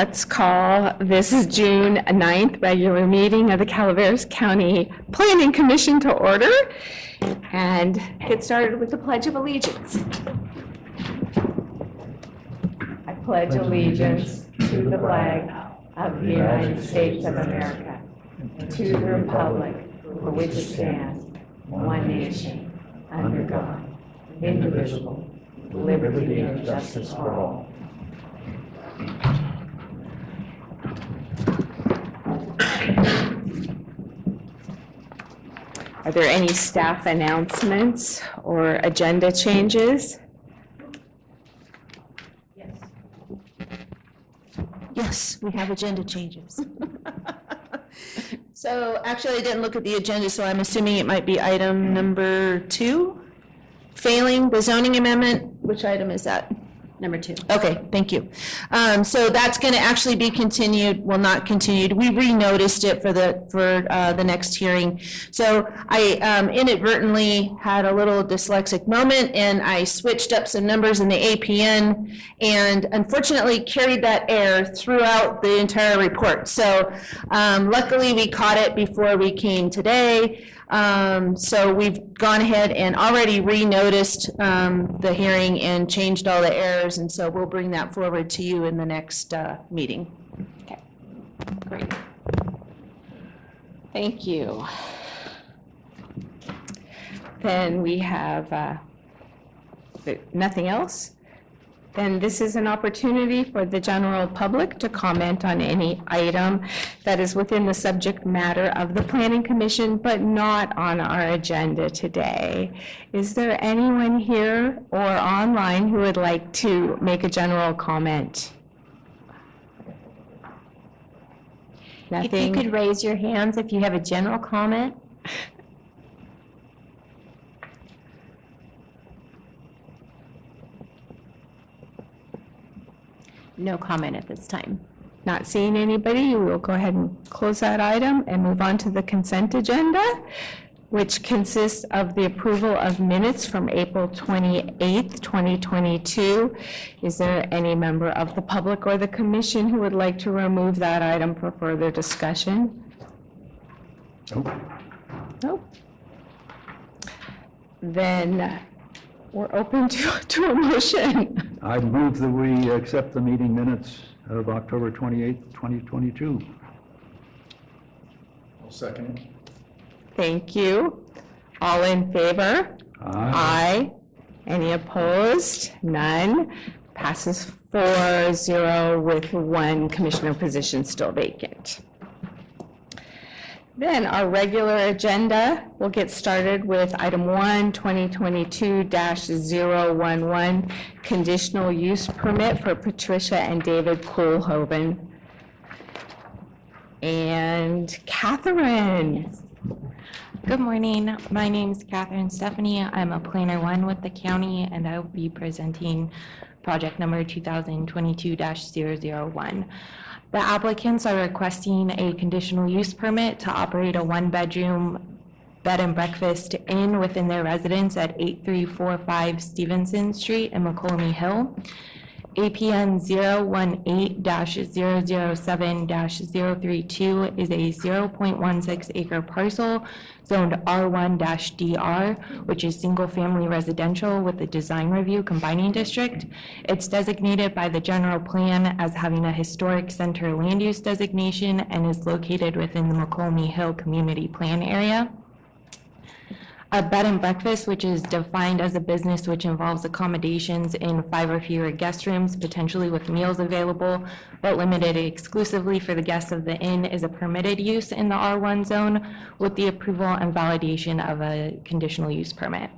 let's call this June 9th regular meeting of the Calaveras County Planning Commission to order and get started with the Pledge of Allegiance. I pledge allegiance to the flag of the United States of America, and to the republic for which it stands, one nation, under God, indivisible, with liberty and justice for all. Are there any staff announcements or agenda changes? Yes, Yes, we have agenda changes. So actually, I didn't look at the agenda, so I'm assuming it might be item number two. Failing the zoning amendment, which item is that? Number two. Okay, thank you. Um, So that's going to actually be continued, well, not continued, we renoticed it for the, for uh, the next hearing. So I um, inadvertently had a little dyslexic moment, and I switched up some numbers in the APN, and unfortunately carried that error throughout the entire report. So um, luckily, we caught it before we came today. Um, So we've gone ahead and already renoticed um, the hearing and changed all the errors, and so we'll bring that forward to you in the next uh, meeting. Okay, great. Thank you. Then we have, uh, nothing else? Then this is an opportunity for the general public to comment on any item that is within the subject matter of the planning commission, but not on our agenda today. Is there anyone here or online who would like to make a general comment? If you Nothing? could raise your hands if you have a general comment. No comment at this time. Not seeing anybody, we will go ahead and close that item and move on to the consent agenda, which consists of the approval of minutes from April 28th, 2022. Is there any member of the public or the commission who would like to remove that item for further discussion? Nope. Then we're open to, to a motion. I move that we accept the meeting minutes of October 28th, 2022. I'll second it. Thank you. All in favor? Aye. Any opposed? None. Passes four zero with one commissioner position still vacant. Then our regular agenda, we'll get started with item one, 2022-011, conditional use permit for Patricia and David Coolhoven. And Catherine. Good morning. My name's Catherine Stephanie. I'm a planner one with the county, and I will be presenting project number 2022-001. The applicants are requesting a conditional use permit to operate a one-bedroom bed and breakfast inn within their residence at 8345 Stevenson Street in Mokelumne Hill. APN 018-007-032 is a 0.16 acre parcel zoned R1-DR, which is single-family residential with a design review combining district. It's designated by the general plan as having a historic center land use designation and is located within the Mokelumne Hill Community Plan area. A bed and breakfast, which is defined as a business which involves accommodations in five or fewer guest rooms, potentially with meals available, but limited exclusively for the guests of the inn, is a permitted use in the R1 zone with the approval and validation of a conditional use permit.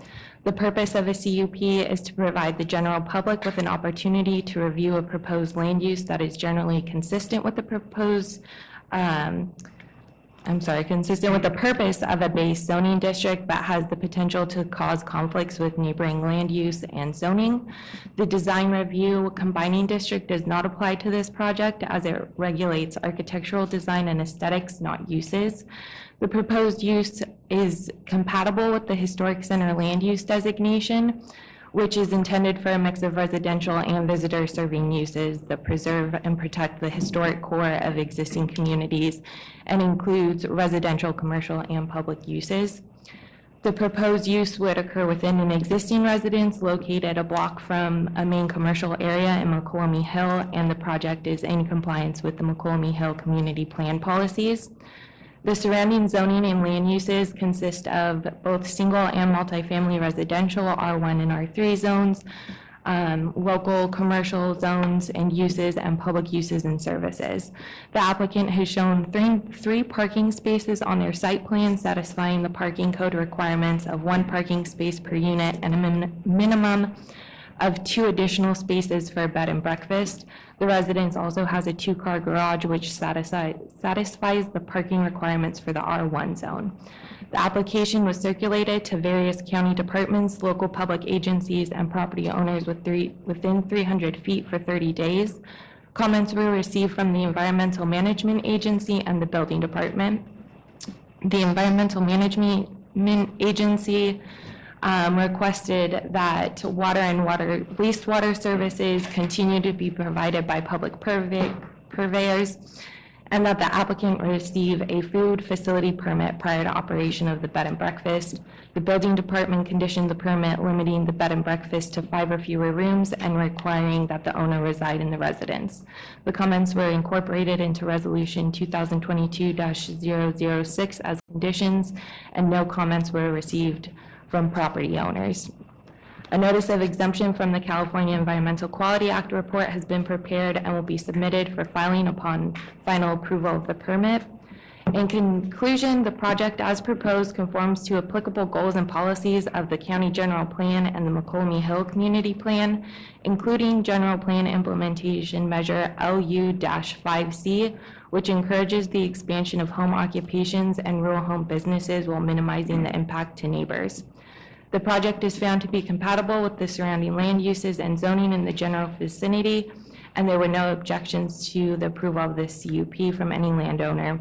The purpose of a CUP is to provide the general public with an opportunity to review a proposed land use that is generally consistent with the proposed um, I'm sorry, consistent with the purpose of a base zoning district, but has the potential to cause conflicts with neighboring land use and zoning. The design review combining district does not apply to this project as it regulates architectural design and aesthetics, not uses. The proposed use is compatible with the historic center land use designation. Which is intended for a mix of residential and visitor-serving uses that preserve and protect the historic core of existing communities and includes residential, commercial, and public uses. The proposed use would occur within an existing residence located a block from a main commercial area in Mokelumne Hill, and the project is in compliance with the Mokelumne Hill Community Plan policies. The surrounding zoning and land uses consist of both single and multifamily residential, R1 and R3 zones, um, local commercial zones and uses, and public uses and services. The applicant has shown three, three parking spaces on their site plan satisfying the parking code requirements of one parking space per unit and a min- minimum of two additional spaces for a bed and breakfast. The residence also has a two-car garage which satisfy- satisfies the parking requirements for the R1 zone. The application was circulated to various county departments, local public agencies, and property owners with three- within 300 feet for 30 days. Comments were received from the Environmental Management Agency and the Building Department. The Environmental Management Agency um, requested that water and water wastewater services continue to be provided by public purvey- purveyors, and that the applicant receive a food facility permit prior to operation of the bed and breakfast. The building department conditioned the permit limiting the bed and breakfast to five or fewer rooms and requiring that the owner reside in the residence. The comments were incorporated into Resolution 2022-006 as conditions, and no comments were received from property owners. A notice of exemption from the California Environmental Quality Act report has been prepared and will be submitted for filing upon final approval of the permit. In conclusion, the project as proposed conforms to applicable goals and policies of the County General Plan and the Mokelumne Hill Community Plan, including General Plan Implementation Measure LU-5C, which encourages the expansion of home occupations and rural home businesses while minimizing the impact to neighbors. The project is found to be compatible with the surrounding land uses and zoning in the general vicinity, and there were no objections to the approval of the CUP from any landowner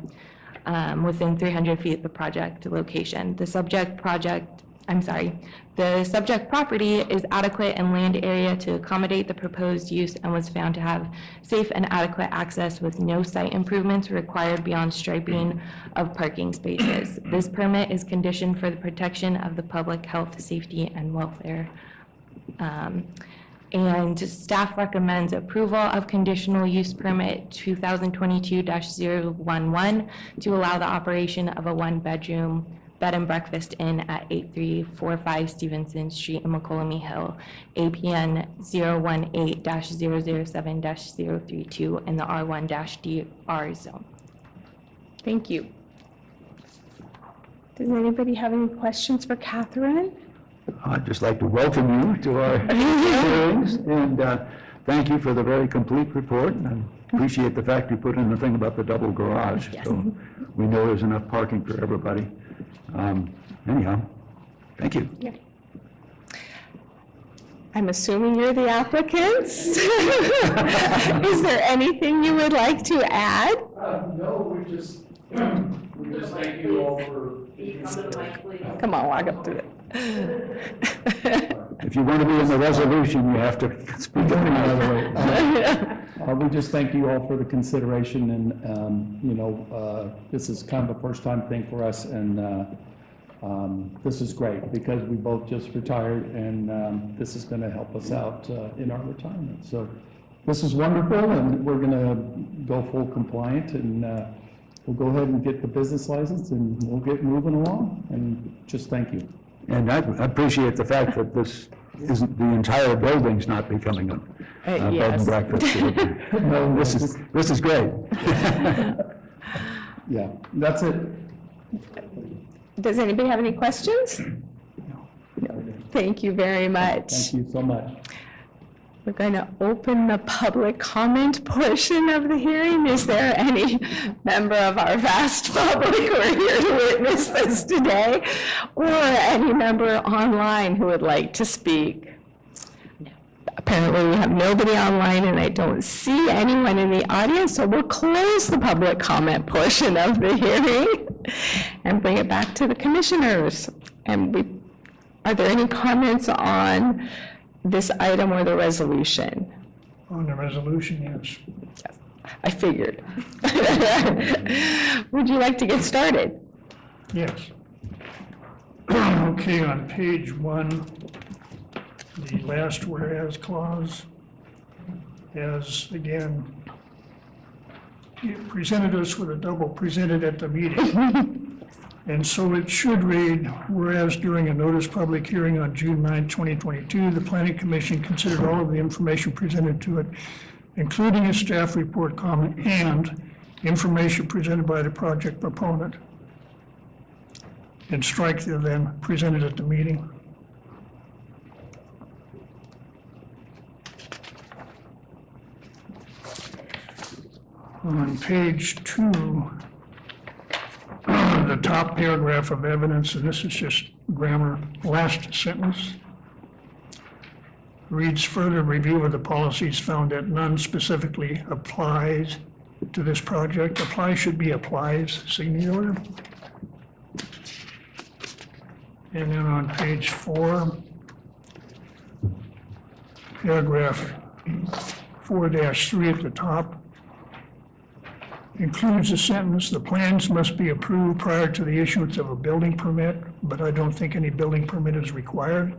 um, within 300 feet of the project location. The subject project, I'm sorry, the subject property is adequate in land area to accommodate the proposed use and was found to have safe and adequate access with no site improvements required beyond striping of parking spaces. This permit is conditioned for the protection of the public health, safety, and welfare. Um, And staff recommends approval of conditional use permit 2022-011 to allow the operation of a one-bedroom bed and breakfast inn at 8345 Stevenson Street in Mokelumne Hill, APN 018-007-032 in the R1-DR zone. Thank you. Does anybody have any questions for Catherine? I'd just like to welcome you to our hearings, and uh, thank you for the very complete report, and I appreciate the fact you put in the thing about the double garage. So we know there's enough parking for everybody. Um, Anyhow, thank you. I'm assuming you're the applicants? Is there anything you would like to add? Uh, No, we just, we just thank you all for. Come on, walk up to it. If you want to be in the resolution, you have to speak up another way. Uh, We just thank you all for the consideration, and, um, you know, uh, this is kind of a first-time thing for us, and uh, um, this is great, because we both just retired, and um, this is going to help us out uh, in our retirement. So this is wonderful, and we're going to go full compliant, and uh, we'll go ahead and get the business license, and we'll get moving along, and just thank you. And I I appreciate the fact that this isn't, the entire building's not becoming a a bed yes. and breakfast. No, This is, this is great. Yeah, that's it. Does anybody have any questions? No. Thank you very much. Thank you so much. We're going to open the public comment portion of the hearing. Is there any member of our vast public who are here to witness this today? Or any member online who would like to speak? Apparently, we have nobody online, and I don't see anyone in the audience, so we'll close the public comment portion of the hearing and bring it back to the commissioners. And we, are there any comments on this item or the resolution? On the resolution, yes. Yes, I figured. Would you like to get started? Yes. Okay, on page one, the last whereas clause has, again, it presented us with a double presented at the meeting. And so it should read, whereas during a notice public hearing on June 9, 2022, the planning commission considered all of the information presented to it, including a staff report comment and information presented by the project proponent and strike the then presented at the meeting. On page two, the top paragraph of evidence, and this is just grammar, last sentence, reads further review of the policies found that none specifically applies to this project. Apply should be applies, singular. And then on page four, paragraph four dash three at the top, includes a sentence, "The plans must be approved prior to the issuance of a building permit," but I don't think any building permit is required.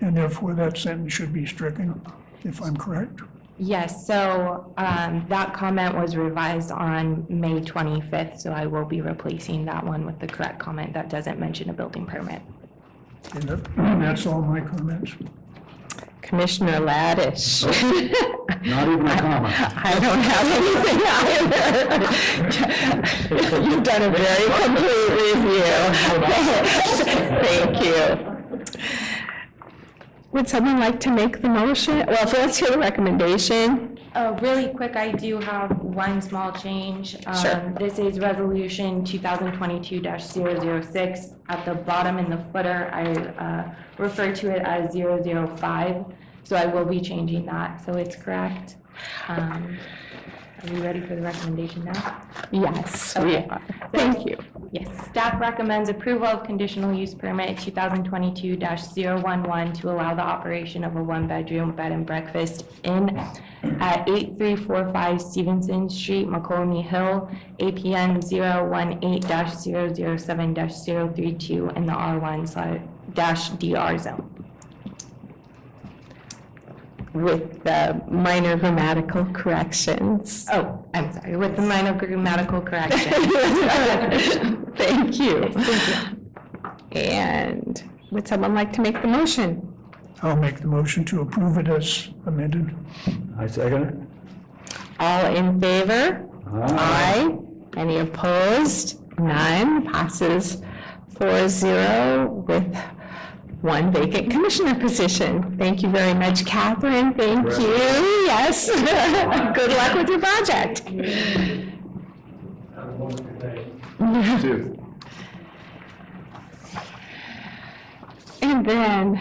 And therefore, that sentence should be stricken, if I'm correct. Yes, so um, that comment was revised on May 25th, so I will be replacing that one with the correct comment that doesn't mention a building permit. And that- that's all my comments. Commissioner Laddish. Not even a comma. I don't have anything either. You've done a very complete review. Thank you. Would someone like to make the motion? Well, let's hear the recommendation. Uh, Really quick, I do have one small change. Sure. Um, This is Resolution 2022-006. At the bottom in the footer, I uh, refer to it as 005, so I will be changing that, so it's correct. Um, Are we ready for the recommendation now? Yes, we Okay. are. Thank you. Yes, staff recommends approval of conditional use permit 2022-011 to allow the operation of a one-bedroom bed and breakfast in at 8345 Stevenson Street, Mokelumne Hill, APN 018-007-032 in the R1-DR zone. With the minor grammatical corrections. Oh, I'm sorry, with the minor grammatical correction. Thank you. Thank you. And would someone like to make the motion? I'll make the motion to approve it as amended. I second it. All in favor? Aye. Aye. Any opposed? None. Passes four zero with one vacant commissioner position. Thank you very much, Catherine. Thank you. Yes. Good luck with your project. Have a wonderful day. Two. And then,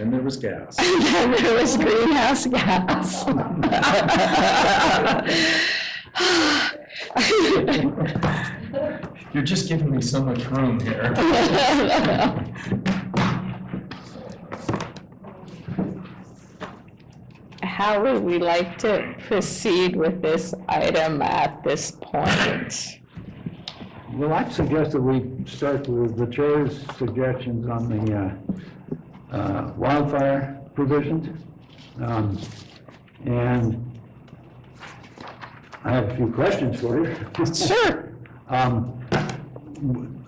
And there was gas. And then there was greenhouse gas. You're just giving me so much room here. How would we like to proceed with this item at this point? Well, I'd suggest that we start with the chair's suggestions on the uh, uh, wildfire provisions. Um, And I have a few questions for you. Sure. Um,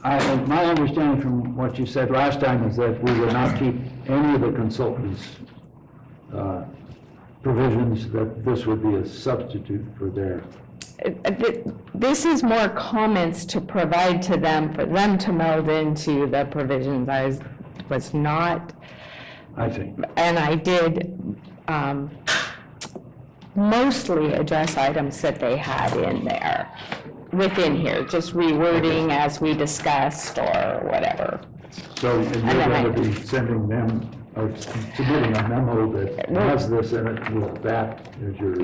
I, my understanding from what you said last time is that we would not keep any of the consultants' uh, provisions, that this would be a substitute for their, Uh, th- This is more comments to provide to them, for them to meld into the provisions. I was, was not, I think. and I did um, mostly address items that they had in there, within here, just rewording as we discussed or whatever. So and you're going to be sending them, or submitting a memo that has this in it with that as your,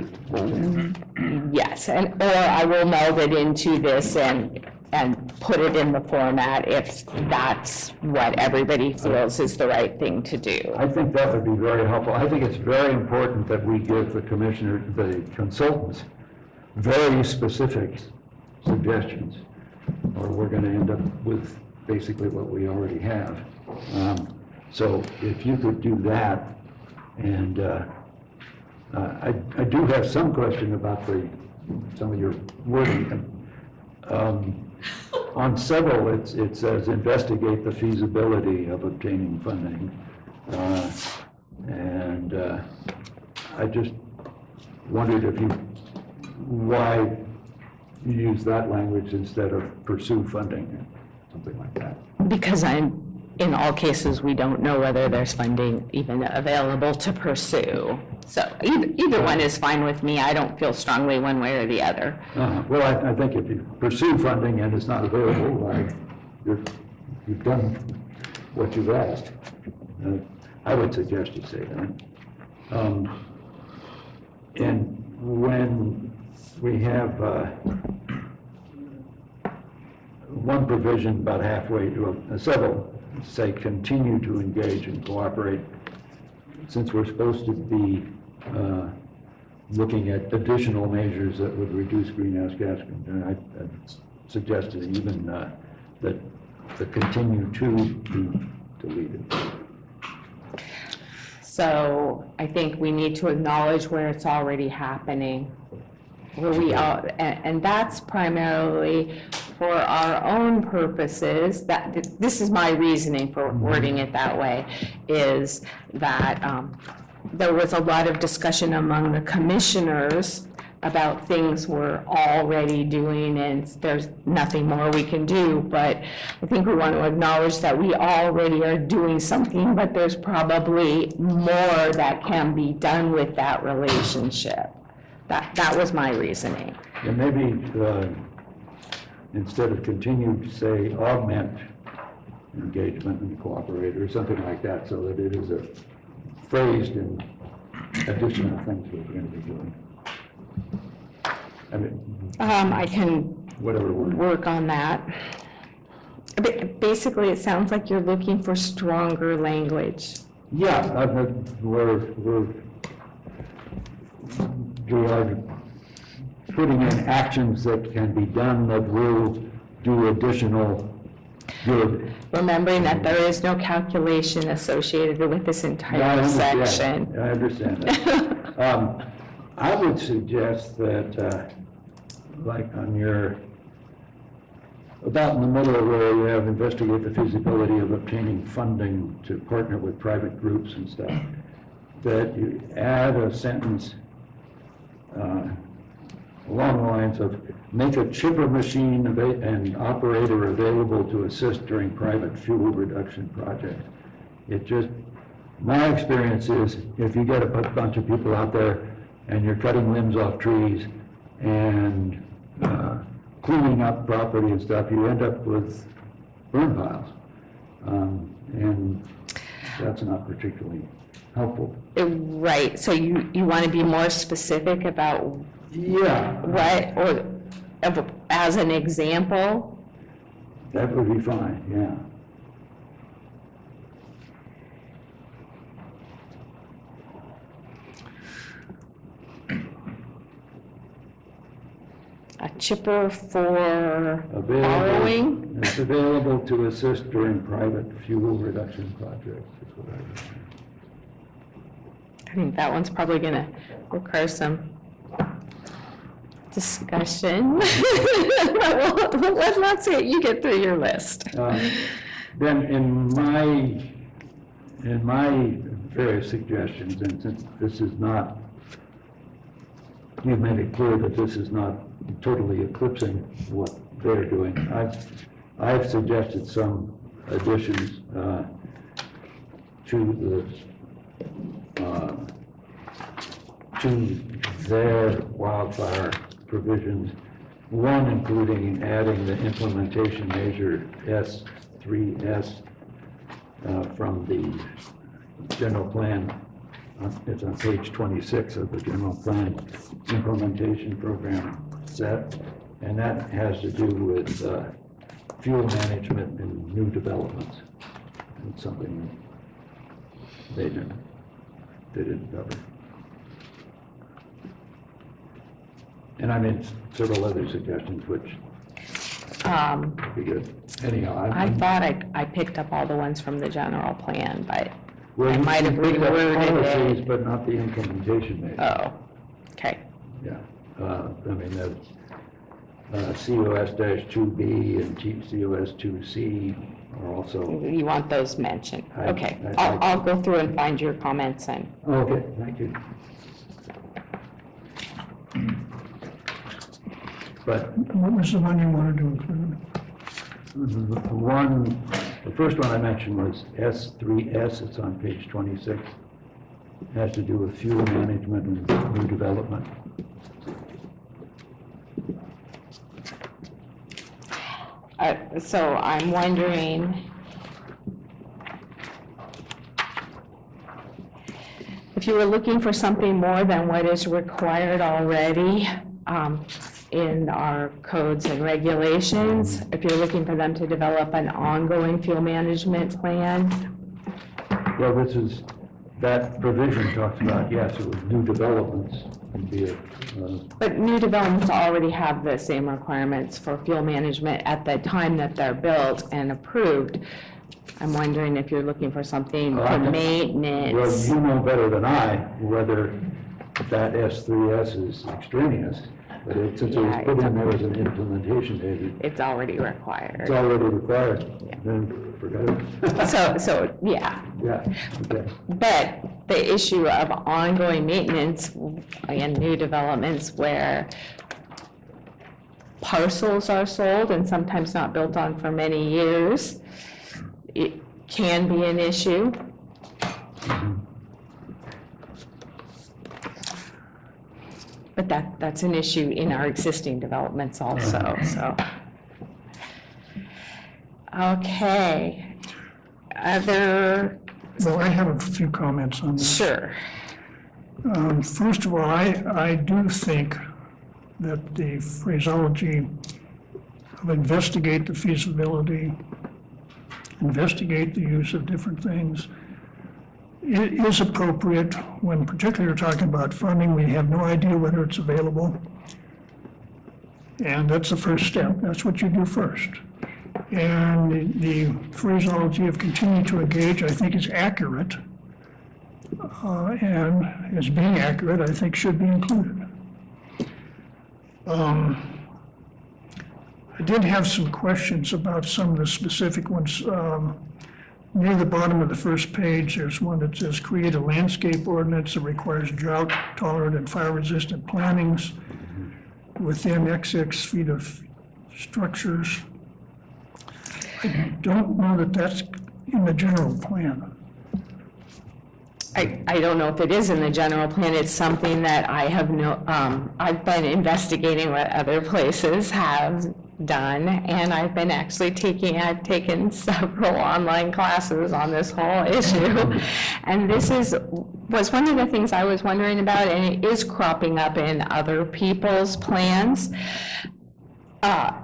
Yes, and, or I will meld it into this and, and put it in the format if that's what everybody feels is the right thing to do. I think that would be very helpful. I think it's very important that we give the commissioner, the consultants, very specific suggestions, or we're going to end up with basically what we already have. Um, So if you could do that, and uh, uh, I I do have some question about the, some of your wording. Um, On several, it's, it says investigate the feasibility of obtaining funding. Uh, And uh, I just wondered if you, why you use that language instead of pursue funding, something like that. Because I'm, in all cases, we don't know whether there's funding even available to pursue. So either, either one is fine with me. I don't feel strongly one way or the other. Uh, Well, I, I think if you pursue funding and it's not available, you're, you've done what you've asked. Uh, I would suggest you say that. Um, And when we have, uh, one provision about halfway, to, a- several say continue to engage and cooperate, since we're supposed to be, uh, looking at additional measures that would reduce greenhouse gas, and I I suggested even uh, that the continue to be deleted. So I think we need to acknowledge where it's already happening. Where we are, and, and that's primarily for our own purposes, that, this is my reasoning for wording it that way, is that, um, there was a lot of discussion among the commissioners about things we're already doing, and there's nothing more we can do, but I think we want to acknowledge that we already are doing something, but there's probably more that can be done with that relationship. That, that was my reasoning. And maybe, uh, instead of continue, to say augment engagement and cooperate, or something like that, so that it is a phrased in additional things we're going to be doing. I mean, Um, I can whatever word. work on that. Ba- Basically, it sounds like you're looking for stronger language. Yeah, I- I- we're, we're, we are putting in actions that can be done that will do additional good. remembering that there is no calculation associated with this I entire understand. section. I understand that. Um, I would suggest that, uh, like on your, about in the middle where you have investigate the feasibility of obtaining funding to partner with private groups and stuff, that you add a sentence uh, along the lines of, make a chipper machine and operator available to assist during private fuel reduction projects. It just, my experience is, if you get a bu- bunch of people out there and you're cutting limbs off trees and uh, cleaning up property and stuff, you end up with burn piles. Um, And that's not particularly helpful. Right, so you, you want to be more specific about Yeah. what, or of- as an example? That would be fine, yeah. A chipper for Available- borrowing? It's available to assist during private fuel reduction projects, is what I. I think that one's probably going to require some discussion. But we'll- Let's not say it, you get through your list. Uh, Then in my, in my various suggestions, and since this is not, you've made it clear that this is not totally eclipsing what they're doing, I've, I've suggested some additions uh, to the, uh, to their wildfire provisions, one including adding the implementation measure S3S uh, from the general plan. Uh, It's on page 26 of the general plan implementation program set, and that has to do with uh, fuel management and new developments. It's something they didn't, they didn't cover. And I made several other suggestions, which Um, would be good. Anyhow, I'm. I thought I, I picked up all the ones from the general plan, but, Well, I you might have can pick up reworded it. Policies, but not the implementation maybe. oh, okay. Yeah, uh, I mean, the, uh, COS two B and COS two C are also, You want those mentioned? I- Okay, I- I'll, I'll go through and find your comments and, okay, thank you. But What was the one you wanted to include? the the one, the first one I mentioned was S3S, it's on page twenty-six. Has to do with fuel management and new development. uh, so I'm wondering if you were looking for something more than what is required already, um, in our codes and regulations, if you're looking for them to develop an ongoing fuel management plan, Well, this is, that provision talks about, yes, it was new developments, would be a, uh, But new developments already have the same requirements for fuel management at the time that they're built and approved. I'm wondering if you're looking for something for know. Well, maintenance. you know better than I whether that S3S is extraneous, but it- since it was put in there as an implementation date, It's already required. it's required. already required. Then forget it. So, so, yeah. Yeah, okay. But the issue of ongoing maintenance and new developments where parcels are sold and sometimes not built on for many years, it can be an issue. Mm-hmm. But that, that's an issue in our existing developments also, so. Okay. Other, Well, I have a few comments on this. sure. Um, First of all, I, I do think that the phraseology of investigate the feasibility, investigate the use of different things, i- is appropriate when particularly you're talking about funding. We have no idea whether it's available. And that's the first step. That's what you do first. And the the phraseology of continue to engage, I think, is accurate uh, and as being accurate, I think should be included. Um, I did have some questions about some of the specific ones. Um, Near the bottom of the first page, there's one that says, create a landscape ordinance that requires drought tolerant and fire resistant plantings within XX feet of structures. I don't know that that's in the general plan. I, I don't know if it is in the general plan, it's something that I have no, um, I've been investigating what other places have done, and I've been actually taking, I've taken several online classes on this whole issue. And this is, was one of the things I was wondering about, and it is cropping up in other people's plans. Uh,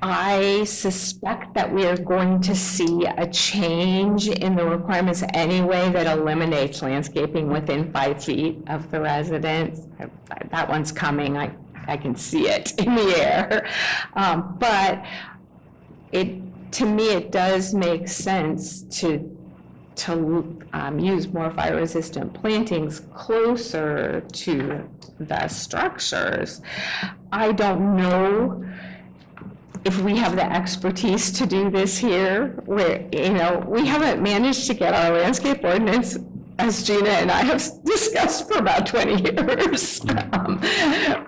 I suspect that we are going to see a change in the requirements anyway that eliminates landscaping within five feet of the residence. That one's coming, I, I can see it in the air. Um, But it, to me, it does make sense to, to um, use more fire-resistant plantings closer to the structures. I don't know if we have the expertise to do this here, where, you know, we haven't managed to get our landscape ordinance, as Gina and I have discussed for about 20 years, um,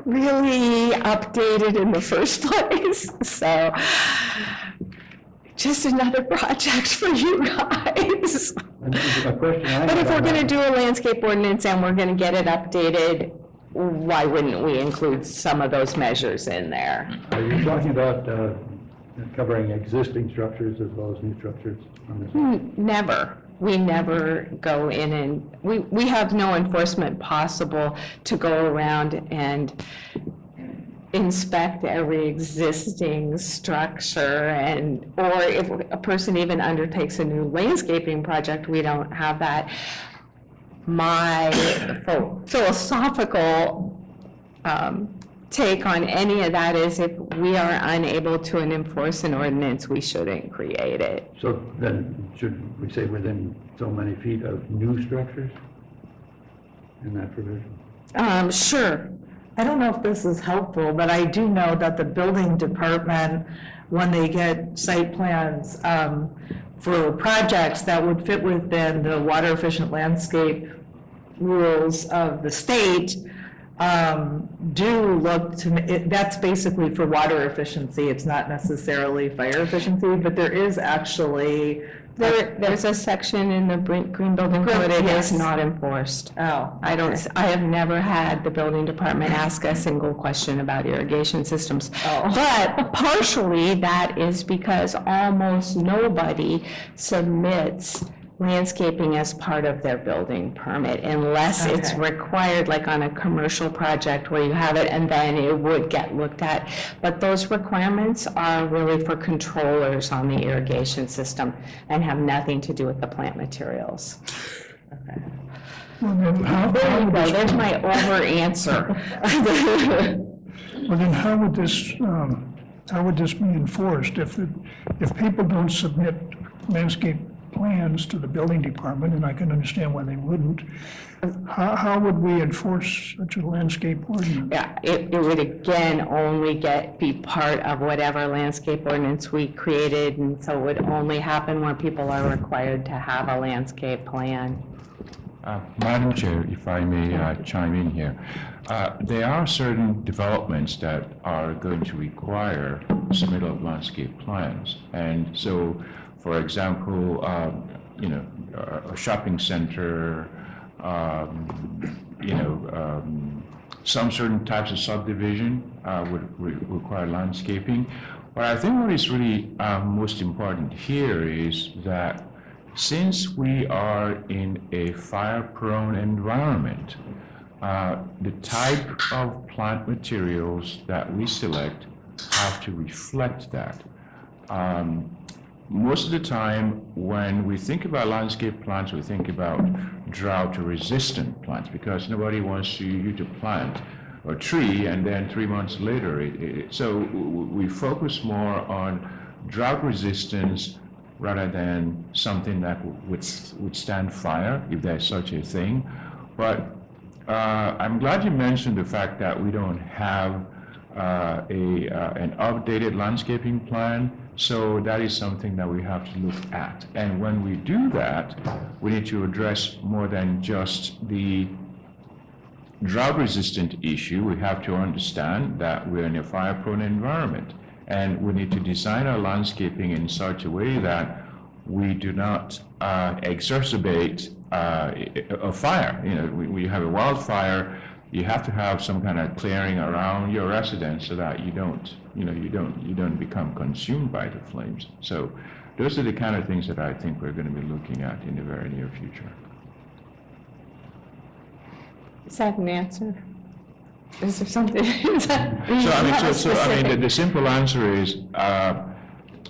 really updated in the first place, so just another project for you guys. And A question I But have if we're on gonna do a landscape ordinance and we're gonna get it updated, why wouldn't we include some of those measures in there? Are you talking about uh, covering existing structures as well as new structures? on this? N- Never. We never go in and, we, we have no enforcement possible to go around and inspect every existing structure and, or if a person even undertakes a new landscaping project, we don't have that. My pho- philosophical um, take on any of that is if we are unable to enforce an ordinance, we shouldn't create it. So then, should we say within so many feet of new structures in that provision? Um, Sure, I don't know if this is helpful, but I do know that the building department, when they get site plans um, for projects that would fit within the water efficient landscape rules of the state, um, do look to, ma- it- that's basically for water efficiency, it's not necessarily fire efficiency, but there is actually, there, there's a section in the Green Green Building Code, it is Yes. not enforced. oh. I don't, s- I have never had the building department ask a single question about irrigation systems. Oh. But partially, that is because almost nobody submits landscaping as part of their building permit unless it's Okay. required, like on a commercial project where you have it and then it would get looked at. But those requirements are really for controllers on the irrigation system and have nothing to do with the plant materials. Well, then how, There you go, there's my over answer. well, then how would this, um, how would this be enforced if, the- if people don't submit landscape plans to the building department, and I can understand why they wouldn't, how, how would we enforce such a landscape ordinance? Yeah, it, it would again only get, be part of whatever landscape ordinance we created, and so it would only happen when people are required to have a landscape plan. Uh, Madam Chair, if I may uh, chime in here. Uh, There are certain developments that are going to require submittal of landscape plans. And so, for example, um, you know, a- shopping center, um, you know, um, some certain types of subdivision uh, would re- require landscaping. But I think what is really um, most important here is that since we are in a fire-prone environment, uh, the type of plant materials that we select have to reflect that. Um, Most of the time, when we think about landscape plants, we think about drought-resistant plants, because nobody wants you to plant a tree and then three months later, it, it, so we focus more on drought resistance rather than something that would withs- withstand fire, if there's such a thing. But uh, I'm glad you mentioned the fact that we don't have uh, a, uh, an updated landscaping plan, so that is something that we have to look at. And when we do that, we need to address more than just the drought-resistant issue, we have to understand that we're in a fire-prone environment. And we need to design our landscaping in such a way that we do not uh, exacerbate uh, a fire. You know, when you have a wildfire, you have to have some kind of clearing around your residence so that you don't, you know, you don't, you don't become consumed by the flames. So those are the kind of things that I think we're going to be looking at in the very near future. Is that an answer? Is there something? is that- So, I mean, so, so, I mean, the, the simple answer is, uh,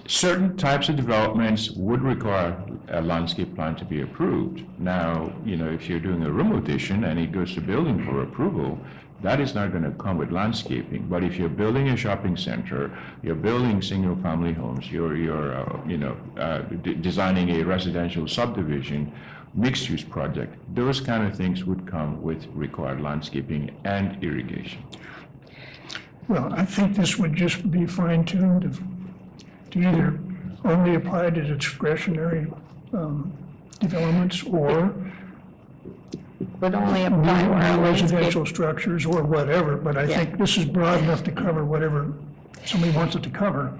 certain types of developments would require a landscape plan to be approved. Now, you know, if you're doing a room addition and it goes to building for approval, that is not gonna come with landscaping. But if you're building a shopping center, you're building single-family homes, you're, you're, uh, you know, uh, de- designing a residential subdivision, mixed-use project, those kind of things would come with required landscaping and irrigation. Well, I think this would just be fine-tuned to either only apply to discretionary um, developments or Would only apply new where new landscape residential structures or whatever, but I think this is broad enough to cover whatever somebody wants it to cover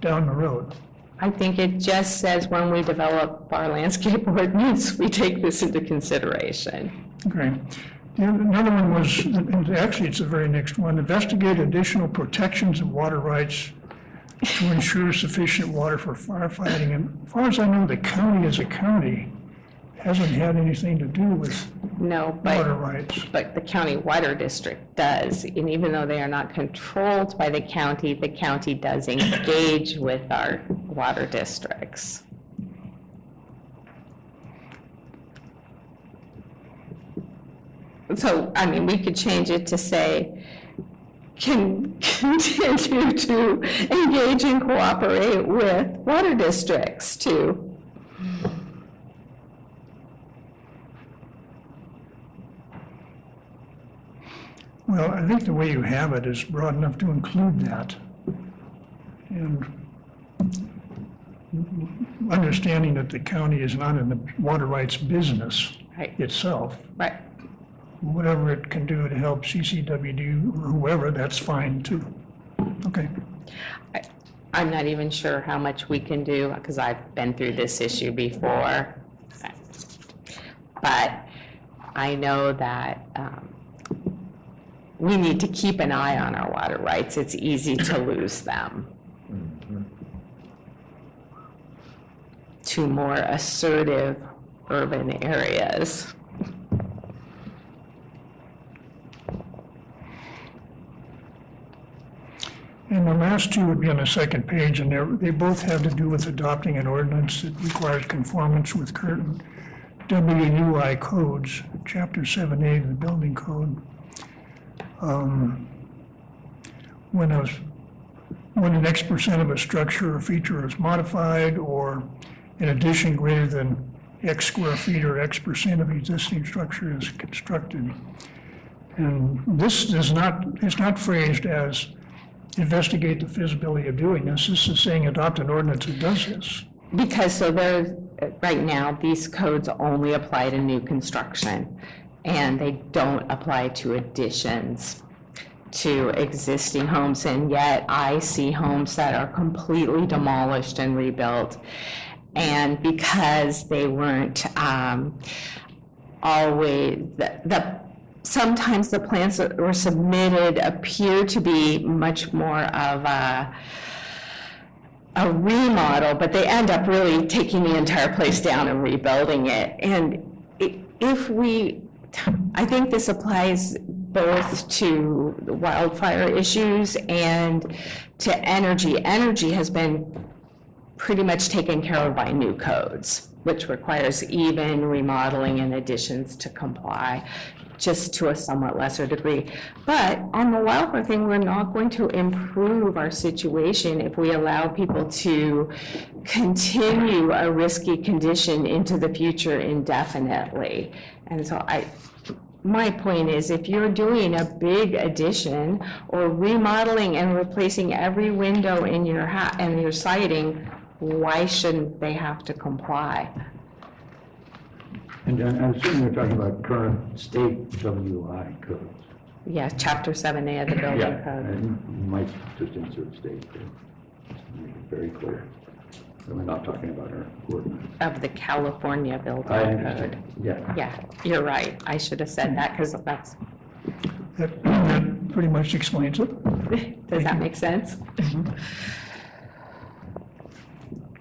down the road. I think it just says when we develop our landscape ordinance, we take this into consideration. Okay. The other- Another one was, and actually, it's the very next one, investigate additional protections of water rights to ensure sufficient water for firefighting. And as far as I know, the county as a county hasn't had anything to do with No, water but, rights. but the county water district does. And even though they are not controlled by the county, the county does engage with our water districts. So, I mean, we could change it to say, can continue to engage and cooperate with water districts to Well, I think the way you have it is broad enough to include that. And understanding that the county is not in the water rights business Right. itself, Right. Whatever it can do to help CCWD or whoever, that's fine too. Okay. I'm not even sure how much we can do, because I've been through this issue before. But I know that um, we need to keep an eye on our water rights. It's easy to lose them to more assertive urban areas. And the last two would be on the second page, and they both have to do with adopting an ordinance that requires conformance with current WUI codes, Chapter 7A of the Building Code. Um, When a, when an X percent of a structure or feature is modified, or in addition greater than X square feet or X percent of existing structure is constructed. And this is not, it's not phrased as investigate the feasibility of doing this. This is saying adopt an ordinance that does this. Because, so there, right now, these codes only apply to new construction, and they don't apply to additions to existing homes, and yet I see homes that are completely demolished and rebuilt. And because they weren't um, always, the- the, sometimes the plans that were submitted appear to be much more of a, a remodel, but they end up really taking the entire place down and rebuilding it. And if we, I think this applies both to wildfire issues and to energy. Energy has been pretty much taken care of by new codes, which requires even remodeling and additions to comply, just to a somewhat lesser degree. But on the wildfire thing, we're not going to improve our situation if we allow people to continue a risky condition into the future indefinitely. And so I, my point is, if you're doing a big addition or remodeling and replacing every window in your ha, and your siding, why shouldn't they have to comply? And I'm assuming you're talking about current state WUI codes. Yeah, chapter seven A of the building code. And you might just insert state there, just to make it very clear. that We're not talking about our ordinance. Of the California building I code. understand, yeah. Yeah, you're right. I should have said that because that's, That, that pretty much explains it. does that make sense? Mm-hmm.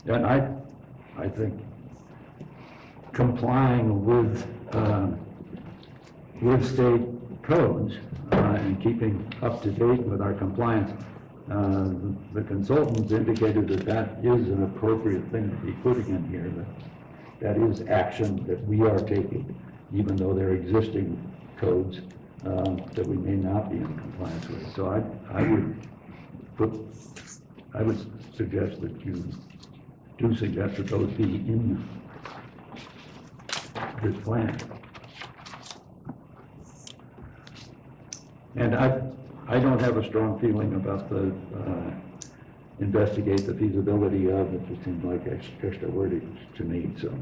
And I, I think complying with, um, with state codes uh, and keeping up to date with our compliance, uh, the consultants indicated that that is an appropriate thing to be putting in here, that that is action that we are taking, even though there are existing codes um, that we may not be in compliance with. So I, I would put, I would suggest that you do suggest that those be in this plan. And I, I don't have a strong feeling about the, uh, investigate the feasibility of, it just seems like ex- extra wordage to me, so.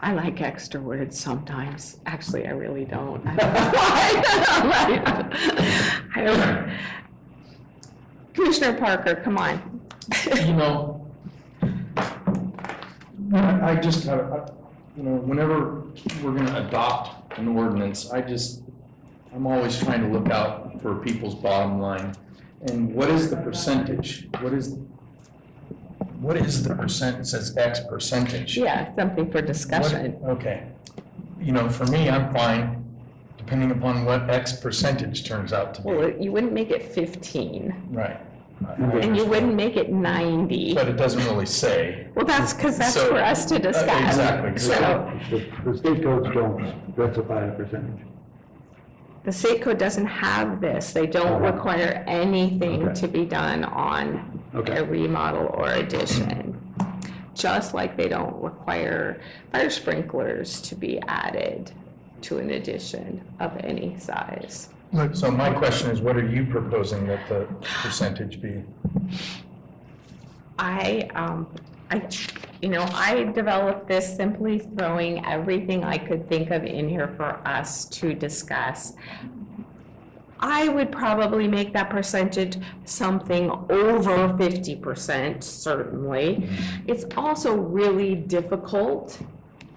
I like extra words sometimes. Actually, I really don't. I don't- Commissioner Parker, come on. You know, I I just, I- you know, whenever we're gonna adopt an ordinance, I just, I'm always trying to look out for people's bottom line. And what is the percentage? What is, what is the percent, it says X percentage? Yeah, something for What- discussion. Okay, you know, for me, I'm fine, depending upon what X percentage turns out to be. Well, you wouldn't make it 15, Right. And you wouldn't make it 90. But it doesn't really say. Well, that's because that's So- for us to Uh, discuss. Exactly. So The the state codes don't specify a percentage. the state code doesn't have this. They don't require anything Okay. to be done on Okay. a remodel or addition. Just like they don't require fire sprinklers to be added to an addition of any size. But So my question is, what are you proposing that the percentage be? I, um, I, you know, I developed this simply throwing everything I could think of in here for us to discuss. I would probably make that percentage something over fifty percent, certainly. It's also really difficult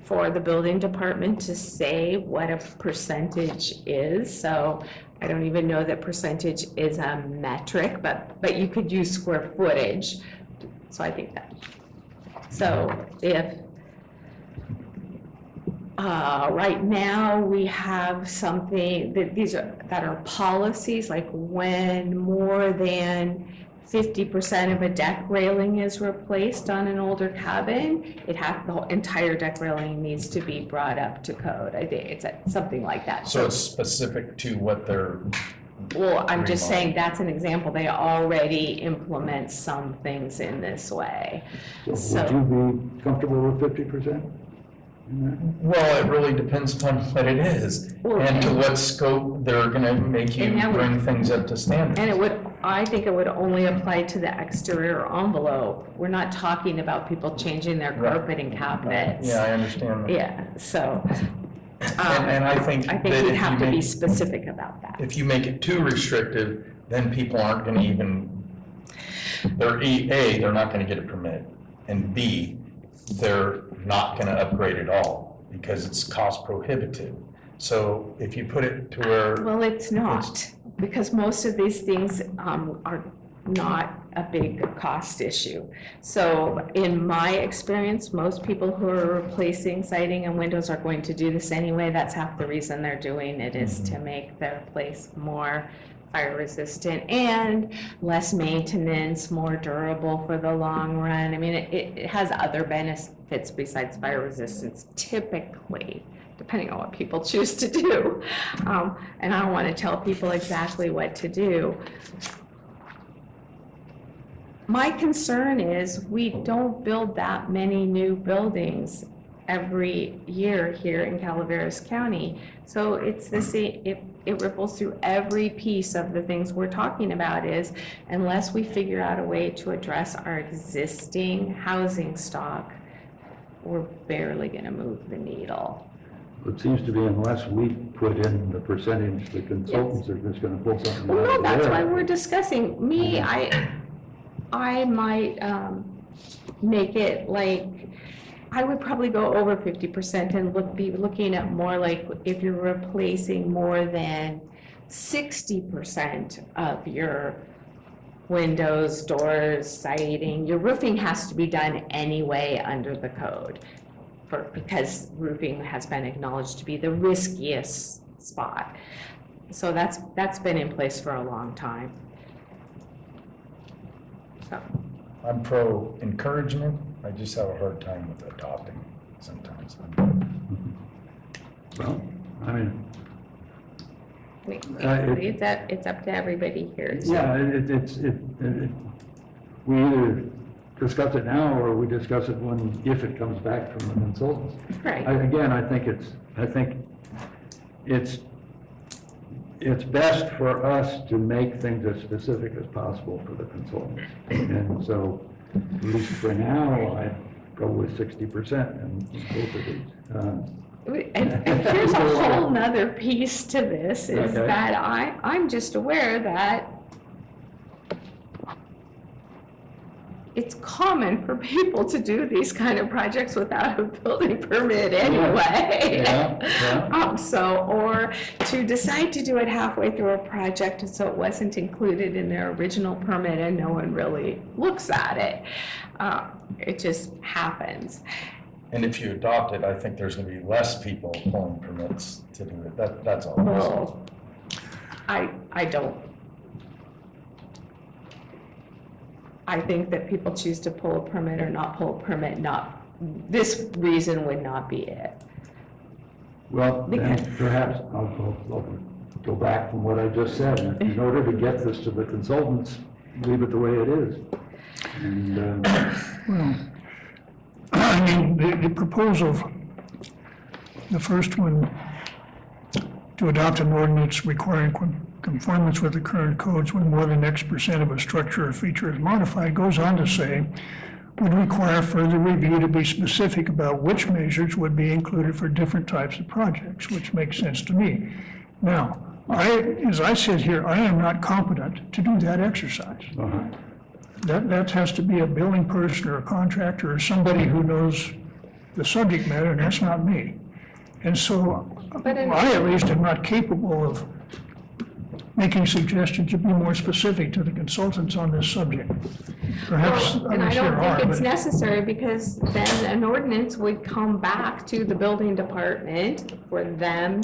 for the building department to say what a percentage is, so I don't even know that percentage is a metric, but, but you could use square footage. So I think that, so if, uh, right now, we have something, that these are, that are policies, like when more than fifty percent of a deck railing is replaced on an older cabin, it has, the whole entire deck railing needs to be brought up to code. I think it's a- something like that. So it's specific to what they're, Well, I'm just saying, that's an example, they already implement some things in this way. So So- would you be comfortable with fifty percent? well, it really depends upon what it is Well, and to what scope they're gonna make you And that would- bring things up to standard. And it would, I think it would only apply to the exterior envelope. We're not talking about people changing their Right. carpet and cabinets. Yeah, I understand. that. Yeah, so, And, um, and I think I that think if have you to be make, specific about that. if you make it too restrictive, then people aren't gonna even, they're, E- A, they're not gonna get a permit, and B, they're not gonna upgrade at all, because it's cost prohibitive. So if you put it to where, Well, it's not, because most of these things um, are not a big cost issue. So in my experience, most people who are replacing siding and windows are going to do this anyway. That's half the reason they're doing it, is to make their place more fire resistant and less maintenance, more durable for the long run. I mean, it, it has other benefits besides fire resistance typically, depending on what people choose to do. Um, and I don't want to tell people exactly what to do. My concern is we don't build that many new buildings every year here in Calaveras County. So it's the same, it, it ripples through every piece of the things we're talking about is unless we figure out a way to address our existing housing stock, we're barely gonna move the needle. It seems to be unless we put in the percentage, the consultants are just gonna pull something Well, out no, of that's why we're discussing. Me, I, I might, um, make it like, I would probably go over fifty percent and look, be looking at more like if you're replacing more than sixty percent of your windows, doors, siding, your roofing has to be done anyway under the code. For, because roofing has been acknowledged to be the riskiest spot. So that's, that's been in place for a long time. So, I'm pro encouragement, I just have a hard time with adopting sometimes. Well, I mean, I mean, Uh, it- it's up, it's up to everybody here. so- yeah, it, it- it's, it, it, it- we either discuss it now or we discuss it when, if it comes back from the consultants. I- Right, Again, I think it's, I think it's, it's best for us to make things as specific as possible for the consultants. And so, at least for now, I'd go with sixty percent in both of these. Um, and, and here's a whole nother piece to this, is Okay. that I, I'm just aware that it's common for people to do these kind of projects without a building permit anyway. Yeah, yeah. Um, so, or to decide to do it halfway through a project, and so it wasn't included in their original permit and no one really looks at it. Uh, It just happens. And if you adopt it, I think there's gonna be less people pulling permits to do it. That, that's all. Well, I, I don't. I think that people choose to pull a permit or not pull a permit, not, this reason would not be it. Well, then Because- perhaps I'll go, I'll go back from what I just said. In order to get this to the consultants, leave it the way it is. And, uh, I mean, the, the proposal, the first one, to adopt an ordinance requiring con- conformance with the current codes when more than X percent of a structure or feature is modified, goes on to say, would require further review to be specific about which measures would be included for different types of projects, which makes sense to me. Now, I, as I sit here, I am not competent to do that exercise. uh-huh. That, that has to be a building person or a contractor or somebody who knows the subject matter, and that's not me. And so But in- I at least am not capable of making suggestions to be more specific to the consultants on this subject. Perhaps Well, And I here don't are, think it's but necessary because then an ordinance would come back to the building department for them.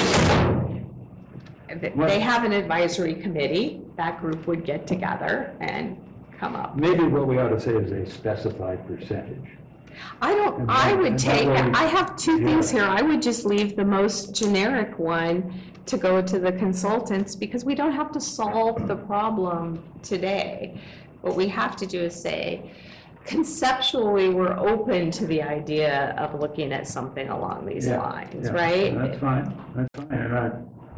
They have an advisory committee, that group would get together and come up. Maybe what we ought to say is a specified percentage. I don't, And I that- would and that take, way- I have two things here. I would just leave the most generic one to go to the consultants because we don't have to solve the problem today. What we have to do is say, conceptually, we're open to the idea of looking at something along these Yeah, lines, yeah, right? That's fine, that's fine, and I,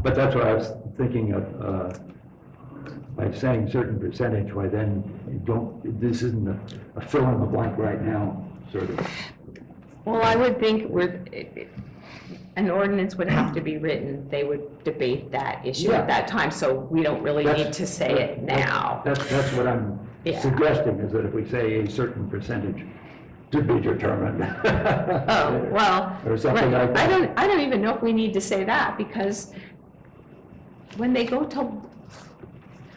but that's what I was thinking of, uh, by saying certain percentage, why then you don't, this isn't a, a fill in the blank right now, sort of. Well, I would think we're, an ordinance would have to be written. They would debate that issue Yeah. at that time, so we don't really That's- need to say it now. That's, that's what I'm Yeah. suggesting, is that if we say a certain percentage to be determined. Oh, well, Or something right. like I that. don't, I don't even know if we need to say that, because when they go to,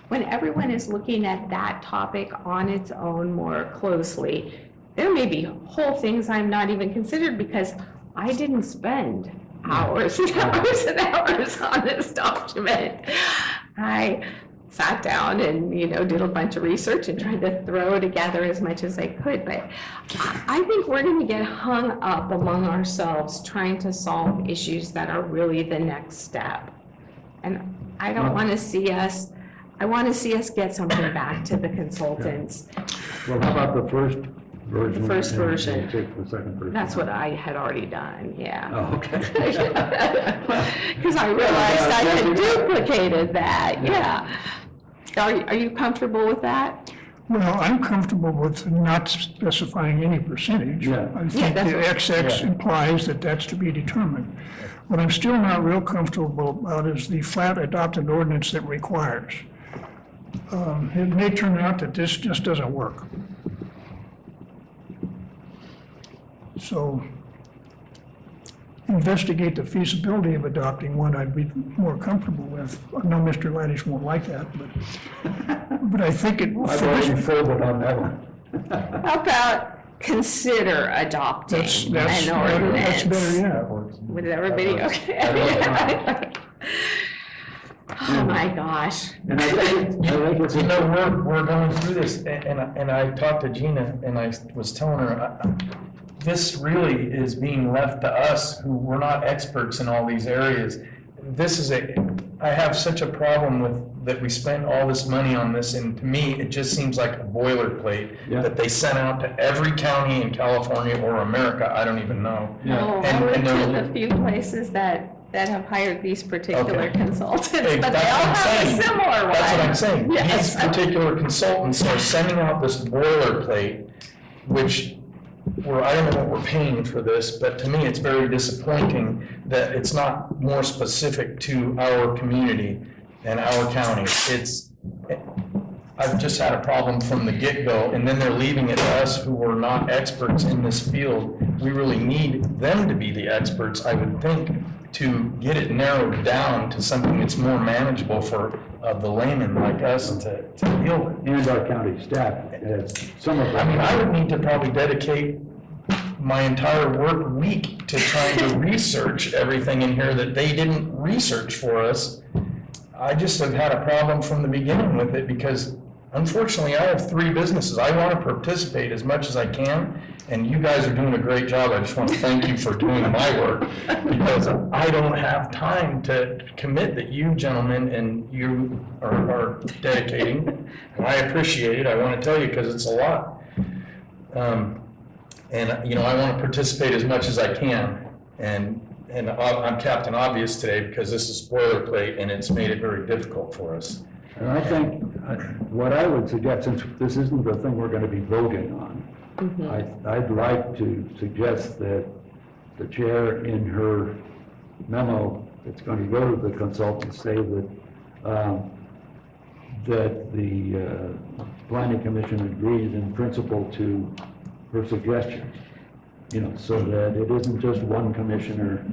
when everyone is looking at that topic on its own more closely, there may be whole things I'm not even considered, because I didn't spend hours and hours and hours on this document. I sat down and, you know, did a bunch of research and tried to throw together as much as I could, but I think we're gonna get hung up among ourselves trying to solve issues that are really the next step. And I don't wanna see us, I wanna see us get something back to the consultants. Well, how about the first version? The first and we'll version. Take the second version. That's what I had already done, yeah. Oh, okay. Because I realized I had duplicated that, yeah. Are, are you comfortable with that? Well, I'm comfortable with not specifying any percentage. Yeah. I think that's the what- XX implies that that's to be determined. What I'm still not real comfortable about is the flat adopted ordinance that requires. Um, It may turn out that this just doesn't work. So investigate the feasibility of adopting one I'd be more comfortable with. I know Mr. Laddish won't like that, but, but I think it. I've already folded on that one. How about consider adopting That's, that's, an that's better, ordinance? yeah. With everybody, okay? Oh, my gosh. And I think, I think it's, You know, we're, we're going through this, a- and, I- and I talked to Gina, and I was telling her, I- I- this really is being left to us, who we're not experts in all these areas. This is a, I have such a problem with, that we spent all this money on this, and to me, it just seems like a boilerplate Yeah. that they sent out to every county in California or America, I don't even know. Oh, I And- went and to they're- the few places that, that have hired these particular Okay. consultants, but Hey, they all that's what I'm have a saying. similar one. That's what I'm saying. Yes. These particular consultants are sending out this boilerplate, which, we're, I don't know what we're paying for this, but to me, it's very disappointing that it's not more specific to our community and our county. It's, I've just had a problem from the get-go, and then they're leaving it to us who are not experts in this field. We really need them to be the experts, I would think, to get it narrowed down to something that's more manageable for uh, the layman like us to, to deal with. and our county staff, as some of I mean, I would need to probably dedicate my entire work week to trying to research everything in here that they didn't research for us. I just have had a problem from the beginning with it because unfortunately, I have three businesses. I want to participate as much as I can, and you guys are doing a great job. I just want to thank you for doing my work because I don't have time to commit that you gentlemen and you are are dedicating. And I appreciate it. I want to tell you because it's a lot. Um, And, you know, I want to participate as much as I can. And, and I'm Captain Obvious today because this is boilerplate and it's made it very difficult for us. And I think, uh, what I would suggest, since this isn't the thing we're going to be voting on, I- I'd like to suggest that the chair in her memo that's going to go to the consultant say that, um, that the uh, planning commission agrees in principle to her suggestions, you know, so that it isn't just one commissioner.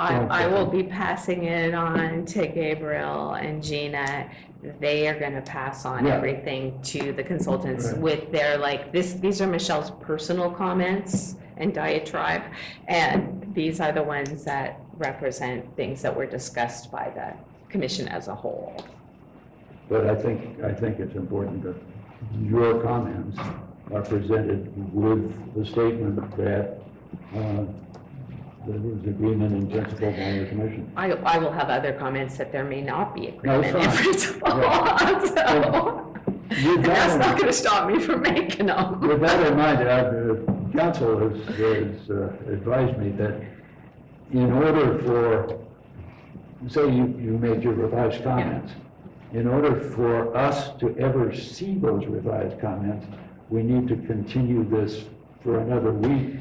I, I will be passing it on to Gabriel and Gina. They are gonna pass on everything to the consultants Right. with their, like, this, these are Michelle's personal comments and diatribe. And these are the ones that represent things that were discussed by the commission as a whole. But I think, I think it's important that your comments are presented with the statement that, uh, there is agreement in principle by the commission. I, I will have other comments that there may not be No, agreement in fine. principle, Yeah. so. With And that's that, not gonna stop me from making them. with that in mind, uh, the council has, has uh, advised me that in order for, say you, you made your revised comments, in order for us to ever see those revised comments, we need to continue this for another week,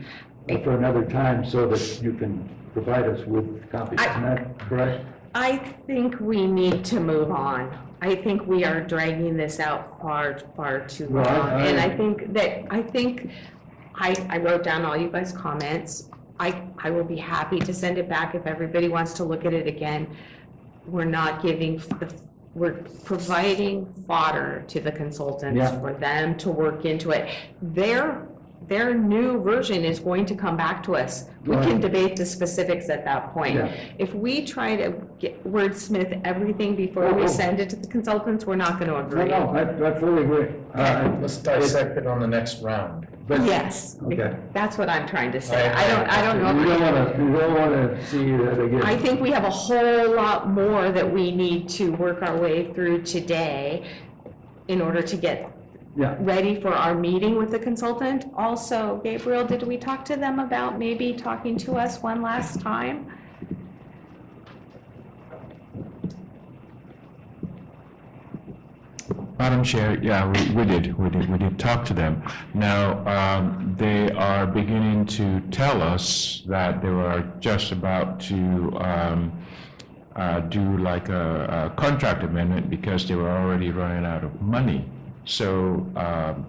for another time, so that you can provide us with copies. Isn't that correct? I think we need to move on. I think we are dragging this out far, far too long. Well, I- And I I- think that, I think, I, I wrote down all you guys' comments. I, I will be happy to send it back if everybody wants to look at it again. We're not giving the, we're providing fodder to the consultants Yeah. for them to work into it. Their, their new version is going to come back to us. We can Right. debate the specifics at that point. Yeah. If we try to get wordsmith everything before Oh, we oh. send it to the consultants, we're not going to No, agree. no, I, I fully agree. Uh, Let's dissect it on the next round. but- Yes, Okay. that's what I'm trying to say. I- I don't, I don't know. You don't want to, you don't want to see that again. I think we have a whole lot more that we need to work our way through today in order to get Yeah. ready for our meeting with the consultant. Also, Gabriel, did we talk to them about maybe talking to us one last time? Madam Chair, yeah, we, we did, we did, we did talk to them. Now, um, they are beginning to tell us that they were just about to, um, uh, do like a, a contract amendment because they were already running out of money. So, um,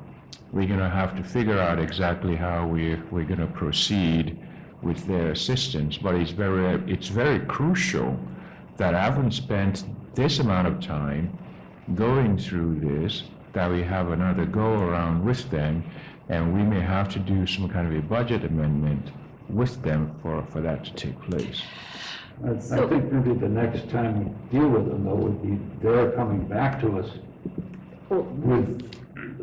we're gonna have to figure out exactly how we, we're gonna proceed with their assistance. But it's very, it's very crucial that I haven't spent this amount of time going through this, that we have another go-around with them, and we may have to do some kind of a budget amendment with them for, for that to take place. I I think maybe the next time we deal with them, though, would be they're coming back to us with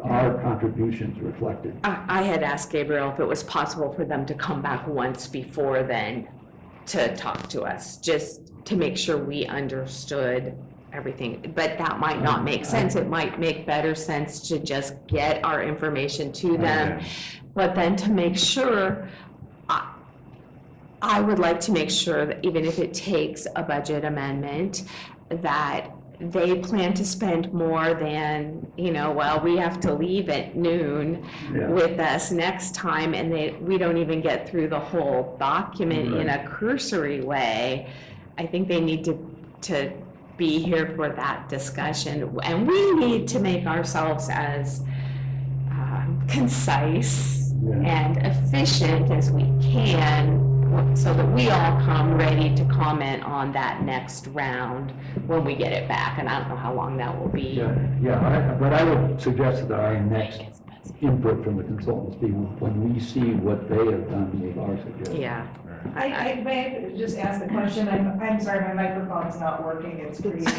our contributions reflected. I, I had asked Gabriel if it was possible for them to come back once before then to talk to us, just to make sure we understood everything. But that might not make sense. It might make better sense to just get our information to them. But then to make sure, I, I would like to make sure that even if it takes a budget amendment, that they plan to spend more than, you know, well, we have to leave at noon Yeah. with us next time, and they, we don't even get through the whole document in a cursory way. I think they need to, to be here for that discussion, and we need to make ourselves as um, concise Yeah. and efficient as we can so that we all come ready to comment on that next round when we get it back, and I don't know how long that will be. Yeah, yeah, I- but I would suggest that our next input from the consultants be when we see what they have done with our suggestions. Yeah. I, I may I just ask a question, I'm, I'm sorry, my microphone's not working, it's pretty.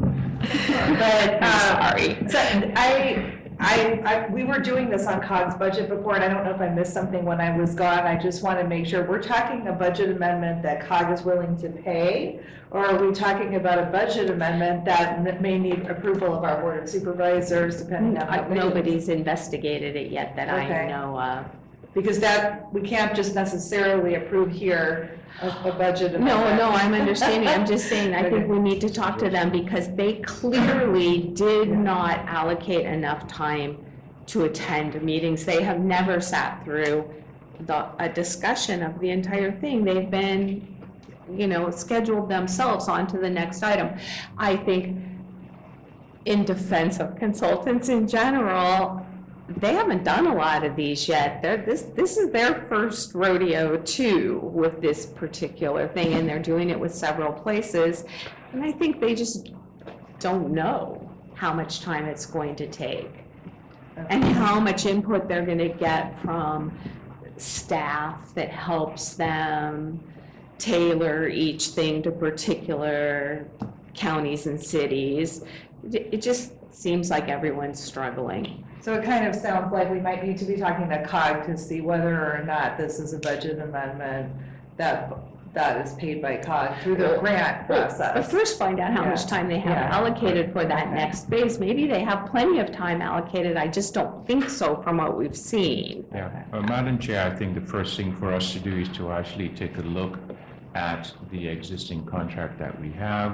But, um, Sorry. So I, I, I, we were doing this on COG's budget before, and I don't know if I missed something when I was gone. I just want to make sure, we're talking a budget amendment that COG is willing to pay? Or are we talking about a budget amendment that m- may need approval of our board of supervisors, depending on mm, how it is? Nobody's investigated it yet that I Okay. know of. Because that, we can't just necessarily approve here a, a budget No, no, I'm understanding, I'm just saying, I think we need to talk to them because they clearly did not allocate enough time to attend meetings. They have never sat through the, a discussion of the entire thing. They've been, you know, scheduled themselves on to the next item. I think in defense of consultants in general, they haven't done a lot of these yet. They're, this, this is their first rodeo too with this particular thing, and they're doing it with several places. And I think they just don't know how much time it's going to take and how much input they're gonna get from staff that helps them tailor each thing to particular counties and cities. It it just seems like everyone's struggling. So it kind of sounds like we might need to be talking to COG to see whether or not this is a budget amendment that, that is paid by COG through the grant process. But process. first find out how much time they have Yeah. allocated for that next phase. Maybe they have plenty of time allocated, I just don't think so from what we've seen. Yeah, Uh, Madam Chair, I think the first thing for us to do is to actually take a look at the existing contract that we have,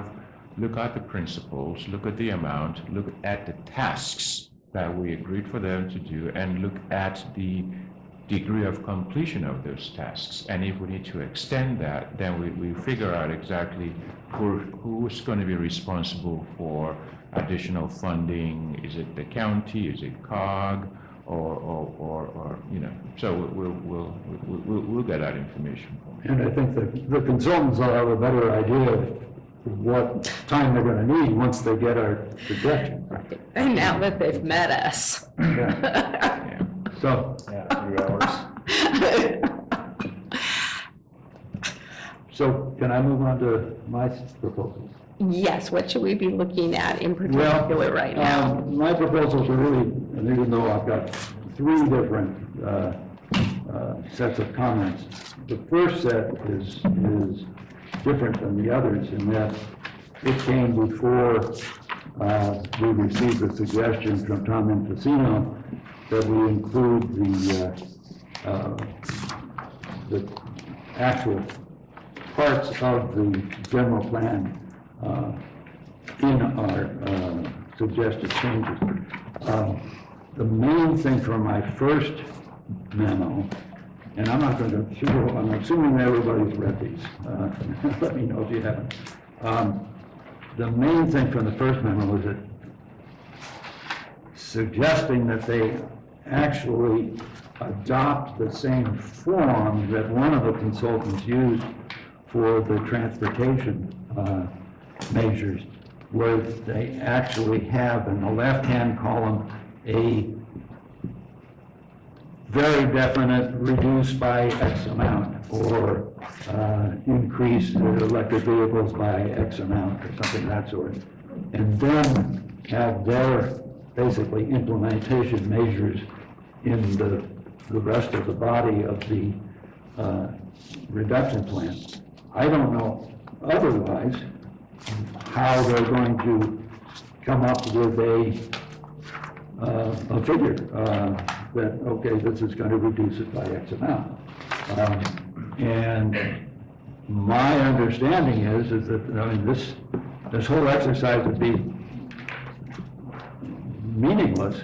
look at the principles, look at the amount, look at the tasks that we agreed for them to do, and look at the degree of completion of those tasks. And if we need to extend that, then we, we figure out exactly who, who's going to be responsible for additional funding. Is it the county, is it COG, or, or, or, or, you know, so we'll, we'll, we'll, we'll, we'll get that information. And I think the, the consultants will have a better idea of what time they're gonna need once they get our suggestion. And now that they've met us. Yeah. So, so can I move on to my proposals? Yes, what should we be looking at in particular right now? Um, My proposals are really, and even though I've got three different uh, uh, sets of comments, the first set is, is different than the others in that it came before uh, we received a suggestion from Tom Infusino that we include the, uh, uh, the actual parts of the general plan uh, in our uh, suggested changes. Um, The main thing from my first memo, and I'm not going to, I'm assuming everybody's read these. uh, Let me know if you haven't. Um, The main thing from the first memo is that suggesting that they actually adopt the same form that one of the consultants used for the transportation uh, measures, where they actually have in the left-hand column a very definite reduce by X amount, or uh, increase the electric vehicles by X amount, or something of that sort. And then have their, basically, implementation measures in the, the rest of the body of the uh, reduction plan. I don't know otherwise how they're going to come up with a, uh, a figure, uh, that, okay, this is going to reduce it by X amount. Um, And my understanding is, is that, I mean, this, this whole exercise would be meaningless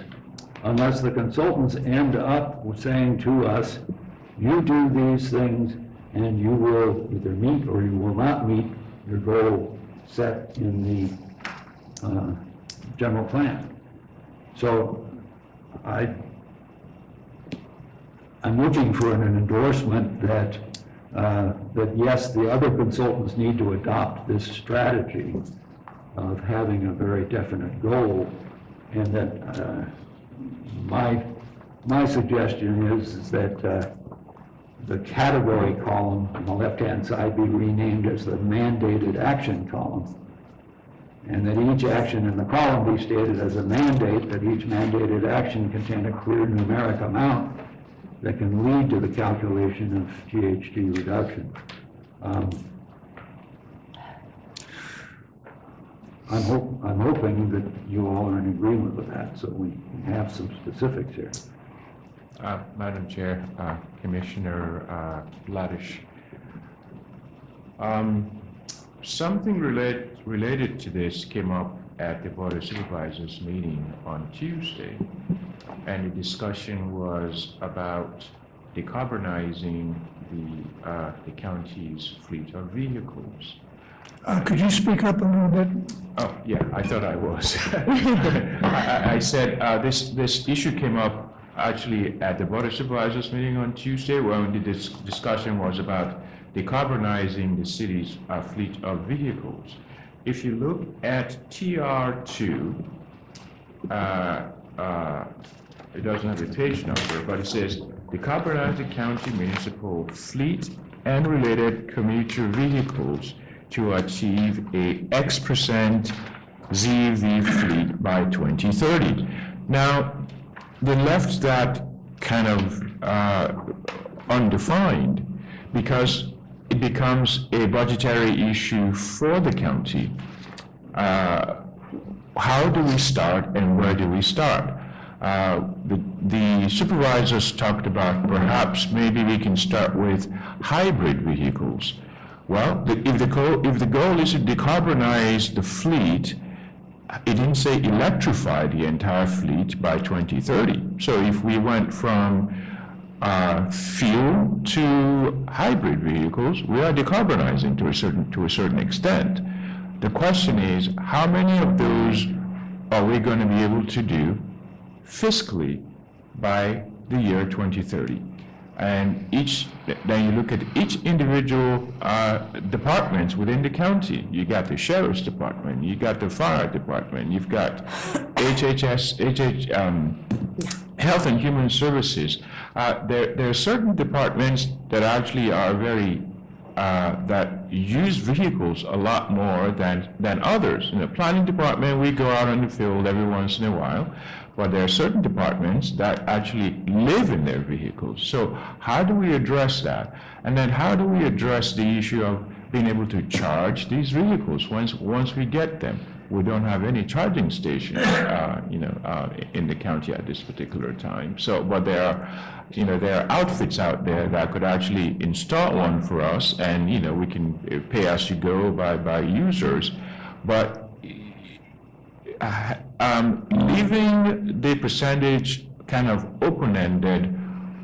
unless the consultants end up saying to us, you do these things and you will either meet or you will not meet your goal set in the uh, general plan. So I, I'm looking for an endorsement that, uh, that yes, the other consultants need to adopt this strategy of having a very definite goal, and that uh, my, my suggestion is, is that uh, the category column on the left-hand side be renamed as the mandated action column. And that each action in the column be stated as a mandate, that each mandated action contain a clear numeric amount that can lead to the calculation of GHG reduction. Um, I'm hope, I'm hoping that you all are in agreement with that, so we have some specifics here. Uh, Madam Chair, uh, Commissioner uh, Laddish, um, something relate, related to this came up at the Board of Supervisors meeting on Tuesday, and the discussion was about decarbonizing the, uh, the county's fleet of vehicles. Uh, Could you speak up a little bit? Oh, yeah, I thought I was. I, I- I said, uh, this, this issue came up actually at the Board of Supervisors meeting on Tuesday, when the dis- discussion was about decarbonizing the city's uh, fleet of vehicles. If you look at TR two, uh, uh, it doesn't have a page number, but it says, the the county municipal fleet and related commuter vehicles to achieve a X percent ZEV fleet by 2030. Now, they left that kind of uh, undefined because it becomes a budgetary issue for the county. Uh, how do we start and where do we start? Uh, The the supervisors talked about perhaps maybe we can start with hybrid vehicles. Well, the- if the if the goal is to decarbonize the fleet, it didn't say electrify the entire fleet by 2030. So if we went from uh, fuel to hybrid vehicles, we are decarbonizing to a certain, to a certain extent. The question is, how many of those are we going to be able to do fiscally by the year 2030? And each, then you look at each individual uh, departments within the county. You got the sheriff's department, you got the fire department, you've got HHS, HH, um, Health and Human Services. Uh, There, there are certain departments that actually are very, uh, that use vehicles a lot more than, than others. In the planning department, we go out on the field every once in a while, but there are certain departments that actually live in their vehicles. So how do we address that? And then how do we address the issue of being able to charge these vehicles once, once we get them? We don't have any charging stations, uh, you know, uh, in the county at this particular time. So, but there are, you know, there are outfits out there that could actually install one for us, and you know, we can uh, pay as you go by by users. But uh, um, leaving the percentage kind of open-ended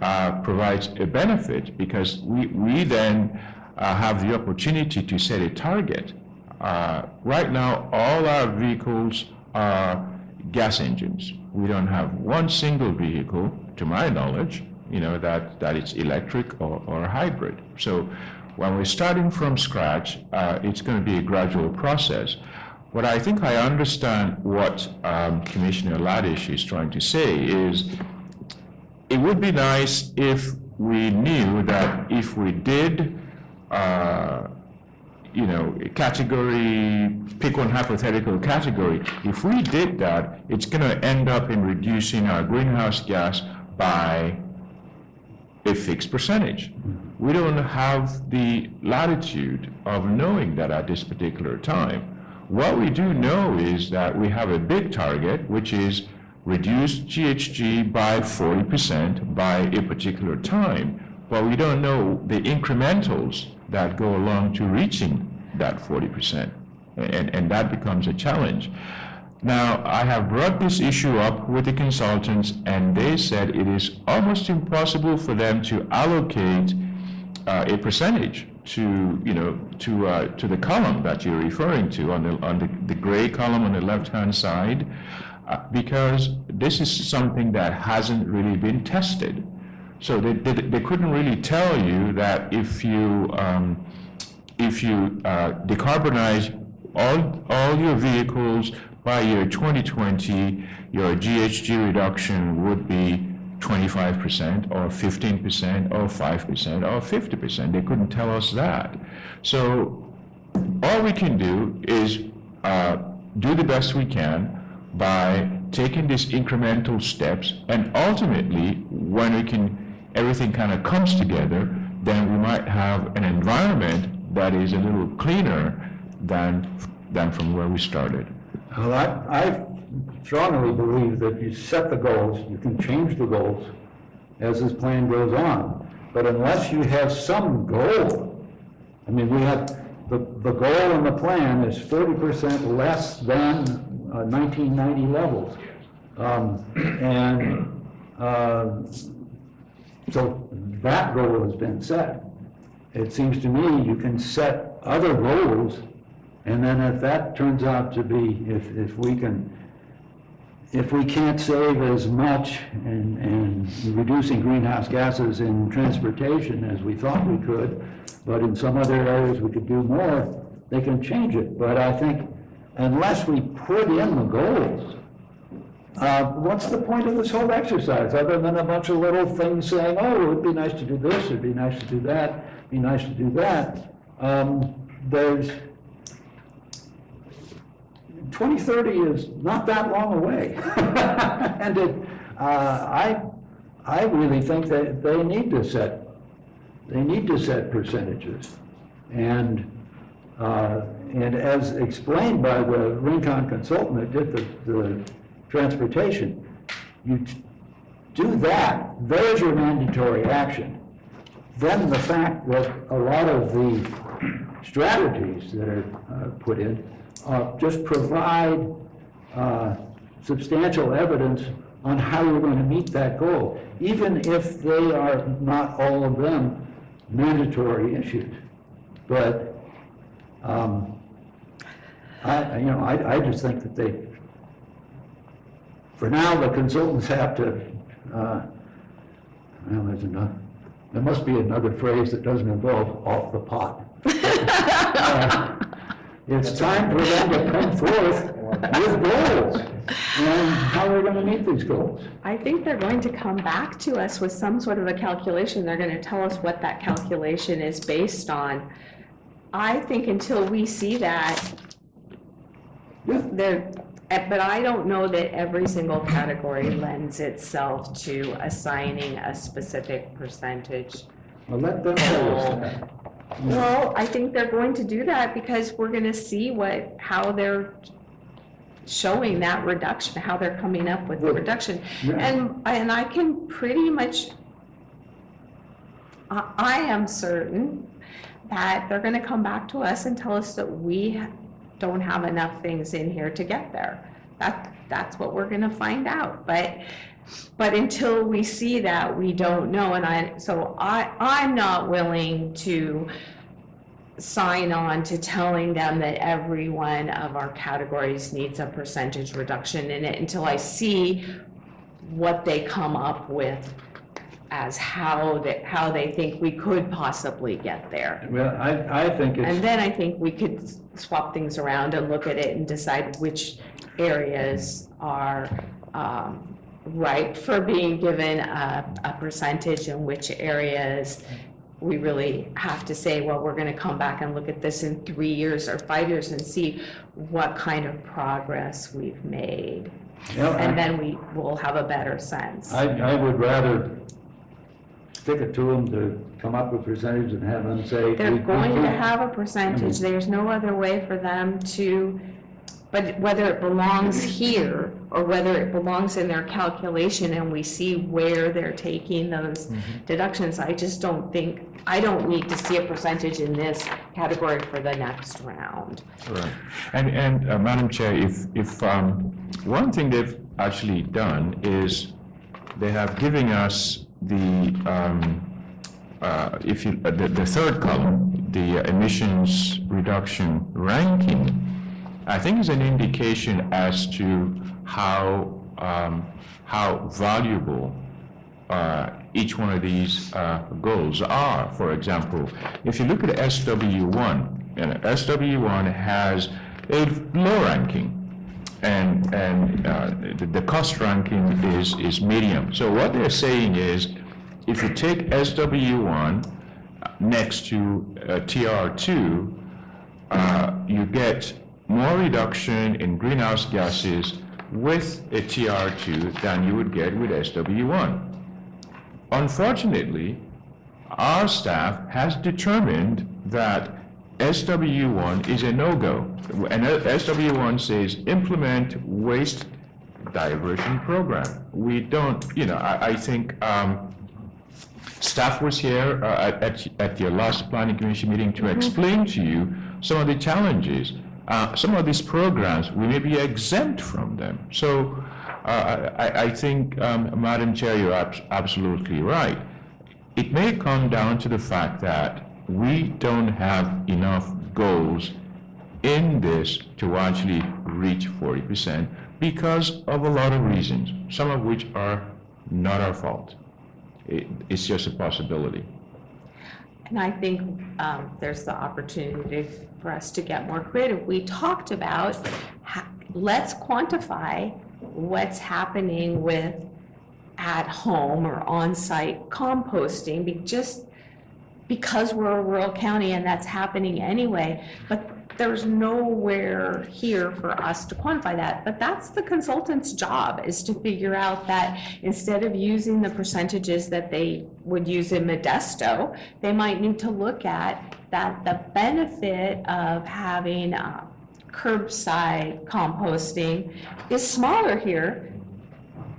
uh, provides a benefit because we, we then uh, have the opportunity to set a target. Uh, Right now, all our vehicles are gas engines. We don't have one single vehicle, to my knowledge, you know, that, that it's electric or, or hybrid. So when we're starting from scratch, uh, it's going to be a gradual process. What I think I understand what um, Commissioner Laddish is trying to say is it would be nice if we knew that if we did, uh, you know, category, pick one hypothetical category, if we did that, it's going to end up in reducing our greenhouse gas by a fixed percentage. Mm-hmm. We don't have the latitude of knowing that at this particular time. What we do know is that we have a big target, which is reduce GHG by 40% by a particular time, but we don't know the incrementals that go along to reaching that 40%. And, and that becomes a challenge. Now, I have brought this issue up with the consultants, and they said it is almost impossible for them to allocate uh, a percentage to, you know, to, uh, to the column that you're referring to, on the, on the, the gray column on the left-hand side, uh, because this is something that hasn't really been tested. So they, they, they couldn't really tell you that if you, um, if you uh, decarbonize all, all your vehicles by year 2020, your GHG reduction would be 25% or 15% or 5% or 50%. They couldn't tell us that. So all we can do is uh, do the best we can by taking these incremental steps, and ultimately, when we can, everything kind of comes together, then we might have an environment that is a little cleaner than, than from where we started. Well, I, I strongly believe that you set the goals, you can change the goals as this plan goes on. But unless you have some goal, I mean, we have, the, the goal in the plan is forty percent less than uh, nineteen ninety levels. Um, and, uh, so that goal has been set. It seems to me you can set other goals, and then if that turns out to be, if, if we can, if we can't save as much in, in reducing greenhouse gases in transportation as we thought we could, but in some other areas we could do more, they can change it. But I think unless we put in the goals, uh, what's the point of this whole exercise, other than a bunch of little things saying, oh, it'd be nice to do this, it'd be nice to do that, it'd be nice to do that? Um, There's, 2030 is not that long away. And it, uh, I, I really think that they need to set, they need to set percentages. And, uh, and as explained by the Rincon consultant that did the, the transportation, you do that, there's your mandatory action. Then the fact that a lot of the strategies that are uh, put in uh, just provide uh, substantial evidence on how you're going to meet that goal, even if they are not all of them mandatory issues. But, um, I, you know, I, I just think that they, for now, the consultants have to, uh, well, there's another, there must be another phrase that doesn't involve off the pot. Uh, It's time for them to come forth with goals and how we're going to meet these goals. I think they're going to come back to us with some sort of a calculation. They're going to tell us what that calculation is based on. I think until we see that, Yeah. there, eh, but I don't know that every single category lends itself to assigning a specific percentage. Well, let them tell us that. Well, I think they're going to do that because we're gonna see what, how they're showing that reduction, how they're coming up with the Well, reduction. yeah. And, and I can pretty much, I, I am certain that they're gonna come back to us and tell us that we don't have enough things in here to get there. That, that's what we're gonna find out, but, but until we see that, we don't know, and I, so I, I'm not willing to sign on to telling them that every one of our categories needs a percentage reduction in it until I see what they come up with as how they, how they think we could possibly get there. Well, I, I think And it's, then I think we could swap things around and look at it and decide which areas are um, ripe for being given a, a percentage and which areas we really have to say, well, we're gonna come back and look at this in three years or five years and see what kind of progress we've made. you know, And I, then we will have a better sense. I I would rather stick it to them to come up with percentage and have them say. They're going to have a percentage, there's no other way for them to, but whether it belongs here or whether it belongs in their calculation and we see where they're taking those deductions, I just don't think, I don't need to see a percentage in this category for the next round. Right. And, and uh, Madam Chair, if, if, um, one thing they've actually done is they have given us the, um, uh, if you, uh, the, the third column, the emissions reduction ranking, I think is an indication as to how, um, how valuable uh, each one of these uh, goals are. For example, if you look at SW1, you know, SW1 has a low ranking, and, and uh, the, the cost ranking is, is medium. So what they're saying is, if you take SW1 next to uh, TR2, uh, you get more reduction in greenhouse gases with a TR2 than you would get with SW1. Unfortunately, our staff has determined that SW1 is a no-go. And SW1 says, implement waste diversion program. We don't, you know, I, I think, um, staff was here uh, at, at- your last planning commission meeting to explain to you some of the challenges. Uh, Some of these programs, we may be exempt from them. So uh, I, I- think, um, Madam Chair, you're abs- absolutely right. It may come down to the fact that we don't have enough goals in this to actually reach 40% because of a lot of reasons, some of which are not our fault. It- It's just a possibility. And I think um, there's the opportunity for us to get more creative. We talked about, let's quantify what's happening with at-home or on-site composting, be- just because we're a rural county and that's happening anyway. But there's nowhere here for us to quantify that. But that's the consultant's job, is to figure out that instead of using the percentages that they would use in Modesto, they might need to look at that the benefit of having uh, curbside composting is smaller here,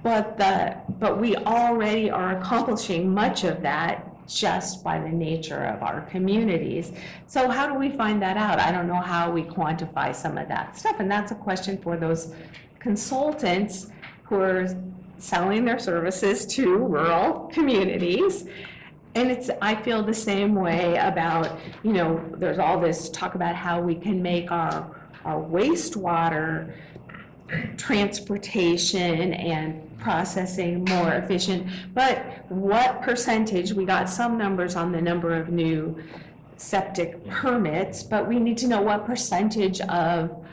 but the, but we already are accomplishing much of that just by the nature of our communities. So how do we find that out? I don't know how we quantify some of that stuff, and that's a question for those consultants who are selling their services to rural communities. And it's, I feel the same way about, you know, there's all this talk about how we can make our, our wastewater transportation and processing more efficient. But what percentage, we got some numbers on the number of new septic permits, but we need to know what percentage of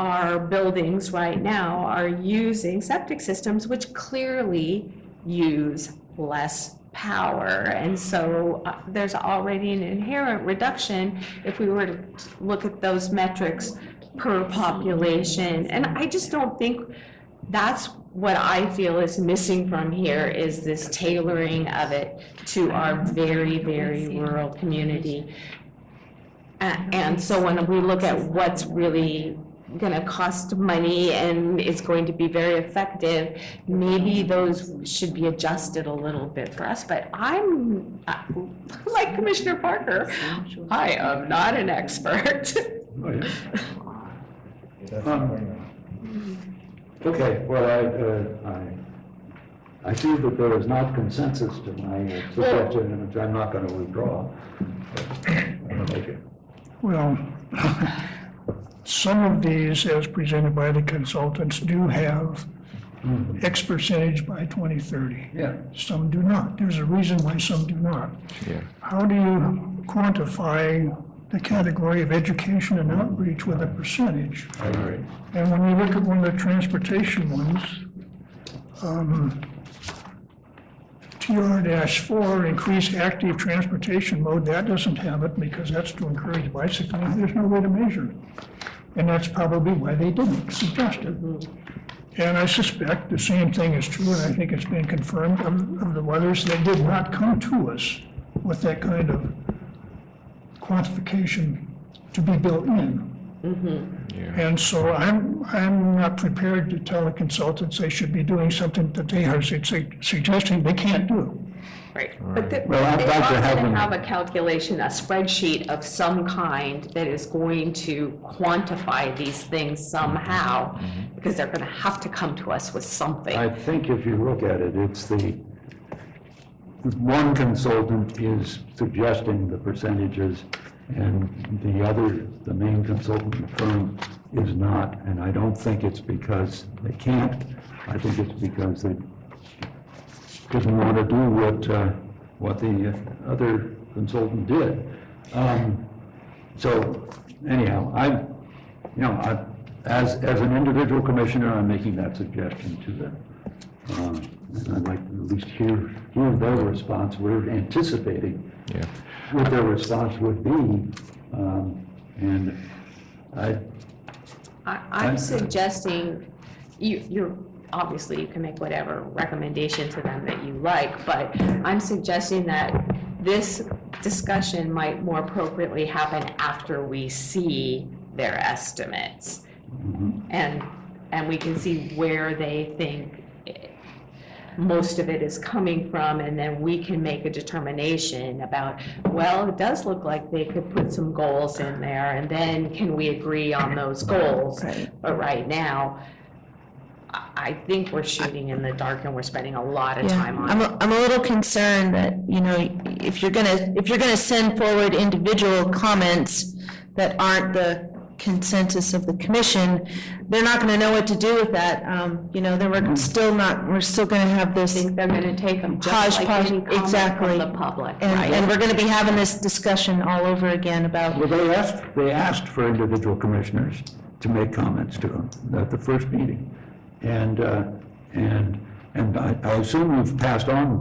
our buildings right now are using septic systems, which clearly use less power. And so uh, there's already an inherent reduction if we were to look at those metrics per population. And I just don't think that's what I feel is missing from here is this tailoring of it to our very, very rural community. A- And so when we look at what's really going to cost money and is going to be very effective, maybe those should be adjusted a little bit for us. But I'm, uh, like Commissioner Parker, I am not an expert. Oh, yeah. Um, Okay, well, I, uh, I, I see that there is not consensus to my uh, suggestion, which I'm not going to withdraw. but I'm gonna make it. Well, some of these, as presented by the consultants, do have X percentage by 2030. Yeah. Some do not. There's a reason why some do not. Yeah. How do you quantify the category of education and outreach with a percentage? I agree. And when you look at one of the transportation ones, um, TR-4, increase active transportation mode, that doesn't have it because that's to encourage bicycling. There's no way to measure it. And that's probably why they didn't suggest it. And I suspect the same thing is true, and I think it's been confirmed of, of the others that did not come to us with that kind of quantification to be built in. Mm-hmm. And so I'm, I'm not prepared to tell the consultants they should be doing something that they are su- su- suggesting they can't do. Right, but they Well, I'd they like to have to them- have a calculation, a spreadsheet of some kind that is going to quantify these things somehow, mm-hmm. because they're gonna have to come to us with something. I think if you look at it, it's the, one consultant is suggesting the percentages, and the other, the main consultant firm is not, and I don't think it's because they can't, I think it's because they didn't want to do what, uh, what the other consultant did. Um, So anyhow, I, you know, I, as, as an individual commissioner, I'm making that suggestion to them. Um, And I'd like to at least hear, hear their response. We're anticipating Yeah. what their response would be. Um, And I, I- I'm suggesting, you, you're, obviously, you can make whatever recommendation to them that you like, but I'm suggesting that this discussion might more appropriately happen after we see their estimates. And, and we can see where they think most of it is coming from, and then we can make a determination about, well, it does look like they could put some goals in there, and then can we agree on those goals? Right. But right now, I, I think we're shooting in the dark and we're spending a lot of Yeah, time on I'm, a- I'm a little concerned that, you know, if you're gonna, if you're gonna send forward individual comments that aren't the consensus of the commission, they're not gonna know what to do with that. Um, you know, then we're still not, we're still gonna have this, think they're gonna take them just like Hodgepodge, any comment exactly. from the public, and, and we're gonna be having this discussion all over again about, well, they asked, they asked for individual commissioners to make comments to them at the first meeting. And, uh, and, and I I assume you've passed on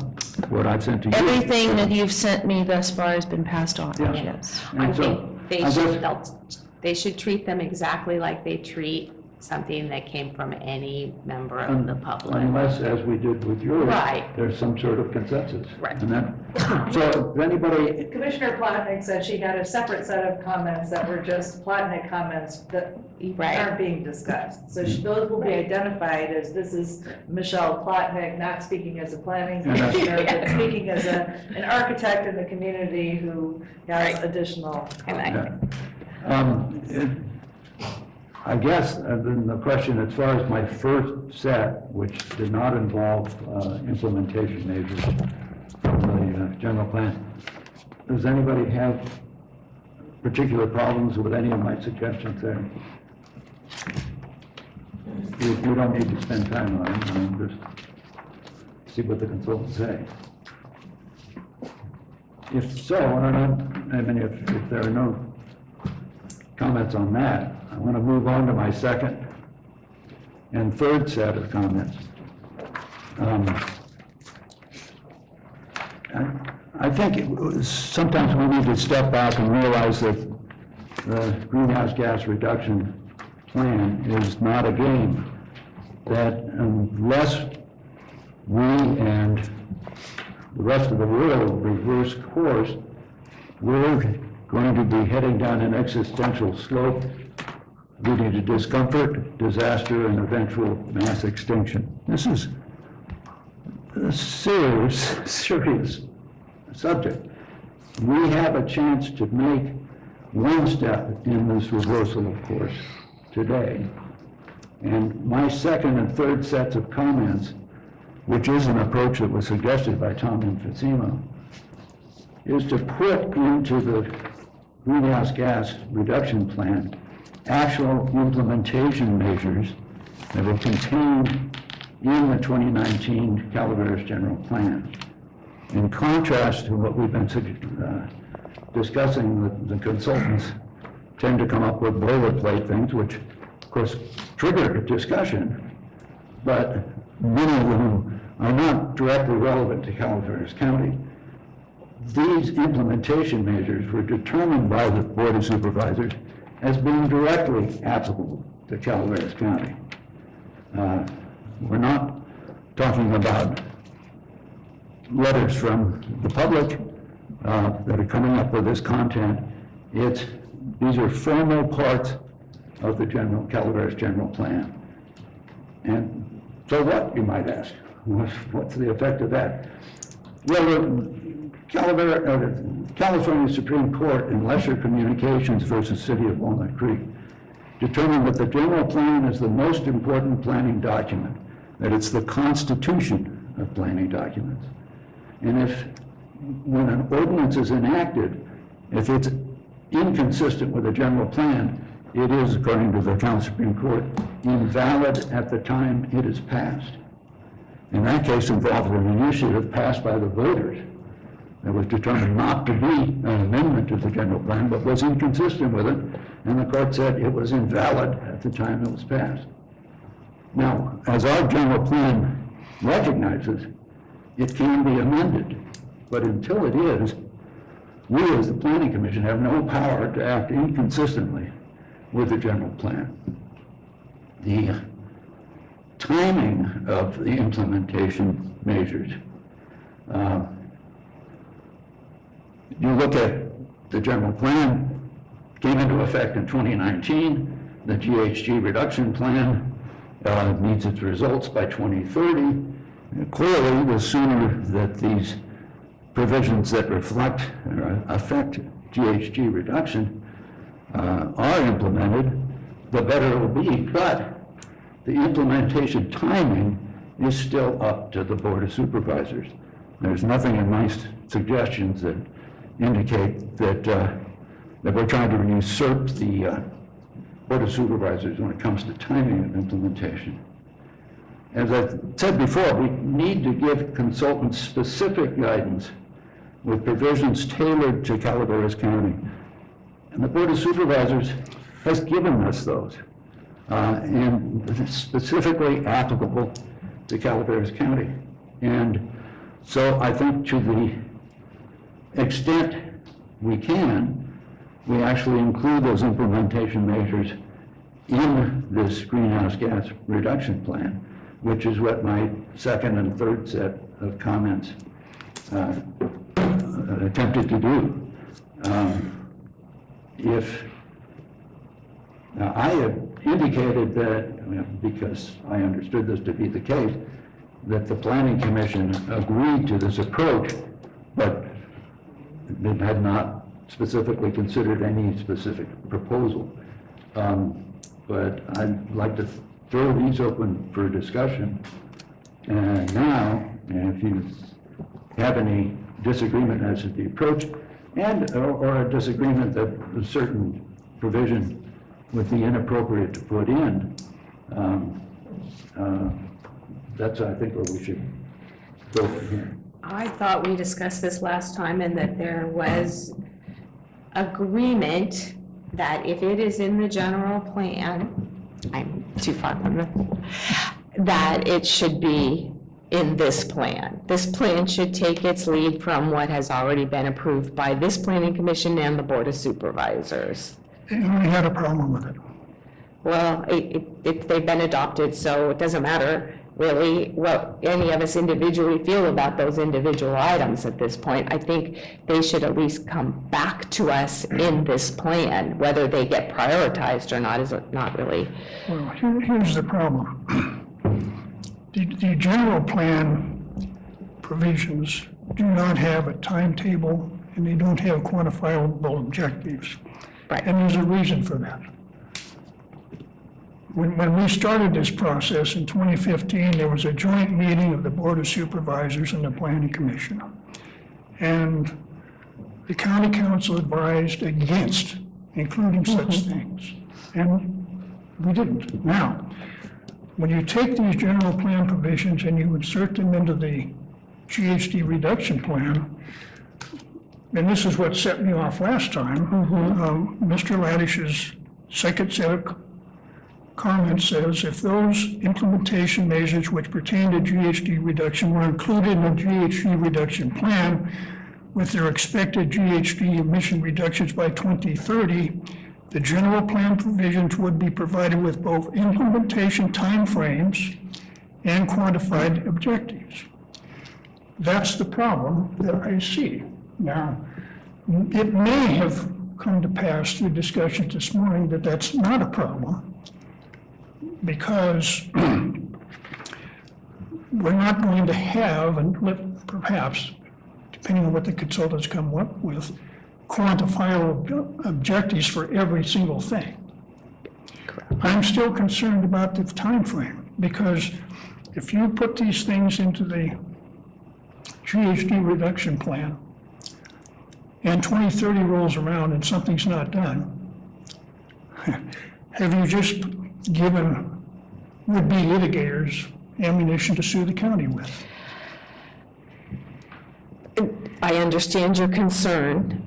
what I've sent to you. everything that you've sent me thus far has been passed on, Yeah. yes. I And so, think they I should, guess- they'll- they should treat them exactly like they treat something that came from any member of the public. Unless, as we did with yours. Right. There's some sort of consensus. Right. And that, so if anybody, Commissioner Plotnick said she had a separate set of comments that were just Plotnick comments that Right. aren't being discussed. So she- mm. those will be identified as this is Michelle Plotnick, not speaking as a planning And commissioner, but speaking as a, an architect in the community who has Right. additional. And I- yeah. Um, it- I guess, uh, then the question, as far as my first set, which did not involve uh, implementation measures from the uh, general plan, does anybody have particular problems with any of my suggestions there? You don't need to spend time on it, I mean, just see what the consultants say. If so, I don't know, I mean, if, if there are no comments on that, I want to move on to my second and third set of comments. Um, I- think it sometimes we need to step back and realize that the greenhouse gas reduction plan is not a game, that unless we and the rest of the world reverse course, we're going to be heading down an existential slope leading to discomfort, disaster, and eventual mass extinction. This is a serious, serious subject. We have a chance to make one step in this reversal of course today. And my second and third sets of comments, which is an approach that was suggested by Tom Infusino, is to put into the greenhouse gas reduction plan actual implementation measures that are contained in the 2019 Calaveras General Plan. In contrast to what we've been uh, discussing, the- the consultants tend to come up with boilerplate things, which of course trigger discussion, but many of them are not directly relevant to Calaveras County. These implementation measures were determined by the Board of Supervisors as being directly applicable to Calaveras County. Uh, We're not talking about letters from the public uh, that are coming up with this content. It's, these are formal parts of the general, Calaveras General Plan. And so what, you might ask? What's the effect of that? Well, Uh, California Supreme Court in Lesher Communications versus City of Walnut Creek determined that the general plan is the most important planning document, that it's the constitution of planning documents. And if, when an ordinance is enacted, if it's inconsistent with the general plan, it is, according to the Cal Supreme Court, invalid at the time it is passed. in that case involved an initiative passed by the voters that was determined not to be an amendment to the general plan, but was inconsistent with it, and the court said it was invalid at the time it was passed. Now, as our general plan recognizes, it can be amended, but until it is, we as the planning commission have no power to act inconsistently with the general plan. The timing of the implementation measures, uh, you look at the general plan, came into effect in 2019, the GHG reduction plan uh, needs its results by 2030. Clearly, the sooner that these provisions that reflect or affect GHG reduction uh, are implemented, the better it will be. But the implementation timing is still up to the Board of Supervisors. There's nothing in my suggestions that indicate that, uh, that we're trying to usurp the uh, Board of Supervisors when it comes to timing of implementation. As I said before, we need to give consultants specific guidance with provisions tailored to Calaveras County. And the Board of Supervisors has given us those, uh, and specifically applicable to Calaveras County. And so I think to the extent we can, we actually include those implementation measures in this greenhouse gas reduction plan, which is what my second and third set of comments uh, attempted to do. Um, If, now, I had indicated that, because I understood this to be the case, that the planning commission agreed to this approach, but they had not specifically considered any specific proposal. Um, But I'd like to throw these open for discussion. And now, if you have any disagreement as to the approach, and, or or a disagreement that a certain provision would be inappropriate to put in, um, uh, that's, I think, where we should go from here. I thought we discussed this last time and that there was agreement that if it is in the general plan, I'm too far from the, that it should be in this plan. This plan should take its lead from what has already been approved by this planning commission and the board of supervisors. And we had a problem with it. Well, it, it- it, they've been adopted, so it doesn't matter really what any of us individually feel about those individual items at this point. I think they should at least come back to us in this plan. Whether they get prioritized or not is not really, Well, here- here's the problem. The, the general plan provisions do not have a timetable, and they don't have quantifiable objectives. Right. And there's a reason for that. When, when we started this process in 2015, there was a joint meeting of the Board of Supervisors and the Planning Commission. And the county counsel advised against including such things. And we didn't. Now, when you take these general plan provisions and you insert them into the GHG reduction plan, and this is what set me off last time, um, Mr. Laddish's second set of comment says, if those implementation measures which pertain to GHG reduction were included in the GHG reduction plan with their expected GHG emission reductions by 2030, the general plan provisions would be provided with both implementation timeframes and quantified objectives. That's the problem that I see. Now, it may have come to pass through discussions this morning that that's not a problem because we're not going to have, and let- perhaps, depending on what the consultants come up with, quantifiable ob- objectives for every single thing. I'm still concerned about the time frame because if you put these things into the GHG reduction plan, and 2030 rolls around and something's not done, have you just given would-be litigators ammunition to sue the county with. I understand your concern.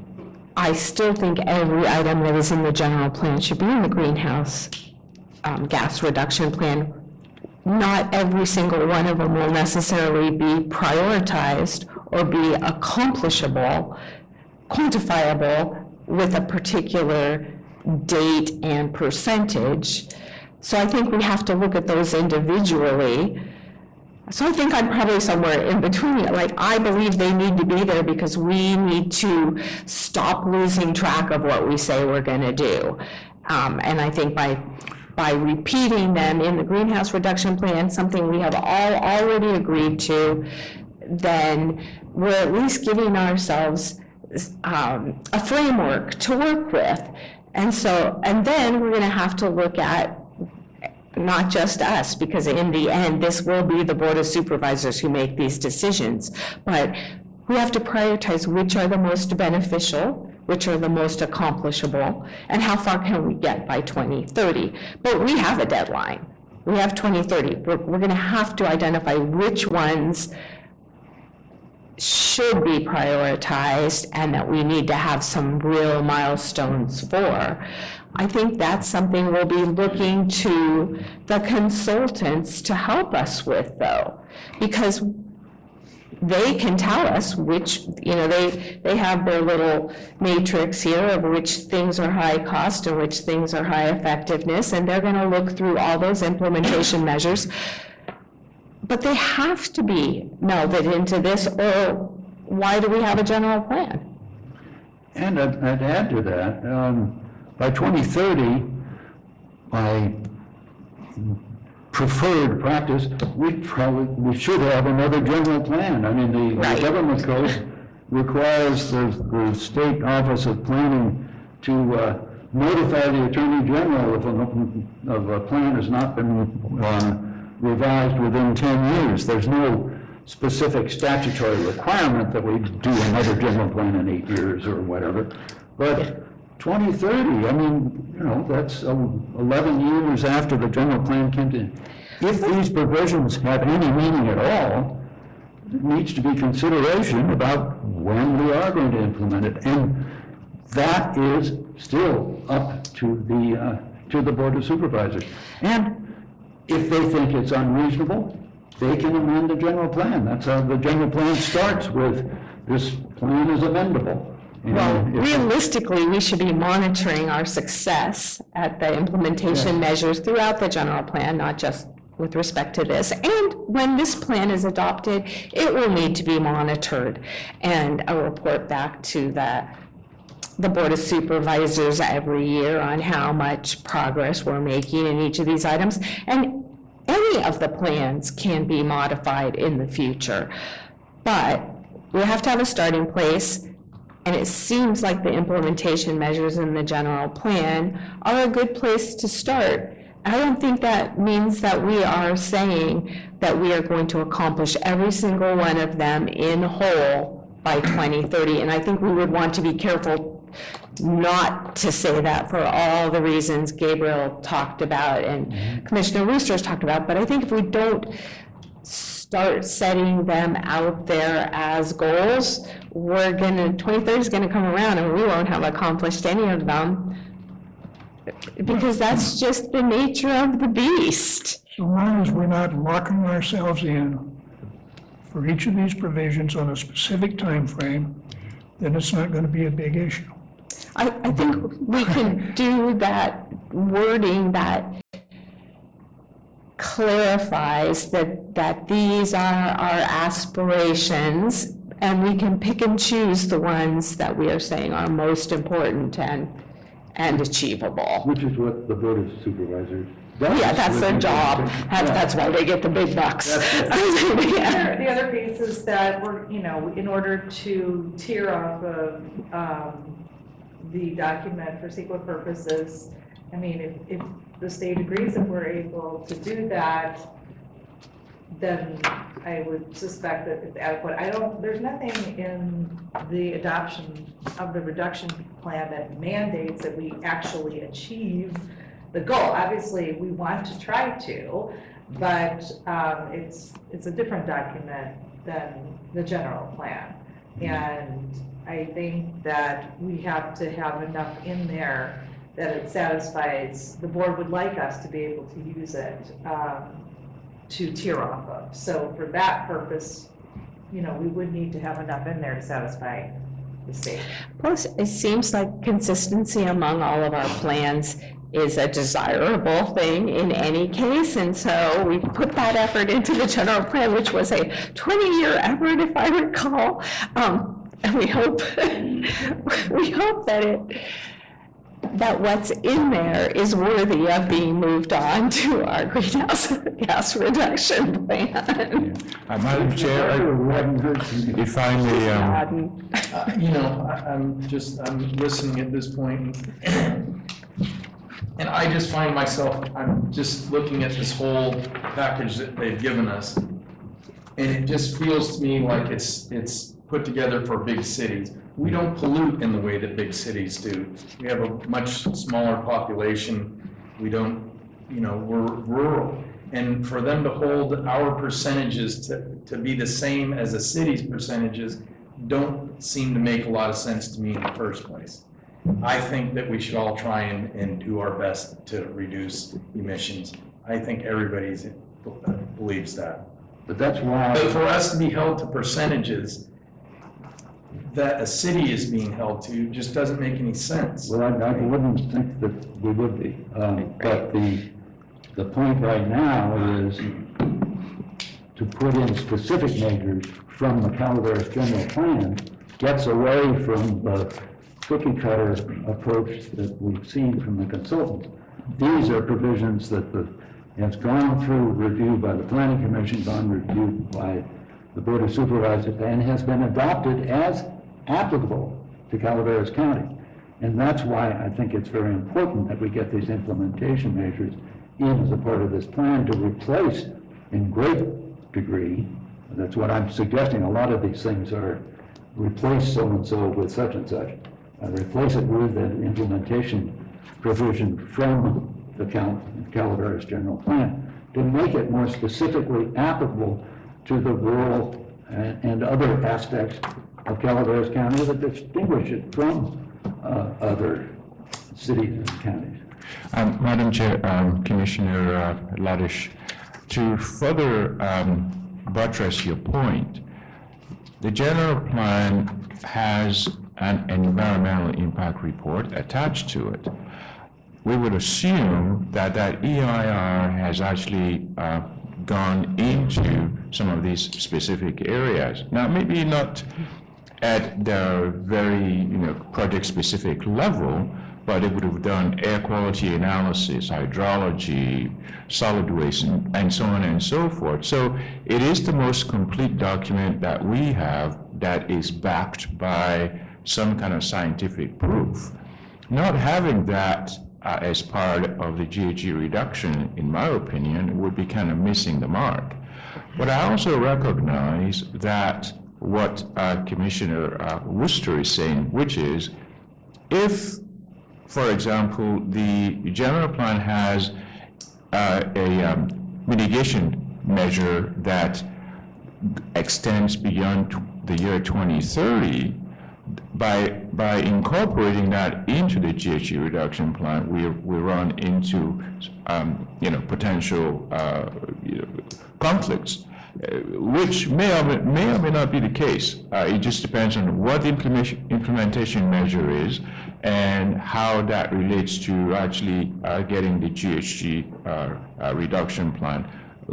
I still think every item that is in the general plan should be in the greenhouse um, gas reduction plan. Not every single one of them will necessarily be prioritized or be accomplishable, quantifiable with a particular date and percentage. So I think we have to look at those individually. So I think I'm probably somewhere in between. Like, I believe they need to be there because we need to stop losing track of what we say we're going to do. Um, And I think by, by repeating them in the greenhouse reduction plan, something we have all already agreed to, then we're at least giving ourselves um, a framework to work with. And so, and then we're going to have to look at not just us, because in the end, this will be the Board of Supervisors who make these decisions. But we have to prioritize which are the most beneficial, which are the most accomplishable, and how far can we get by 2030? But we have a deadline. We have 2030. We're, we're going to have to identify which ones should be prioritized and that we need to have some real milestones for. I think that's something we'll be looking to the consultants to help us with, though, because they can tell us which, you know, they, they have their little matrix here of which things are high cost and which things are high effectiveness, and they're gonna look through all those implementation measures. But they have to be melded into this, or why do we have a general plan? And I'd I'd add to that, um, by 2030, my preferred practice, we probably, we should have another general plan. I mean, the- the Right. government code requires the the State Office of Planning to uh, notify the Attorney General if a, of a plan has not been uh, revised within 10 years. There's no specific statutory requirement that we do another general plan in eight years or whatever. But 2030, I mean, you know, that's um, 11 years after the general plan came to. If these provisions have any meaning at all, it needs to be consideration about when we are going to implement it. And that is still up to the, uh, to the Board of Supervisors. And if they think it's unreasonable, they can amend the general plan. That's how the general plan starts with, this plan is amendable. Well, realistically, we should be monitoring our success at the implementation measures throughout the general plan, not just with respect to this. And when this plan is adopted, it will need to be monitored and a report back to the, the Board of Supervisors every year on how much progress we're making in each of these items. And any of the plans can be modified in the future. But we have to have a starting place, and it seems like the implementation measures in the general plan are a good place to start. I don't think that means that we are saying that we are going to accomplish every single one of them in whole by 2030. And I think we would want to be careful not to say that for all the reasons Gabriel talked about and mm-hmm. Commissioner Roosters talked about. But I think if we don't start setting them out there as goals, we're gonna, 2030 is gonna come around and we won't have accomplished any of them. Because that's just the nature of the beast. So long as we're not locking ourselves in for each of these provisions on a specific time frame, then it's not going to be a big issue. I, I think we can do that wording that clarifies that, that these are our aspirations, and we can pick and choose the ones that we are saying are most important and, and achievable. Which is what the Board of Supervisors does. Yeah, that's their job. That- That's why they get the big bucks. Yeah. The other piece is that we're, you know, in order to tier off of, um, the document for CEQA purposes, I mean, if, if the state agrees that we're able to do that, then I would suspect that it's adequate. I don't, there's nothing in the adoption of the reduction plan that mandates that we actually achieve the goal. Obviously, we want to try to, but um, it's, it's a different document than the general plan. And I think that we have to have enough in there that it satisfies, the board would like us to be able to use it um, to tier off of. So for that purpose, you know, we would need to have enough in there to satisfy the state. Plus, it seems like consistency among all of our plans is a desirable thing in any case, and so we put that effort into the general plan, which was a 20-year effort, if I recall. Um, And we hope, we hope that it, that what's in there is worthy of being moved on to our greenhouse gas reduction plan. Uh, Madam Chair, I- We haven't heard from you. if I may, um, Pardon. Uh, You know, I, I'm just, I'm listening at this point, and I just find myself, I'm just looking at this whole package that they've given us, and it just feels to me like it's, it's put together for big cities. We don't pollute in the way that big cities do. We have a much smaller population. We don't, you know, we're rural. And for them to hold our percentages to, to be the same as a city's percentages don't seem to make a lot of sense to me in the first place. I think that we should all try and, and do our best to reduce emissions. I think everybody's believes that. But that's why. But for us to be held to percentages that a city is being held to just doesn't make any sense. Well, I, I wouldn't think that we would be. Um, But the, the point right now is to put in specific measures from the Calaveras general plan gets away from the cookie cutter approach that we've seen from the consultants. These are provisions that the, has gone through review by the planning commission, gone reviewed by the board of supervisors, and has been adopted as applicable to Calaveras County. And that's why I think it's very important that we get these implementation measures in as a part of this plan to replace in great degree, that's what I'm suggesting, a lot of these things are replace so-and-so with such and such. Uh, Replace it with an implementation provision from the Cal- Calaveras general plan to make it more specifically applicable to the rural and, and other aspects of Calaveras County that distinguish it from uh, other cities and counties. Um, Madam Chair, um, Commissioner uh, Laddish, to further um, buttress your point, the general plan has an environmental impact report attached to it. We would assume that that EIR has actually uh, gone into some of these specific areas. Now, maybe not at the very, you know, project-specific level, but it would have done air quality analysis, hydrology, solid waste, and and so on and so forth. So it is the most complete document that we have that is backed by some kind of scientific proof. Not having that uh, as part of the GHG reduction, in my opinion, would be kind of missing the mark. But I also recognize that what uh, Commissioner uh, Worcester is saying, which is, if, for example, the general plan has uh, a um, mitigation measure that extends beyond the year 2030, by, by incorporating that into the GHG reduction plan, we, we run into, um, you know, potential, uh, you know, conflicts, uh, which may or may, or may not be the case. Uh, it just depends on what the implementation, implementation measure is and how that relates to actually, uh, getting the GHG, uh, reduction plan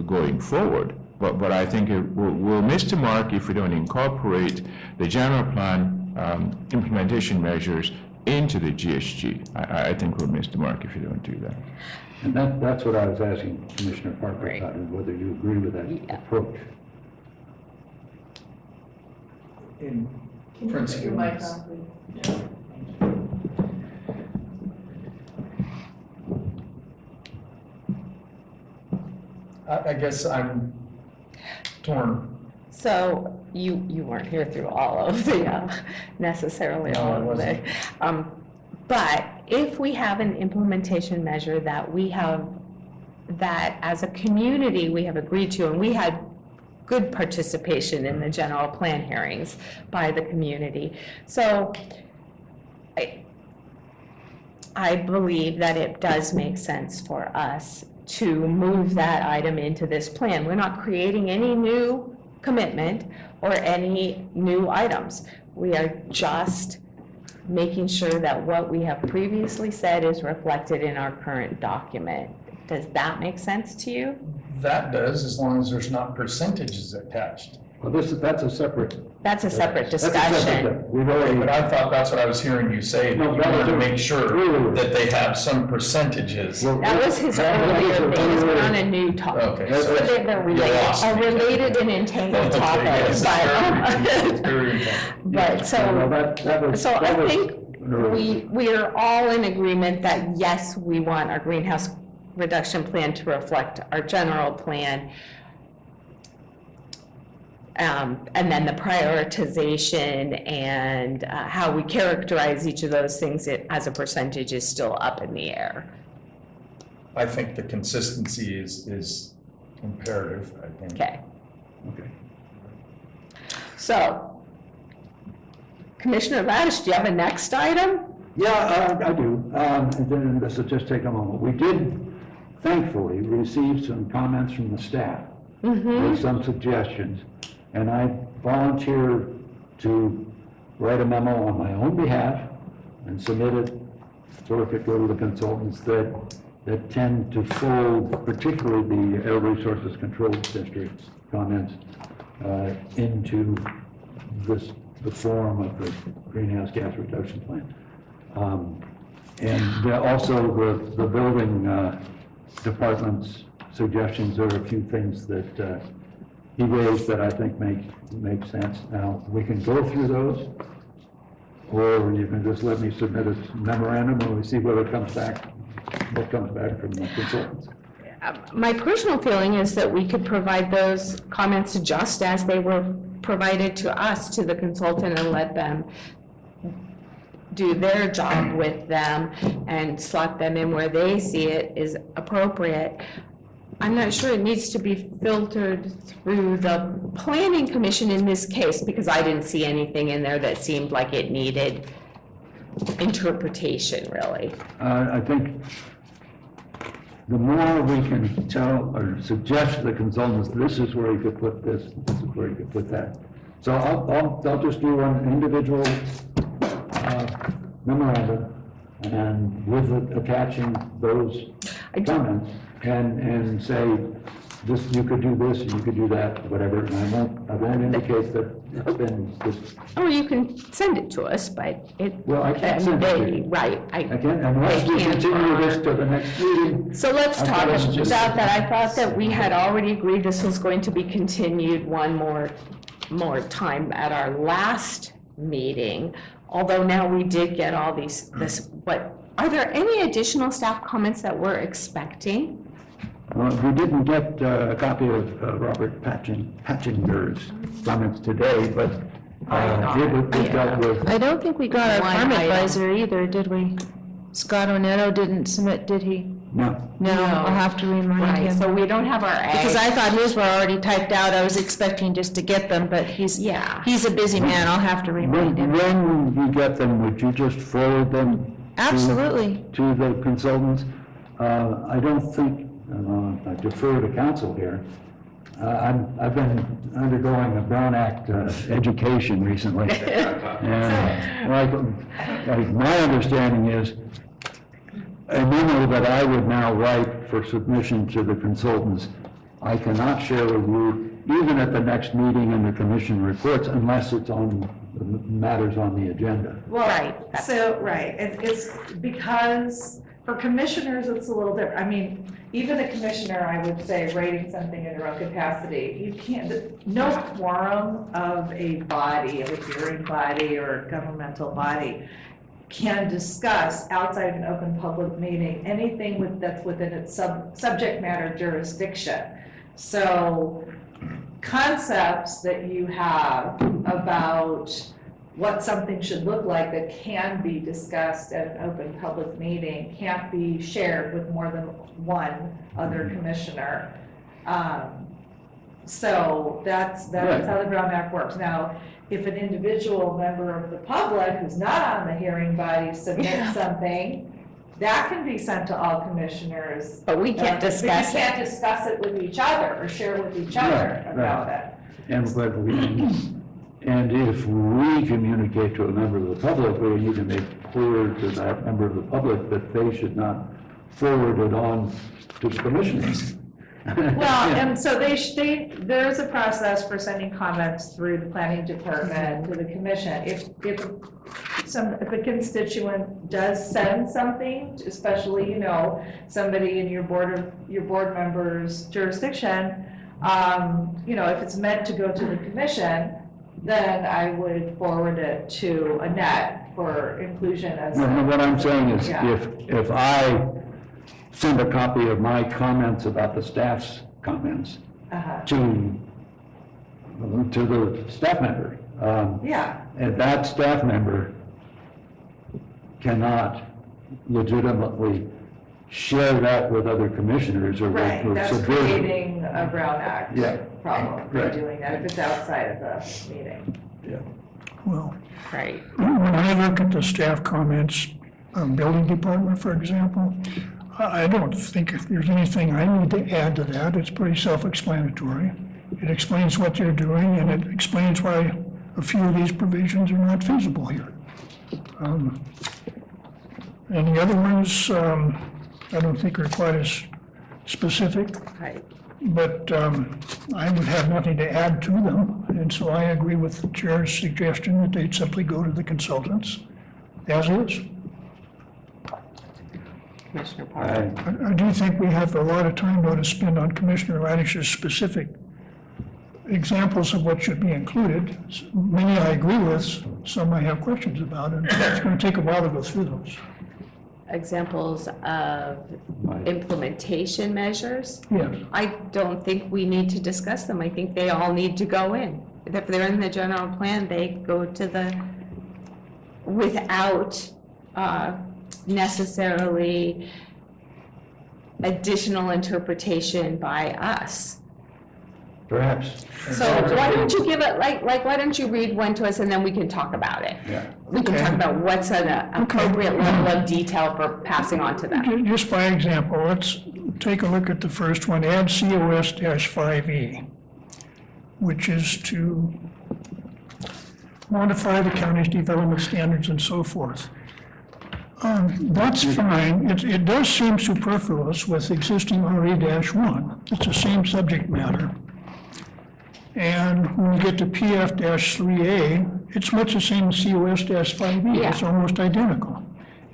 going forward. But, but I think it will, we'll miss the mark if we don't incorporate the general plan um, implementation measures into the GHG. I- I, I think we'll miss the mark if you don't do that. And that, that's what I was asking Commissioner Parker about, and whether you agree with that approach. In principle, yes. Yeah. I, I guess I'm torn. So you, you weren't here through all of the, uh, necessarily No, I all of the. wasn't. um, But if we have an implementation measure that we have that as a community, we have agreed to, and we had good participation in the general plan hearings by the community. So I, I believe that it does make sense for us to move that item into this plan. We're not creating any new commitment or any new items. We are just making sure that what we have previously said is reflected in our current document. Does that make sense to you? That does, as long as there's not percentages attached. Well, this, is that's a separate. That's a separate that's a separate discussion. thing. We've already. But I thought that's what I was hearing you say, that you that wanted to was- make sure that they have some percentages. Well, That was his that was earlier his thing, we're on a new topic. Okay, So so they're they're you related, lost a me. related and entangled Okay, topic. yes, but- it's very. But Well, so, that, that was. so that I was think we, we are all in agreement that yes, we want our greenhouse reduction plan to reflect our general plan. Um, and then the prioritization and uh, how we characterize each of those things it- as a percentage is still up in the air. I think the consistency is, is imperative, I think. Okay, Okay. so Commissioner Radish, do you have a next item? Yeah, uh, I do. Um, and then this will just take a moment. We did thankfully receive some comments from the staff with some suggestions. And I volunteered to write a memo on my own behalf and submit it so it could go to the consultants that, that tend to fold particularly the Air Resources Control District's comments uh, into this, the form of the greenhouse gas reduction plan. Um, And also the, the building uh, department's suggestions, there are a few things that uh, he raised that I think make, make sense. Now, we can go through those, or you can just let me submit a memorandum and we see what it comes back, what comes back from the consultants. Um, my personal feeling is that we could provide those comments just as they were provided to us, to the consultant, and let them do their job with them and slot them in where they see it is appropriate. I'm not sure it needs to be filtered through the planning commission in this case, because I didn't see anything in there that seemed like it needed interpretation, really. Uh, I think the more we can tell or suggest to the consultants, this is where you could put this, this is where you could put that. So I'll, I'll, I'll just do an individual uh, memorandum and with it attaching those I do- comments and, and say, this, you could do this, and you could do that, whatever, and I won't, I won't indicate that it's been, this, Or you can send it to us, but it. Well, I can't send it to you. Right. again, unless we They can't continue this to the next meeting, So let's I talk about just- that. I thought that we had already agreed this was going to be continued one more, more time at our last meeting. Although now we did get all these, this, what, are there any additional staff comments that we're expecting? Well, we didn't get uh, a copy of uh, Robert Patchen, Patchinger's comments today, but uh, it was- it dealt with, I don't think we got our One farm item. advisor either, did we? Scott Oneto didn't submit, did he? no, No, I'll have to remind Right, him. so we don't have our Because. I thought his were already typed out, I was expecting just to get them, but he's, Yeah. he's a busy man, I'll have to remind when, him. when you get them, would you just forward them? to- Absolutely. To the consultants? Uh, I don't think, uh, I defer to counsel here. Uh, I'm, I've been undergoing a Brown Act uh, education recently. And like, like my understanding is, a memo that I would now write for submission to the consultants, I cannot share with you, even at the next meeting in the commission reports, unless it's on, the matters on the agenda. Right. Well, so, right, it- it's because for commissioners, it's a little different. I mean, even a commissioner, I would say, writing something in their own capacity, you can't, no quorum of a body, of a hearing body or governmental body can discuss outside an open public meeting, anything with, that's within its sub, subject matter jurisdiction. So concepts that you have about what something should look like that can be discussed at an open public meeting, can't be shared with more than one other commissioner. Um, So that's, that's how the Brown Act works. Now, if an individual member of the public who's not on the hearing body submits something, that can be sent to all commissioners. But we can't Uh, discuss But you it. can't discuss it with each other or share with each other Right, right. about it. And but we, and if we communicate to a member of the public, we need to make clear to that member of the public that they should not forward it on to the commissioners. Well, and so they, they, there is a process for sending comments through the planning department to the commission. If, if some, if a constituent does send something, especially, you know, somebody in your board of, your board member's jurisdiction, um, you know, if it's meant to go to the commission, then I would forward it to Annette for inclusion as. No, no, what I'm saying is, Yeah. if, if I send a copy of my comments about the staff's comments Uh-huh. to, to the staff member, um, Yeah, and that staff member cannot legitimately share that with other commissioners or with. right, or that's subvert- creating a Brown Act Yeah. Problem by Right. doing that if it's outside of the meeting. Yeah. Well, Right. when I look at the staff comments, um, building department, for example, I I don't think if there's anything I need to add to that. It's pretty self-explanatory. It explains what they're doing, and it explains why a few of these provisions are not feasible here. Um, And the other ones, um, I don't think are quite as specific. Right. But um, I would have nothing to add to them, and so I agree with the chair's suggestion that they'd simply go to the consultants as is. Commissioner Parker. I- I I do think we have a lot of time though to spend on Commissioner Radish's specific examples of what should be included. S- Many I agree with, some I have questions about, and it's going to take a while to go through those. Examples of implementation measures. Yes. I don't think we need to discuss them. I think they all need to go in. If they're in the general plan, they go to the, without uh, necessarily additional interpretation by us. Perhaps. So why don't you give it, like, like, why don't you read one to us and then we can talk about it? Yeah. We can talk about what's an appropriate level of detail for passing on to them. Ju- Just by example, let's take a look at the first one, add COS-5E, E, which is to modify the county's development standards and so forth. Um, That's fine. It, it does seem superfluous with existing RE-1. It's the same subject matter. And when we get to PF-3A, it's much the same as COS-5E. It's almost identical.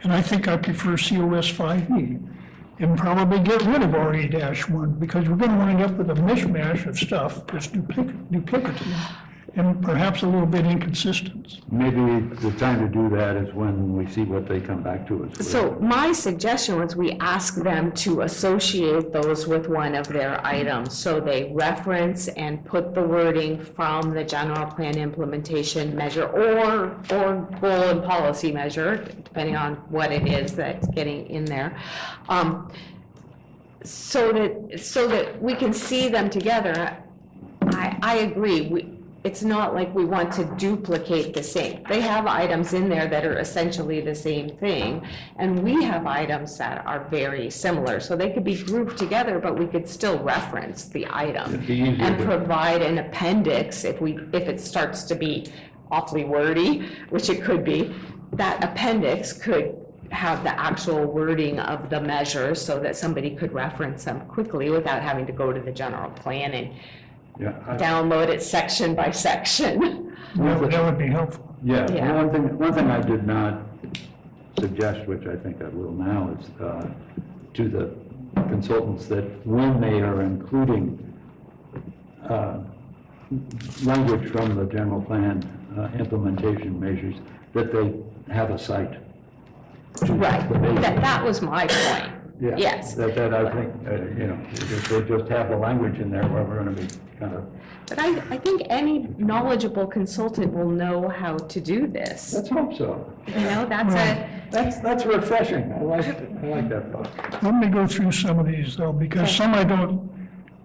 And I think I prefer COS-5E. And probably get rid of RE-1 because we're going to wind up with a mishmash of stuff that's duplic- duplicative and perhaps a little bit inconsistent. Maybe the time to do that is when we see what they come back to us with. So my suggestion was we ask them to associate those with one of their items. So they reference and put the wording from the general plan implementation measure or, or goal and policy measure, depending on what it is that's getting in there. Um, So that, so that we can see them together. I, I agree. We, it's not like we want to duplicate the same. They have items in there that are essentially the same thing, and we have items that are very similar. So they could be grouped together, but we could still reference the item It'd be easier and to- provide an appendix if we, if it starts to be awfully wordy, which it could be. That appendix could have the actual wording of the measures so that somebody could reference them quickly without having to go to the general plan and Yeah, I- download it section by section. That would- that would be helpful. Yeah, Yeah. one thing, one thing I did not suggest, which I think I will now, is uh, to the consultants that when they are including uh, language from the general plan uh, implementation measures, that they have a cite. to Right, the measure. that, that was my point. Yeah. Yes. That, that I think, uh, you know, if they just have the language in there where we're gonna be kind of, But I, I think any knowledgeable consultant will know how to do this. let's hope so. You know, that's a, That's, that's refreshing. I like. I like that thought. Let me go through some of these though, because some I don't,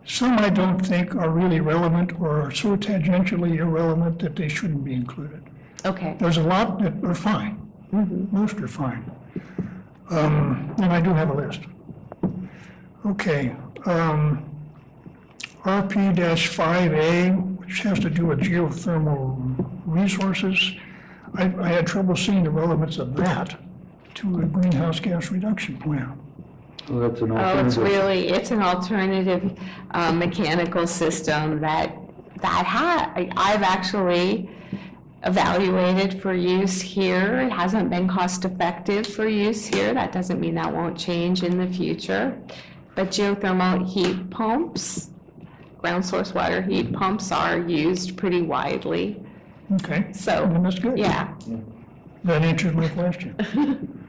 some I don't think are really relevant or are so tangentially irrelevant that they shouldn't be included. okay. There's a lot that are fine. Most are fine. Um, And I do have a list. Okay. um, RP-5A, which has to do with geothermal resources. I I had trouble seeing the relevance of that to a greenhouse gas reduction plan. Well, that's an Oh, it's alternative. really, it's an alternative uh, mechanical system that, that ha, I- I've actually evaluated for use here. It hasn't been cost-effective for use here. That doesn't mean that won't change in the future. But geothermal heat pumps, ground source water heat pumps are used pretty widely. Okay, So, then that's good. yeah. That answers my question.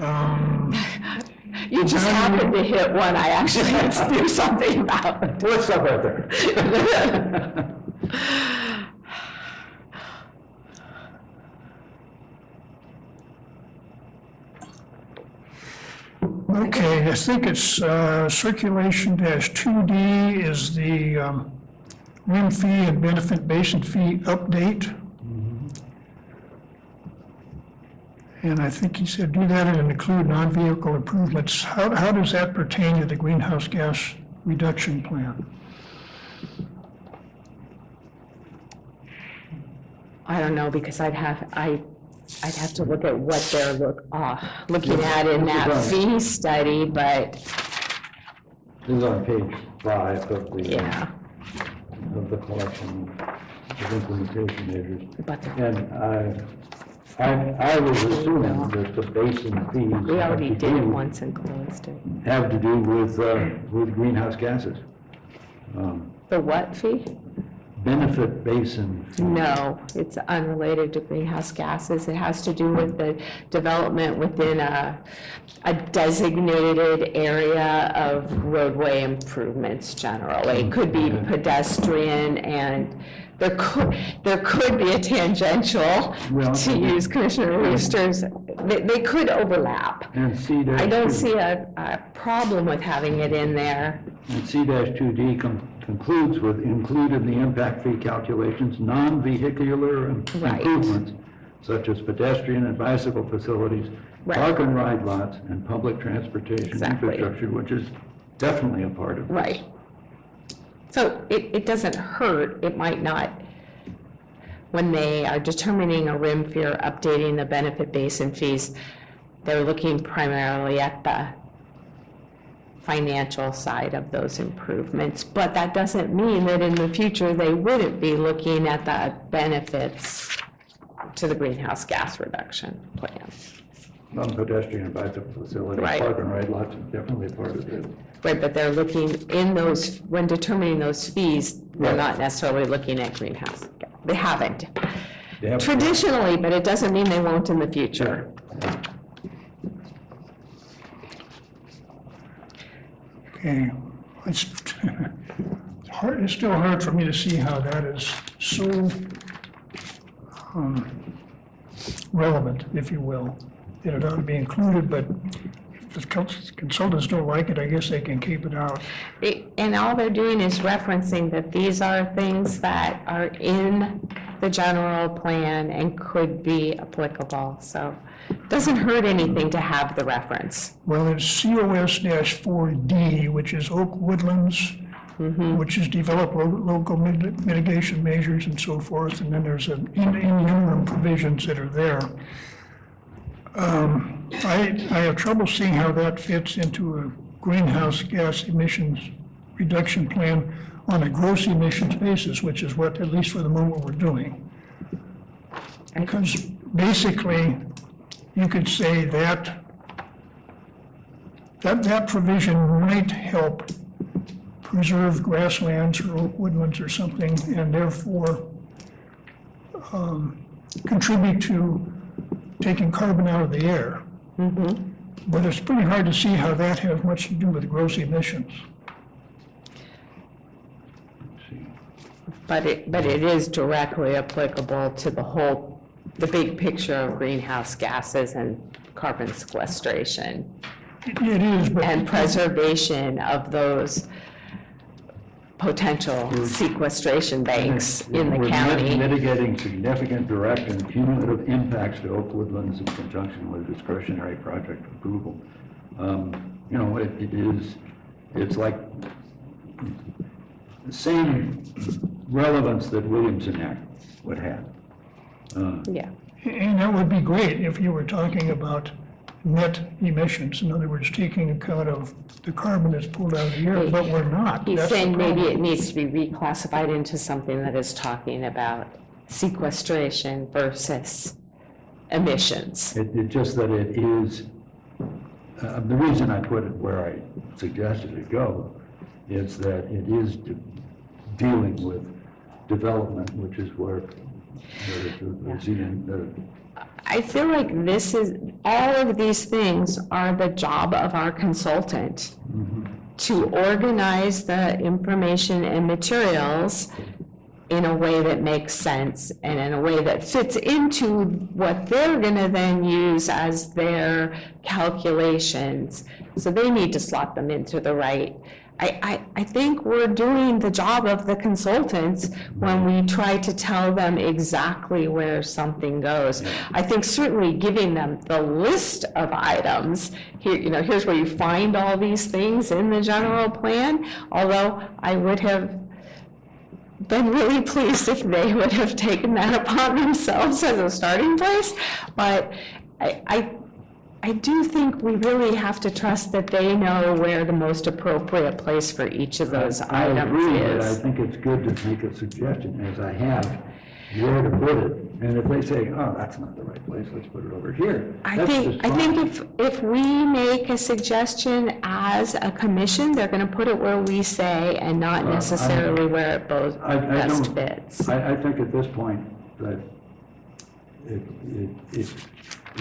Um, You just happened to hit one I actually had to do something about. What's up out there? Okay, I think it's uh, circulation dash 2D is the um, rim fee and benefit basin fee update. And I think he said do that and include non-vehicle improvements. How, how does that pertain to the greenhouse gas reduction plan? I don't know, because I'd have, I, I'd have to look at what they're look, uh, looking at in that fee study, but, This is on page five of the, yeah, of the collection of implementation measures. but And I, I, I was assuming that the basin fees. we already to did it do- once and closed it. Have to do with, uh, with greenhouse gases. Um, The what fee? Benefit basin. No, it's unrelated to greenhouse gases. It has to do with the development within a, a designated area of roadway improvements generally. It could be pedestrian and there could, there could be a tangential, Well- to use Commissioner Rooster's, they, they could overlap. And C dash. I don't see a, a problem with having it in there. And C dash two D concludes with included in the impact fee calculations, non-vehicular Right. improvements such as pedestrian and bicycle facilities, Right. park and ride lots, and public transportation Exactly. infrastructure, which is definitely a part of this. Right. So it, it doesn't hurt, it might not, when they are determining a rim fee or updating the benefit basin fees, they're looking primarily at the financial side of those improvements. But that doesn't mean that in the future, they wouldn't be looking at the benefits to the greenhouse gas reduction plan. Non-pedestrian and bicycle facilities, Right. park and ride lots is definitely part of it. Right, but they're looking in those, when determining those fees, they're Right. not necessarily looking at greenhouse. They haven't They have- traditionally, but it doesn't mean they won't in the future. Okay, it's hard, it's still hard for me to see how that is so um, relevant, if you will, that it ought to be included, but if the cons- consultants don't like it, I guess they can keep it out. It- And all they're doing is referencing that these are things that are in the general plan and could be applicable, so it doesn't hurt anything to have the reference. Well, it's COS four D, which is oak woodlands, which is develop lo- local mit- mitigation measures and so forth, and then there's an in, in interim provisions that are there. Um, I, I have trouble seeing how that fits into a greenhouse gas emissions reduction plan on a gross emissions basis, which is what, at least for the moment, we're doing. Because basically, you could say that that, that provision might help preserve grasslands or oak woodlands or something, and therefore um, contribute to taking carbon out of the air. but it's pretty hard to see how that has much to do with gross emissions. But it, but it is directly applicable to the whole, the big picture of greenhouse gases and carbon sequestration It is, but. and preservation of those potential sequestration banks in the We're mit- county. Mitigating significant direct and cumulative impacts to oak woodlands in conjunction with discretionary project approval. Um, You know, it it is, it's like the same relevance that Williamson Act would have. Uh, Yeah. And that would be great if you were talking about net emissions. In other words, taking account of the carbon that's pulled out of the air, but we're not. He's That's the saying maybe problem. it needs to be reclassified into something that is talking about sequestration versus emissions. It, it just that it is, uh, the reason I put it where I suggested it go is that it is de- dealing with development, which is where the, the, the ZN the I feel like this is, all of these things are the job of our consultant mm-hmm. to organize the information and materials in a way that makes sense and in a way that fits into what they're gonna then use as their calculations. So they need to slot them into the right. I, I, I think we're doing the job of the consultants when we try to tell them exactly where something goes. I think certainly giving them the list of items, here, you know, here's where you find all these things in the general plan, although I would have been really pleased if they would have taken that upon themselves as a starting place. But I, I, I do think we really have to trust that they know where the most appropriate place for each of those I agree, items but I is. think it's good to make a suggestion, as I have, where to put it. And if they say, oh, that's not the right place, let's put it over here. I that's think, just I think fine. if, if we make a suggestion as a commission, they're gonna put it where we say and not I- necessarily where it both I, I best don't, fits. I, I think at this point that if, if, if,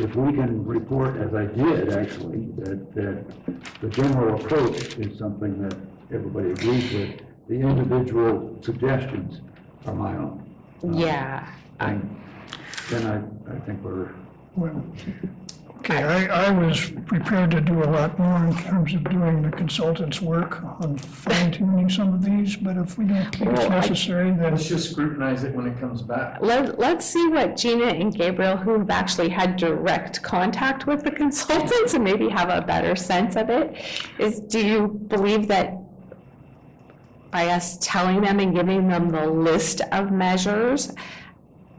if we can report, as I did actually, that, that the general approach is something that everybody agrees with, the individual suggestions are my own. Uh, yeah, And then I, I think we're, Well, Okay, I, I was prepared to do a lot more in terms of doing the consultant's work on fine tuning some of these, but if we don't think it's Well, I- necessary, then Let's just scrutinize it when it comes back. Let, let's see what Gina and Gabriel, who have actually had direct contact with the consultants and maybe have a better sense of it, is, do you believe that by us telling them and giving them the list of measures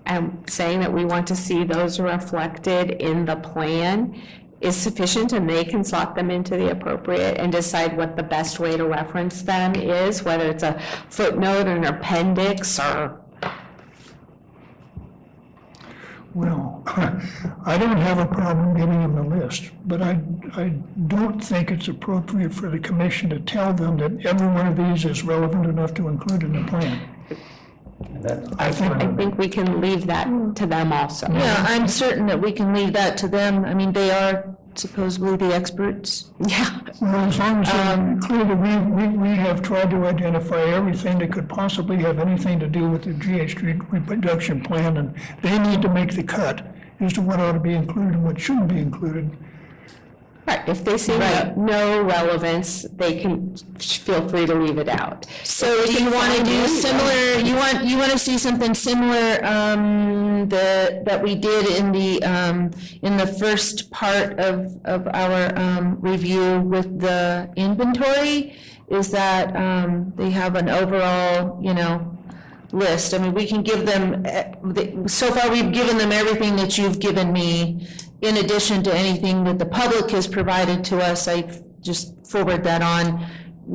and saying that we want to see those reflected in the plan is sufficient and they can slot them into the appropriate and decide what the best way to reference them is, whether it's a footnote or an appendix or Well, I don't have a problem giving them a list, but I, I don't think it's appropriate for the commission to tell them that every one of these is relevant enough to include in the plan. That's, I think, I think we can leave that hmm. to them also. Yeah, I'm certain that we can leave that to them. I mean, they are supposedly the experts. Yeah, well, as long as they include, um, we, we, we have tried to identify everything that could possibly have anything to do with the GHG reduction plan, and they need to make the cut as to what ought to be included and what shouldn't be included. Right, if they see no- no relevance, they can feel free to leave it out. So do you want to do similar, you want, you want to see something similar, um, the, that we did in the, um, in the first part of, of our, um, review with the inventory? Is that, um, they have an overall, you know, list. I mean, we can give them, eh, so far, we've given them everything that you've given me, in addition to anything that the public has provided to us. I just forward that on.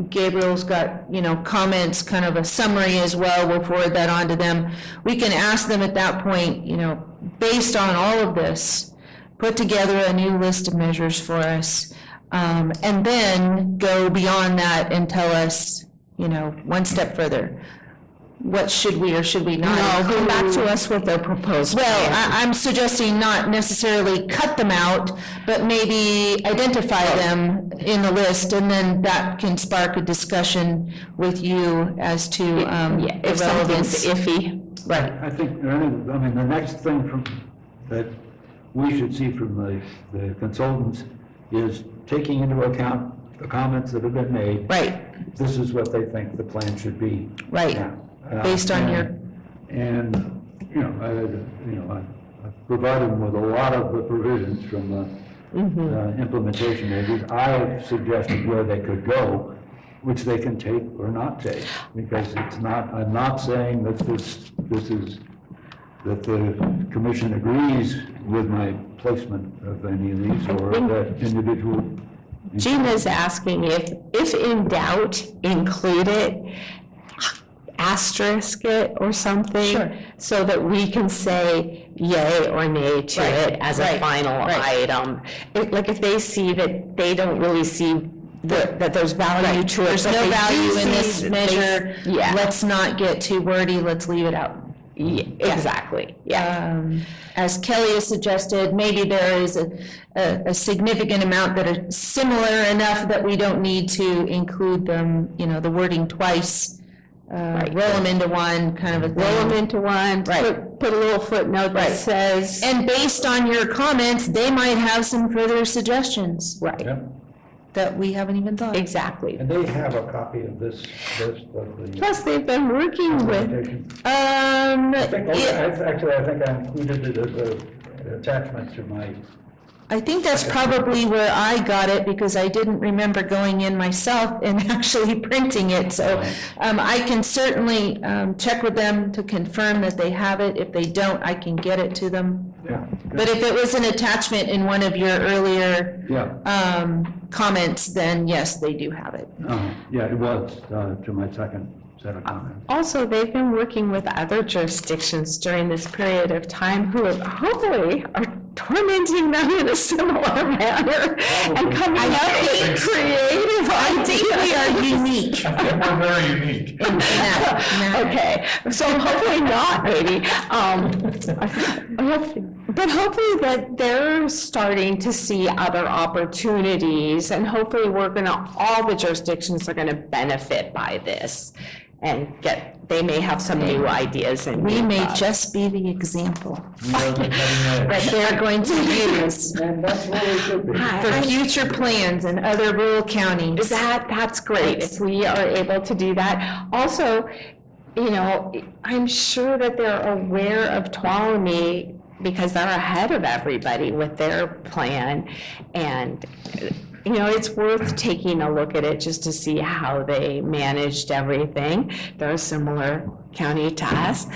Gabriel's got, you know, comments, kind of a summary as well, we'll forward that on to them. We can ask them at that point, you know, based on all of this, put together a new list of measures for us, um, and then go beyond that and tell us, you know, one step further. What should we or should we not No, come back to us with their proposed Well. I, I'm suggesting not necessarily cut them out, but maybe identify them in the list, and then that can spark a discussion with you as to, um, Yeah, the if something's relevance. iffy. Right, I think, I think- I mean, the next thing from, that we should see from the, the consultants is taking into account the comments that have been made. right, This is what they think the plan should be. right. Yeah. Uh, Based on your- And, you know, I, you know, I- I've provided them with a lot of the provisions from the uh, implementation agencies. I suggested where they could go, which they can take or not take, because it's not, I'm not saying that this, this is, that the commission agrees with my placement of any of these, or that individual. Gina's asking if, if in doubt, include it, asterisk it or something. Sure. So that we can say yay or nay to Right, it as a right, final right. item. It- Like if they see that they don't really see the- that there's value to it. There's but no do value in see this that they- measure. Yeah, Let's not get too wordy, let's leave it out. exactly, yeah. Um, As Kelly has suggested, maybe there is a, a a significant amount that are similar enough that we don't need to include them, you know, the wording twice. Uh, Roll them into one, kind of a thing. Roll them into one, Right. put, put a little footnote that Right. says. And based on your comments, they might have some further suggestions Right, that we haven't even thought. exactly. And they have a copy of this list of the. Plus, they've been working with, implementation. Um, I think, it- actually, I think I included it as an attachment to my, I think that's probably where I got it because I didn't remember going in myself and actually printing it. So um, I can certainly um, check with them to confirm that they have it. If they don't, I can get it to them. yeah. But if it was an attachment in one of your earlier Yeah, um, comments, then yes, they do have it. uh, yeah, it was, uh, to my second set of comments. also, they've been working with other jurisdictions during this period of time who hopefully are tormenting them in a similar manner and coming up with creative ideas. We are unique We're very unique. in that. in that. Okay, so hopefully not, maybe. Um, But hopefully that they're starting to see other opportunities, and hopefully we're gonna, all the jurisdictions are gonna benefit by this and get, they may have some new ideas and We new may thoughts. just be the example We are the cutting edge. that they're going to use And that's where we should be. for future plans in other rural counties. That, that's great, if we are able to do that. Also, you know, I'm sure that they're aware of Tuolumne because they're ahead of everybody with their plan. And, you know, it's worth taking a look at it just to see how they managed everything. They're a similar county to us.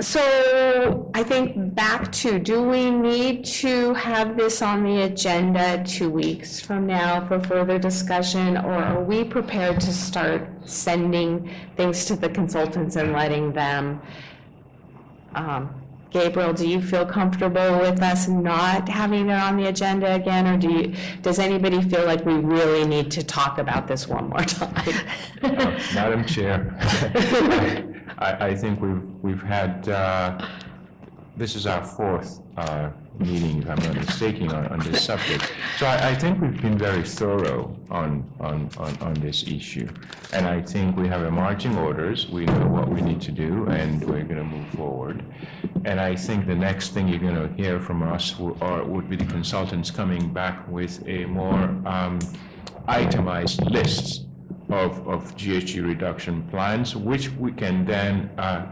So I think back to, do we need to have this on the agenda two weeks from now for further discussion? Or are we prepared to start sending things to the consultants and letting them? um, Gabriel, do you feel comfortable with us not having it on the agenda again? Or do you, does anybody feel like we really need to talk about this one more time? Uh, Madam Chair, I, I think we've, we've had, uh, this is our fourth uh, meeting, if I'm not mistaken, on, on this subject. So I, I think we've been very thorough on, on, on, on this issue. And I think we have a marching orders, we know what we need to do, and we're gonna move forward. And I think the next thing you're gonna hear from us are, would be the consultants coming back with a more um, itemized list of, of GHG reduction plans, which we can then uh,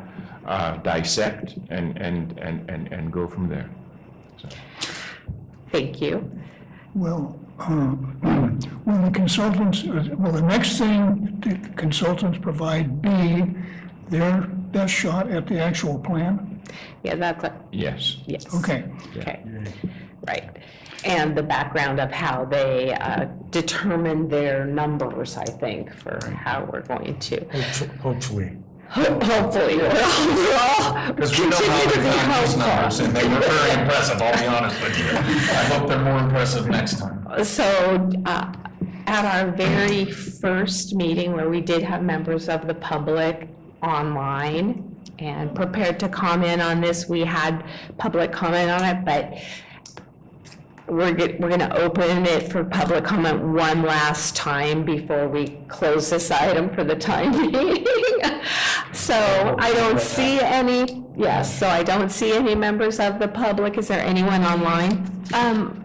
uh, dissect and, and, and, and and go from there. So, Thank you. Well, uh, will the consultants, uh, will the next thing the consultants provide be their best shot at the actual plan? Yeah, that's, a- Yes. yes. Okay. Okay, right. And the background of how they uh, determine their numbers, I think, for how we're going to. Hopefully. Ho- Hopefully, we're all, we're all Because we know how continue to be these hopeful. numbers, and they were very impressive, I'll be honest with you. I hope they're more impressive next time. So uh, at our very first meeting where we did have members of the public online and prepared to comment on this. We had public comment on it, but we're, go- we're going to open it for public comment one last time before we close this item for the time being. So I don't see any, yes, so I don't see any members of the public. Is there anyone online? Um,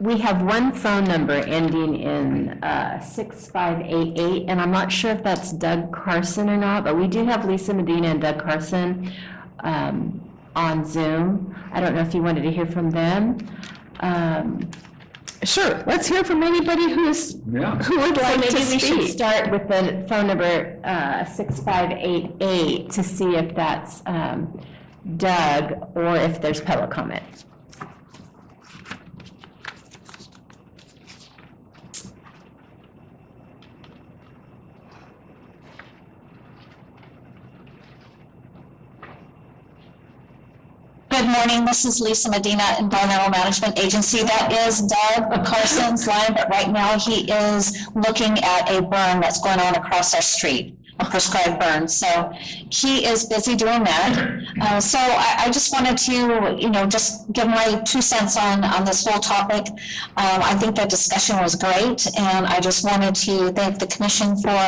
we have one phone number ending in, uh, six five eight eight, and I'm not sure if that's Doug Carson or not, but we do have Lisa Medina and Doug Carson, um, on Zoom. I don't know if you wanted to hear from them. Um, Sure, let's hear from anybody who's, Yeah. who would So like maybe to we should speak. start with the phone number uh, 6588 to see if that's um, Doug or if there's public comment. Good morning, this is Lisa Medina, Environmental Management Agency. That is Doug Carson's line, but right now he is looking at a burn that's going on across our street, a prescribed burn. So he is busy doing that. Uh, So I, I just wanted to, you know, just give my two cents on, on this whole topic. Um, I think the discussion was great, and I just wanted to thank the commission for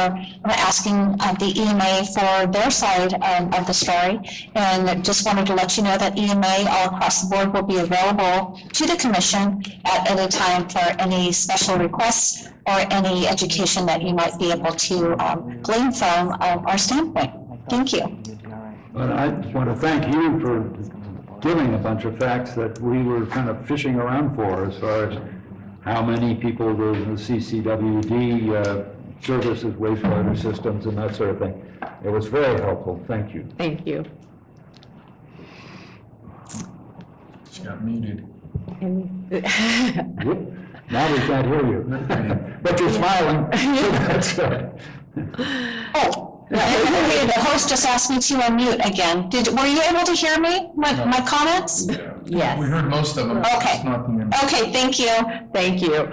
asking uh, the EMA for their side um, of the story. And just wanted to let you know that EMA all across the board will be available to the commission at any time for any special requests or any education that you might be able to um, glean from uh, our standpoint. Thank you. But I want to thank you for giving a bunch of facts that we were kind of fishing around for as far as how many people the the CCWD uh, services, wastewater systems, and that sort of thing. It was very helpful. Thank you. Thank you. She got muted. Whoop. Now we can't hear you. But you're smiling, so that's good. Oh, the host just asked me to unmute again. Did, were you able to hear me, my, my comments? Yes. We heard most of them. Okay. just not the end. Okay, thank you. Thank you.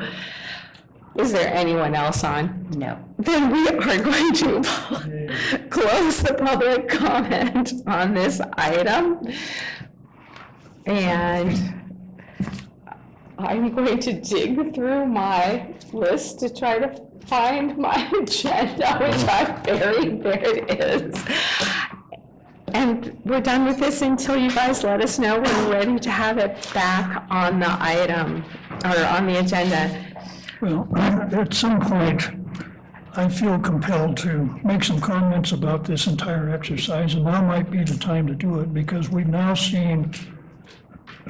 Is there anyone else on? No. Then we are going to close the public comment on this item. And I'm going to dig through my list to try to find my agenda, which I've buried. There it is. And we're done with this until you guys let us know when we're ready to have it back on the item, or on the agenda. Well, at some point, I feel compelled to make some comments about this entire exercise, and now might be the time to do it, because we've now seen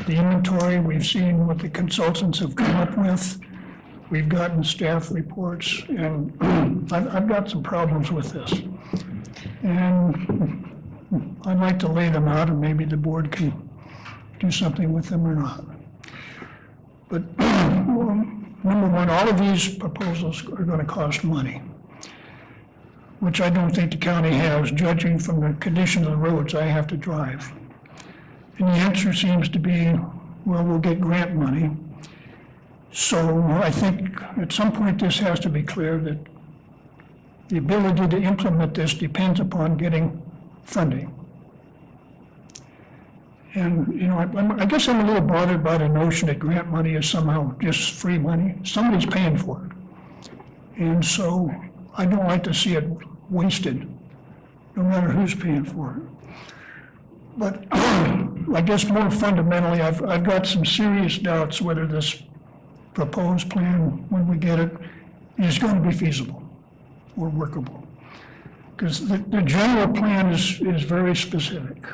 the inventory, we've seen what the consultants have come up with, we've gotten staff reports, and I've, I've got some problems with this. And I'd like to lay them out, and maybe the board can do something with them or not. But number one, all of these proposals are going to cost money, which I don't think the county has, judging from the condition of the roads I have to drive. And the answer seems to be, well, we'll get grant money. So I think at some point this has to be clear that the ability to implement this depends upon getting funding. And, you know, I, I'm- I guess I'm a little bothered by the notion that grant money is somehow just free money. Somebody's paying for it. And so I don't like to see it wasted, no matter who's paying for it. But I guess more fundamentally, I've, I've got some serious doubts whether this proposed plan, when we get it, is going to be feasible or workable. Because the, the general plan is, is very specific.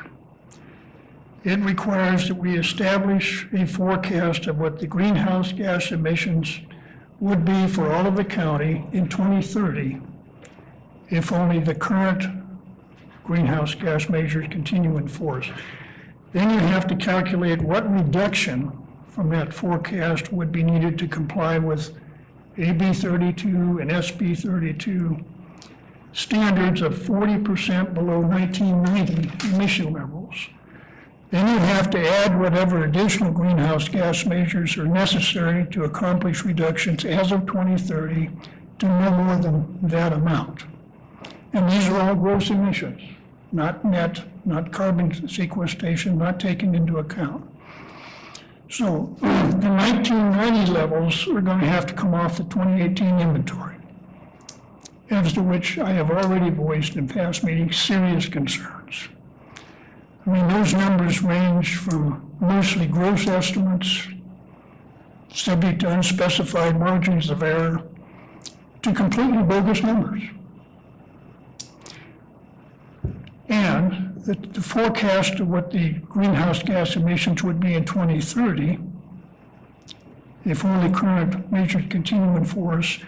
It requires that we establish a forecast of what the greenhouse gas emissions would be for all of the county in 2030 if only the current greenhouse gas measures continue in force. Then you have to calculate what reduction from that forecast would be needed to comply with AB 32 and SB 32 standards of 40% below 1990 emission levels. Then you have to add whatever additional greenhouse gas measures are necessary to accomplish reductions as of 2030 to no more than that amount. And these are all gross emissions. not net, not carbon sequestration, not taken into account. So the 1990 levels are going to have to come off the 2018 inventory, as to which I have already voiced in past meetings serious concerns. I mean, those numbers range from mostly gross estimates, subject to unspecified margins of error, to completely bogus numbers. And the the forecast of what the greenhouse gas emissions would be in 2030, if only current measures continue in force,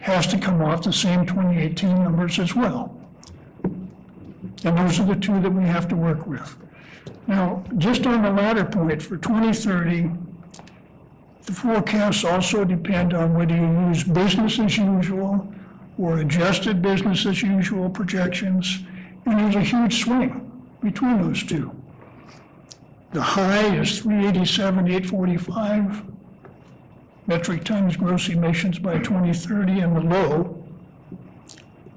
has to come off the same 2018 numbers as well. And those are the two that we have to work with. Now, just on the latter point, for 2030, the forecasts also depend on whether you use business as usual or adjusted business as usual projections, and there's a huge swing between those two. The high is 387, 845 metric tons gross emissions by 2030, and the low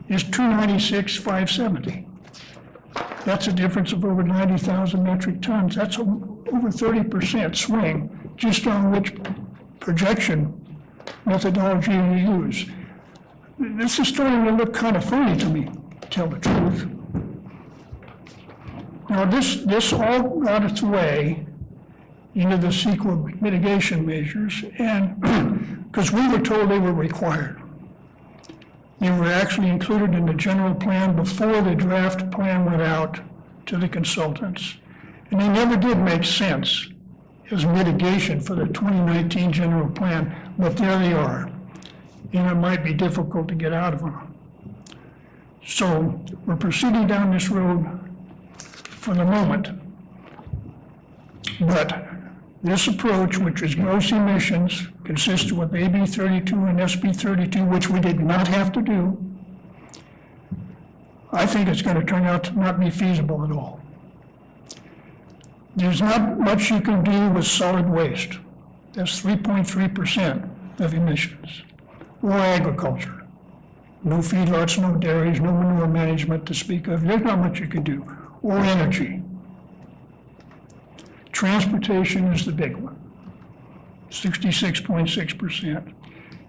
is 296, 570. That's a difference of over 90,000 metric tons. That's a- over 30% swing just on which projection methodology you use. This is starting to look kind of funny to me, to tell the truth. Now, this, this all got its way into the CEQA mitigation measures, and, because we were told they were required. They were actually included in the general plan before the draft plan went out to the consultants. And they never did make sense as mitigation for the 2019 general plan, but there they are. And it might be difficult to get out of them. So we're proceeding down this road for the moment. But this approach, which is gross emissions, consistent with AB 32 and SB 32, which we did not have to do, I think it's going to turn out to not be feasible at all. There's not much you can do with solid waste. That's 3.3% of emissions. Or agriculture. No feedlots, no dairies, no manure management to speak of. There's not much you can do. Or energy. Transportation is the big one, 66.6%.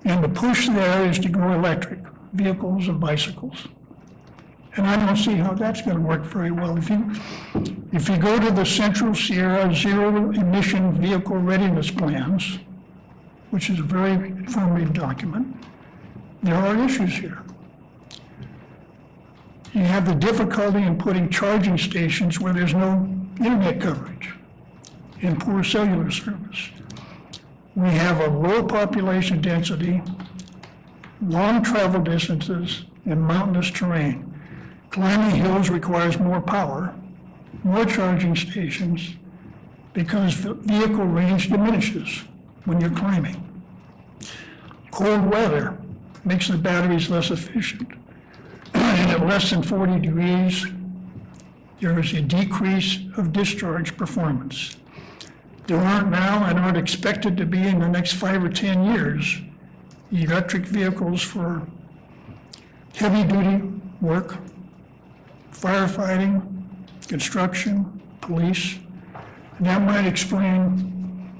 And the push there is to go electric, vehicles and bicycles. And I don't see how that's going to work very well. If you, if you go to the Central Sierra Zero Emission Vehicle Readiness Plans, which is a very informative document, there are issues here. You have the difficulty in putting charging stations where there's no internet coverage and poor cellular service. We have a low population density, long travel distances, and mountainous terrain. Climbing hills requires more power, more charging stations, because the vehicle range diminishes when you're climbing. Cold weather makes the batteries less efficient. At less than 40 degrees, there is a decrease of discharge performance. There aren't now and aren't expected to be in the next five or 10 years electric vehicles for heavy-duty work, firefighting, construction, police. And that might explain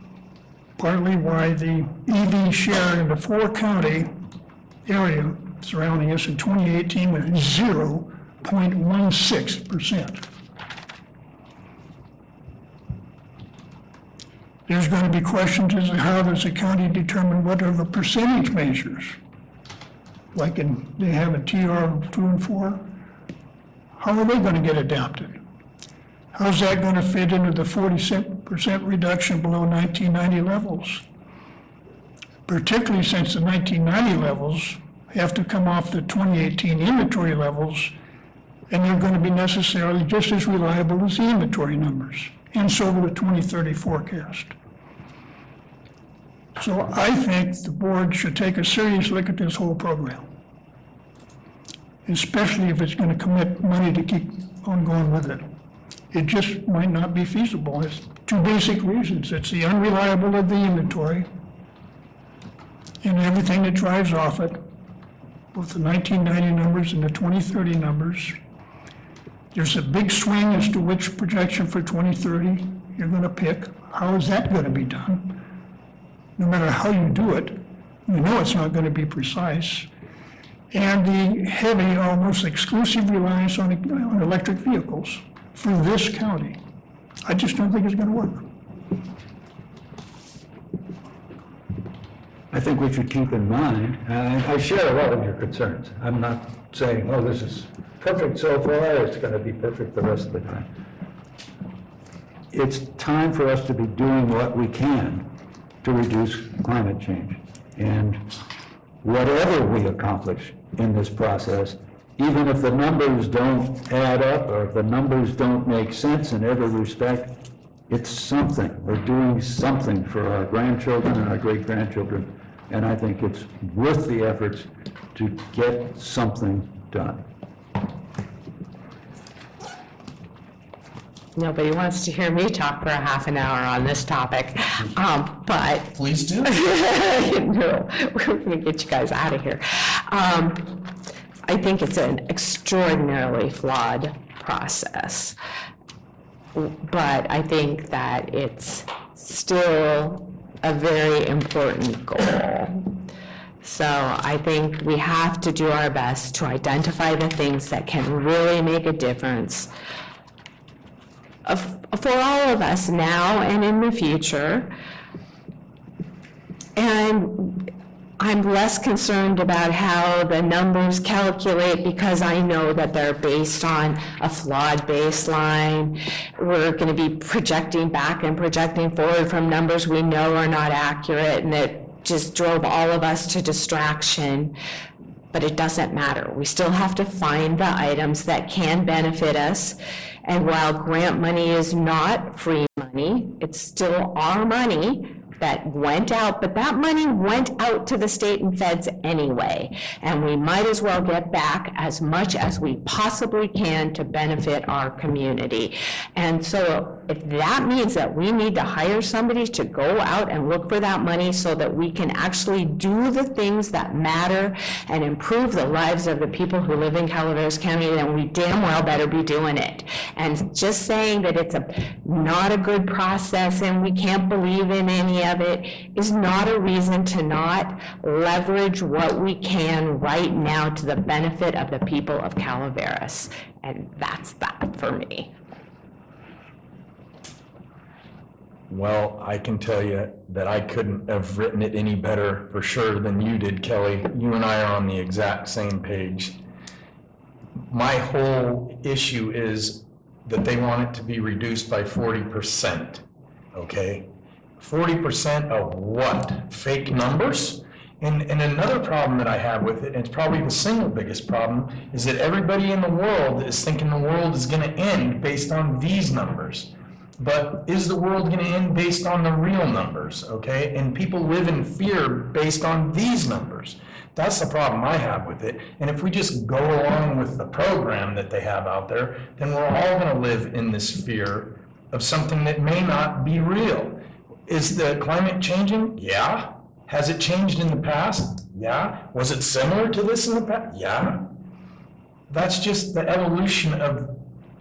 partly why the EV share in the four-county area surrounding us in 2018 was 0.16%. There's going to be questions as to how does the county determine what are the percentage measures? Like in, they have a TR two and four? How are they going to get adapted? How's that going to fit into the 40% reduction below 1990 levels? Particularly since the 1990 levels have to come off the 2018 inventory levels, and they're going to be necessarily just as reliable as the inventory numbers, and so will the 2030 forecast. So I think the board should take a serious look at this whole program, especially if it's going to commit money to keep on going with it. It just might not be feasible. It's two basic reasons. It's the unreliable of the inventory and everything that drives off it, both the 1990 numbers and the 2030 numbers. There's a big swing as to which projection for 2030 you're going to pick. How is that going to be done? No matter how you do it, you know it's not going to be precise. And the heavy, almost exclusive reliance on, on electric vehicles for this county. I just don't think it's going to work. I think we should keep in mind, and I share a lot of your concerns. I'm not saying, oh, this is perfect so far, it's going to be perfect the rest of the time. It's time for us to be doing what we can to reduce climate change. And whatever we accomplish in this process, even if the numbers don't add up, or if the numbers don't make sense in every respect, it's something. We're doing something for our grandchildren and our great-grandchildren, and I think it's worth the efforts to get something done. Nobody wants to hear me talk for a half an hour on this topic, um, but Please do. no, we're going to get you guys out of here. Um, I think it's an extraordinarily flawed process. But I think that it's still a very important goal. So I think we have to do our best to identify the things that can really make a difference for all of us now and in the future. And I'm less concerned about how the numbers calculate because I know that they're based on a flawed baseline. We're going to be projecting back and projecting forward from numbers we know are not accurate and that just drove all of us to distraction. But it doesn't matter. We still have to find the items that can benefit us. And while grant money is not free money, it's still our money that went out, but that money went out to the state and feds anyway. And we might as well get back as much as we possibly can to benefit our community. And so if that means that we need to hire somebody to go out and look for that money so that we can actually do the things that matter and improve the lives of the people who live in Calaveras County, then we damn well better be doing it. And just saying that it's a, not a good process and we can't believe in any of it is not a reason to not leverage what we can right now to the benefit of the people of Calaveras. And that's that for me. Well, I can tell you that I couldn't have written it any better for sure than you did, Kelly. You and I are on the exact same page. My whole issue is that they want it to be reduced by forty percent, okay? Forty percent of what? Fake numbers? And, and another problem that I have with it, and it's probably the single biggest problem, is that everybody in the world is thinking the world is gonna end based on these numbers. But is the world going to end based on the real numbers, okay? And people live in fear based on these numbers. That's the problem I have with it. And if we just go along with the program that they have out there, then we're all going to live in this fear of something that may not be real. Is the climate changing? Yeah. Has it changed in the past? Yeah. Was it similar to this in the past? Yeah. That's just the evolution of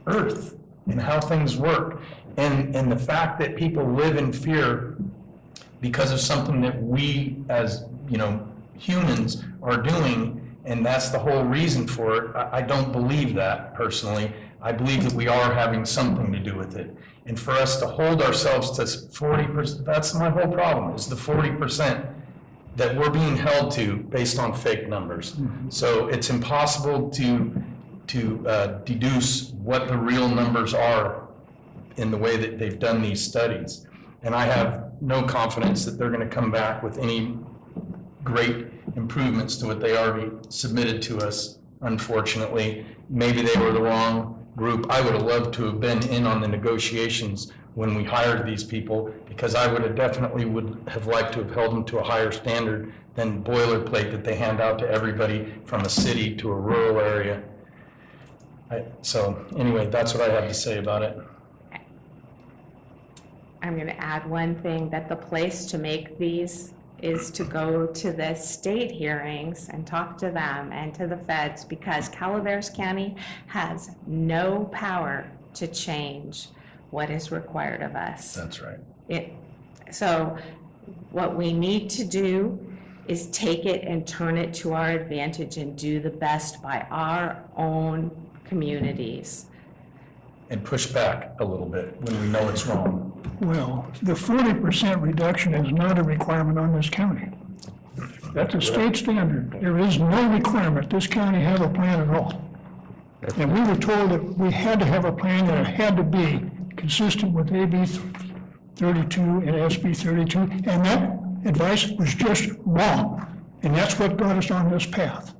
Earth and how things work. And, and the fact that people live in fear because of something that we, as, you know, humans are doing, and that's the whole reason for it, I, I don't believe that personally. I believe that we are having something to do with it. And for us to hold ourselves to forty percent, that's my whole problem, is the forty percent that we're being held to based on fake numbers. So it's impossible to, to uh, deduce what the real numbers are in the way that they've done these studies. And I have no confidence that they're going to come back with any great improvements to what they already submitted to us, unfortunately. Maybe they were the wrong group. I would have loved to have been in on the negotiations when we hired these people, because I would have definitely would have liked to have held them to a higher standard than boilerplate that they hand out to everybody from a city to a rural area. I- So anyway, that's what I have to say about it. I'm going to add one thing, that the place to make these is to go to the state hearings and talk to them and to the feds because Calaveras County has no power to change what is required of us. That's right. It, so what we need to do is take it and turn it to our advantage and do the best by our own communities. And push back a little bit when we know it's wrong. Well, the forty percent reduction is not a requirement on this county. That's a state standard. There is no requirement this county have a plan at all. And we were told that we had to have a plan that it had to be consistent with AB thirty-two and SB thirty-two, and that advice was just wrong. And that's what brought us on this path.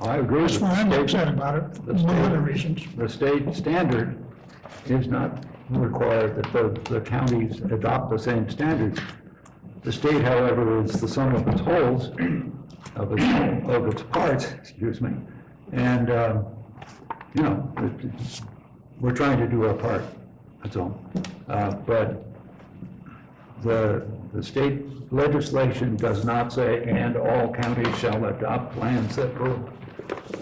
I agree with That's why I'm the upset state. about it, The among state- other reasons. The state standard is not required that the, the counties adopt the same standards. The state, however, is the sum of its wholes, of its, of its parts, excuse me. And, um, you know, it- we're trying to do our part, that's all. Uh, But the, the state legislation does not say, and all counties shall adopt plans that will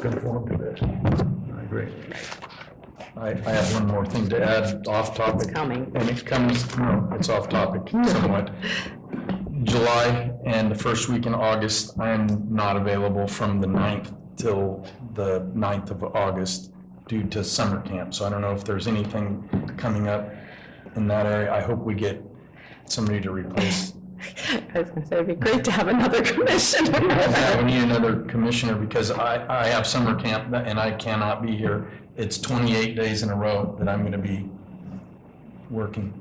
conform to this. I agree. I, I have one more thing to add, off topic. It's coming. And it comes, no, it's off topic somewhat. July and the first week in August, I am not available from the 9th till the 9th of August due to summer camp. So I don't know if there's anything coming up in that area. I hope we get somebody to replace. I was gonna say, it'd be great to have another commissioner. Yeah, we need another commissioner because I, I have summer camp and I cannot be here. It's 28 days in a row that I'm going to be working.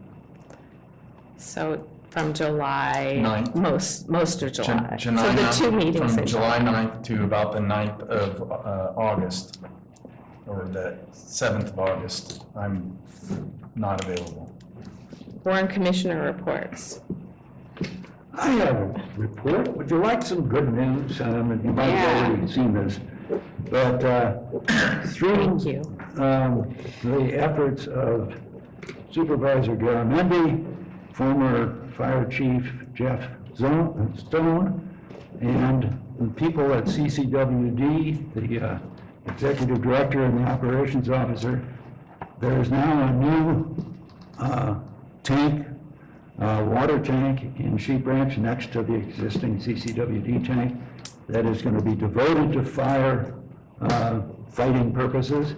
So from July, Ninth. most, most of July. Jan- So the July two 9th meetings From in July 9th to about the 9th of uh, August, or the 7th of August, I'm not available. Warren Commissioner reports. I have a report. Would you like some good news? Um, You might have already seen this. But uh, through Thank you. um, the efforts of Supervisor Garamendi, former Fire Chief Jeff Zo- Stone, and the people at CCWD, the uh, Executive Director and the Operations Officer, there is now a new uh, tank, uh, water tank in Sheep Ranch next to the existing CCWD tank that is going to be devoted to fire uh, fighting purposes.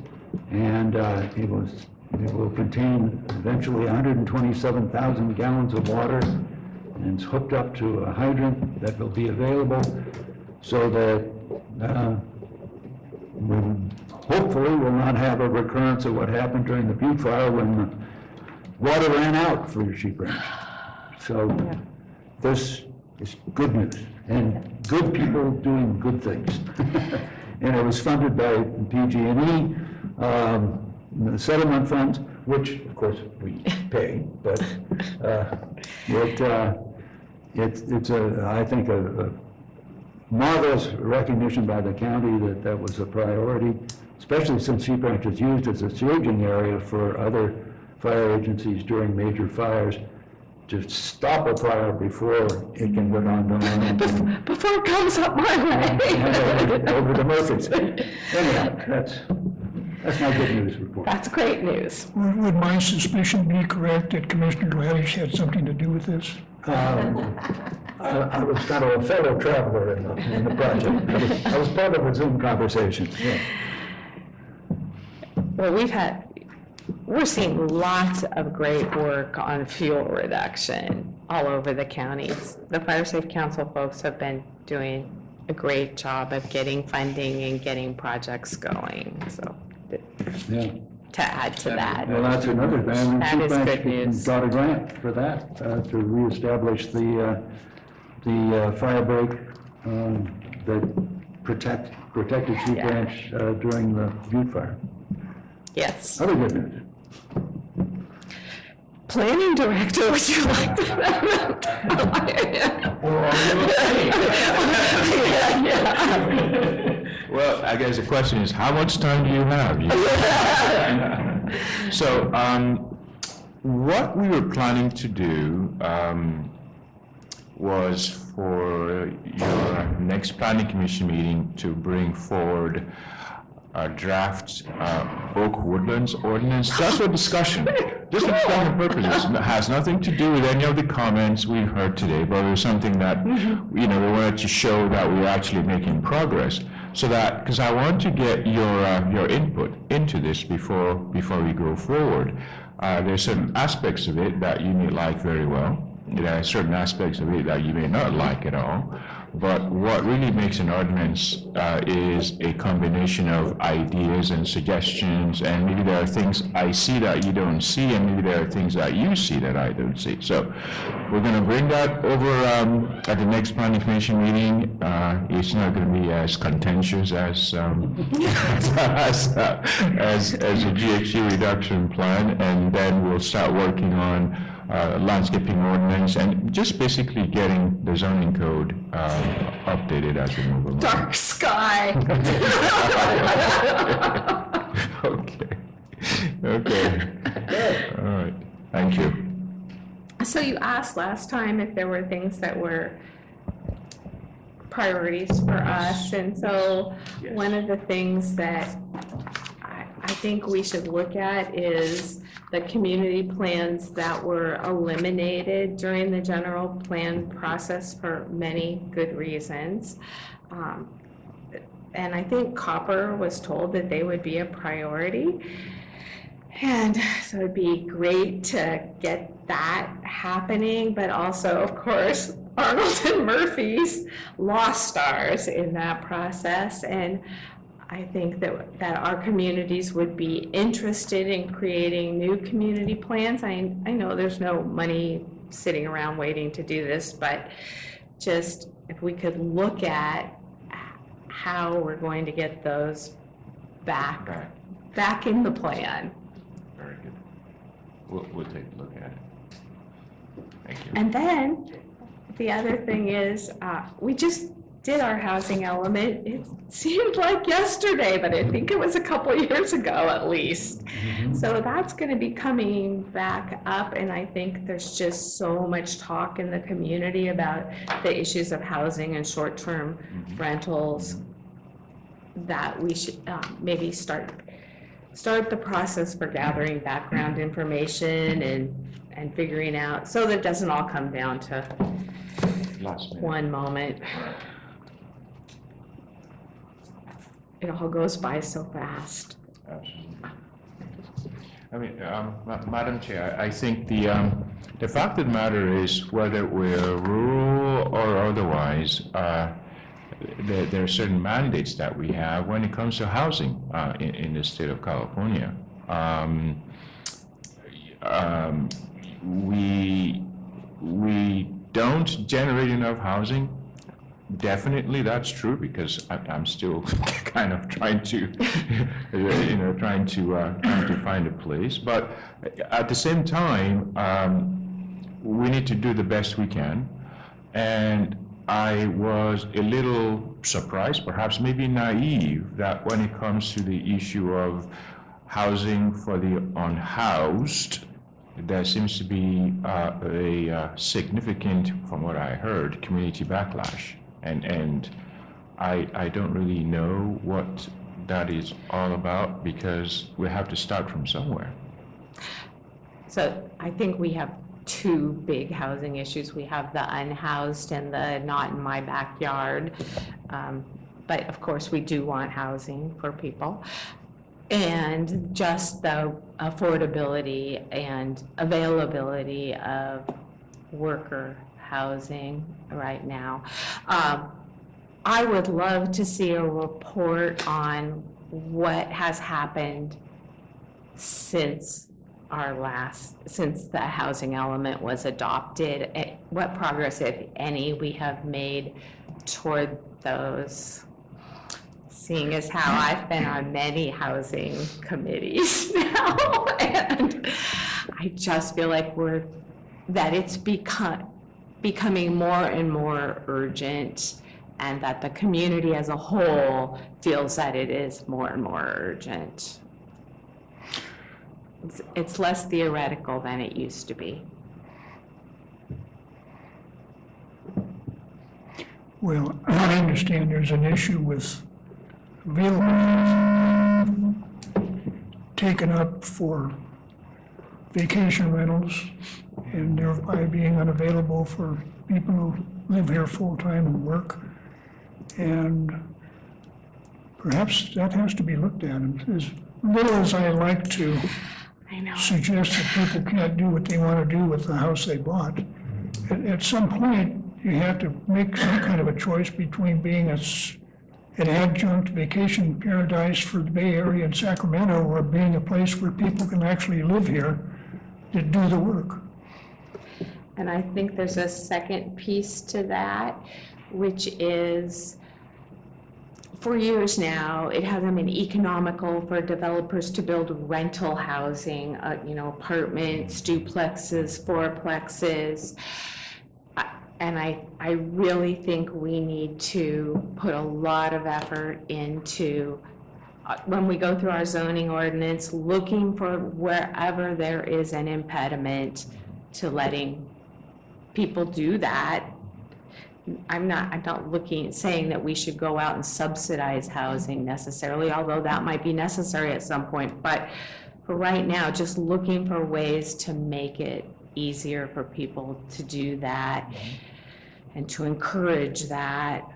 And uh, it was, it will contain eventually 127,000 gallons of water. And it's hooked up to a hydrant that will be available so that uh, we hopefully will not have a recurrence of what happened during the Butte Fire when the water ran out for your sheep ranch. So this is good news and good people doing good things. And it was funded by PG&E, um, the settlement funds, which of course we pay, but uh, it, uh, it's, it's a, I think a a marvelous recognition by the county that that was a priority, especially since Sheep Ranch is used as a staging area for other fire agencies during major fires to stop a fire before it can go on to on Before it comes up my way. over- over the Murphys. Anyhow, that's, that's my good news report. That's great news. Would would my suspicion be correct that Commissioner Gladish had something to do with this? Um, I I was kind of a fellow traveler in the, in the project. I was- I was part of a Zoom conversation, yeah. Well, we've had, we're seeing lots of great work on fuel reduction all over the counties. The Fire Safe Council folks have been doing a great job of getting funding and getting projects going, so Yeah. to add to that. Well, that's another thing. That is good news. Got a grant for that, uh, to reestablish the, uh, the uh, fire break um, that protect, protected Sheep Yeah. Ranch uh, during the Butte Fire. Yes. Other good news. Planning Director, would you like to? Yeah, yeah. Well, I guess the question is, how much time do you have? You- So, um, what we were planning to do, um, was for your next planning commission meeting to bring forward a draft uh, Oak Woodlands ordinance, just for discussion, just for discussion purposes. It Has nothing to do with any of the comments we've heard today, but it was something that, you know, we wanted to show that we're actually making progress. So that, because I want to get your, uh, your input into this before, before we go forward. Uh, There's certain aspects of it that you may like very well. There are certain aspects of it that you may not like at all. But what really makes an ordinance uh, is a combination of ideas and suggestions, and maybe there are things I see that you don't see, and maybe there are things that you see that I don't see. So we're going to bring that over um, at the next planning commission meeting. Uh, It's not going to be as contentious as, um, as, uh, as, as a GHG reduction plan, and then we'll start working on uh, landscaping ordinance and just basically getting the zoning code um, updated as we move along. Dark sky. Okay, okay. All right, thank you. So you asked last time if there were things that were priorities for us, and so one of the things that I, think we should look at is the community plans that were eliminated during the general plan process for many good reasons. Um, And I think Copper was told that they would be a priority. And so it'd be great to get that happening, but also, of course, Arnold and Murphy's lost stars in that process. And I think that, that our communities would be interested in creating new community plans. I, I know there's no money sitting around waiting to do this, but just if we could look at how we're going to get those back, Back. back in the plan. Very good. We'll, we'll take a look at it. Thank you. And then, the other thing is, uh, we just did our housing element. It seemed like yesterday, but I think it was a couple years ago at least. So that's gonna be coming back up, and I think there's just so much talk in the community about the issues of housing and short-term rentals that we should, um, maybe start, start the process for gathering background information and, and figuring out, so that it doesn't all come down to Last minute. one moment. It all goes by so fast. Absolutely. I mean, um, Ma- Madam Chair, I think the, um, the fact of the matter is whether we're rural or otherwise, uh, there, there are certain mandates that we have when it comes to housing uh, in, in the state of California. Um, um, we, we don't generate enough housing Definitely, that's true, because I- I'm still kind of trying to, you know, trying to, uh, trying to find a place. But at the same time, um, we need to do the best we can. And I was a little surprised, perhaps maybe naive, that when it comes to the issue of housing for the unhoused, there seems to be uh, a uh, significant, from what I heard, community backlash. And, and I, I don't really know what that is all about because we have to start from somewhere. So I think we have two big housing issues. We have the unhoused and the not in my backyard. Um, But of course, we do want housing for people. And just the affordability and availability of worker housing right now. Um, I would love to see a report on what has happened since our last, since the housing element was adopted, eh, what progress, if any, we have made toward those, seeing as how I've been on many housing committees now, and I just feel like we're, that it's become, becoming more and more urgent, and that the community as a whole feels that it is more and more urgent. It's, it's less theoretical than it used to be. Well, I understand there's an issue with available taken up for vacation rentals and thereby being unavailable for people who live here full-time and work. And perhaps that has to be looked at. And As little as I like to I know. suggest that people can't do what they want to do with the house they bought. At, at some point, you have to make some kind of a choice between being a, s- an adjunct vacation paradise for the Bay Area and Sacramento, or being a place where people can actually live here to do the work. And I think there's a second piece to that, which is, for years now, it hasn't been economical for developers to build rental housing, uh, you know, apartments, duplexes, fourplexes. And I, I really think we need to put a lot of effort into, uh, when we go through our zoning ordinance, looking for wherever there is an impediment to letting people do that. I'm not, I'm not looking, saying that we should go out and subsidize housing necessarily, although that might be necessary at some point. But for right now, just looking for ways to make it easier for people to do that and to encourage that.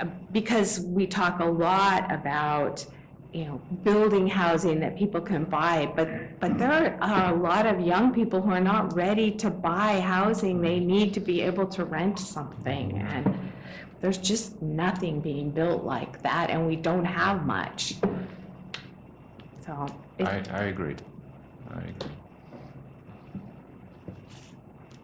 Uh, Because we talk a lot about, you know, building housing that people can buy, but, but there are a lot of young people who are not ready to buy housing. They need to be able to rent something, and there's just nothing being built like that, and we don't have much. So, I, I agree. I agree.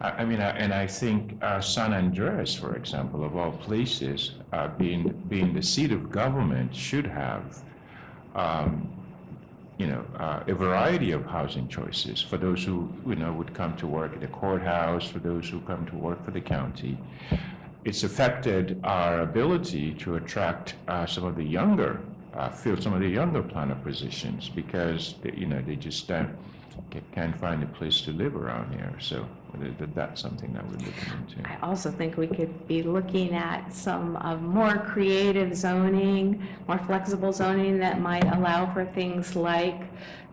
I, I mean, I- and I think uh, San Andreas, for example, of all places, uh, being, being the seat of government, should have, um, you know, uh, a variety of housing choices for those who, you know, would come to work at the courthouse, for those who come to work for the county. It's affected our ability to attract uh, some of the younger, uh, fill some of the younger planner positions because, they- you know, they just ca- can't find a place to live around here. So th- th- that's something that we're looking into. I also think we could be looking at some of more creative zoning, more flexible zoning that might allow for things like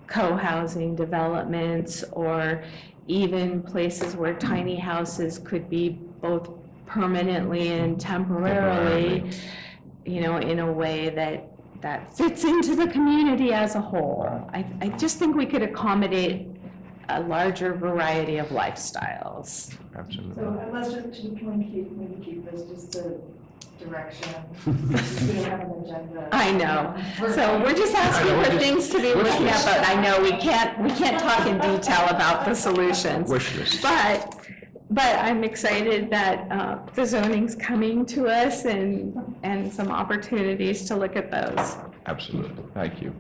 co-housing developments or even places where tiny houses could be both permanently and temporarily, Temporarily. you know, in a way that, that fits into the community as a whole. I, I just think we could accommodate a larger variety of lifestyles. Absolutely. So let's just, can we keep, maybe keep this just a direction? We don't have an agenda. I know. So we're just asking I know, for we're just- things to be wish looked at, but I know we can't, we can't talk in detail about the solutions. Wish list. But, but I'm excited that uh, the zoning's coming to us and, and some opportunities to look at those. Absolutely. Thank you.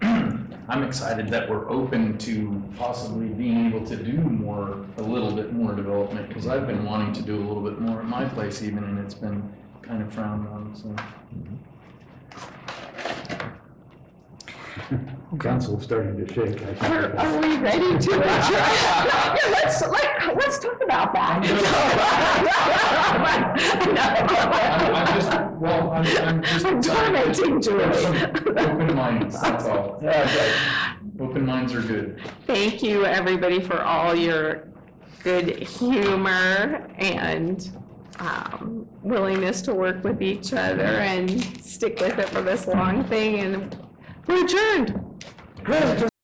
I'm excited that we're open to possibly being able to do more, a little bit more development, because I've been wanting to do a little bit more at my place even, and it's been kind of frowned on, so. Mm-hmm. Counsel's starting to shake. I think. Are are we ready to adjourn? Yeah, Let's, let- let's talk about I'm I'm just, well, I'm, I'm just. I'm tormenting Julie. Open minds, that's all. Open minds are good. Thank you, everybody, for all your good humor and um, willingness to work with each other and stick with it for this long thing, and we're adjourned.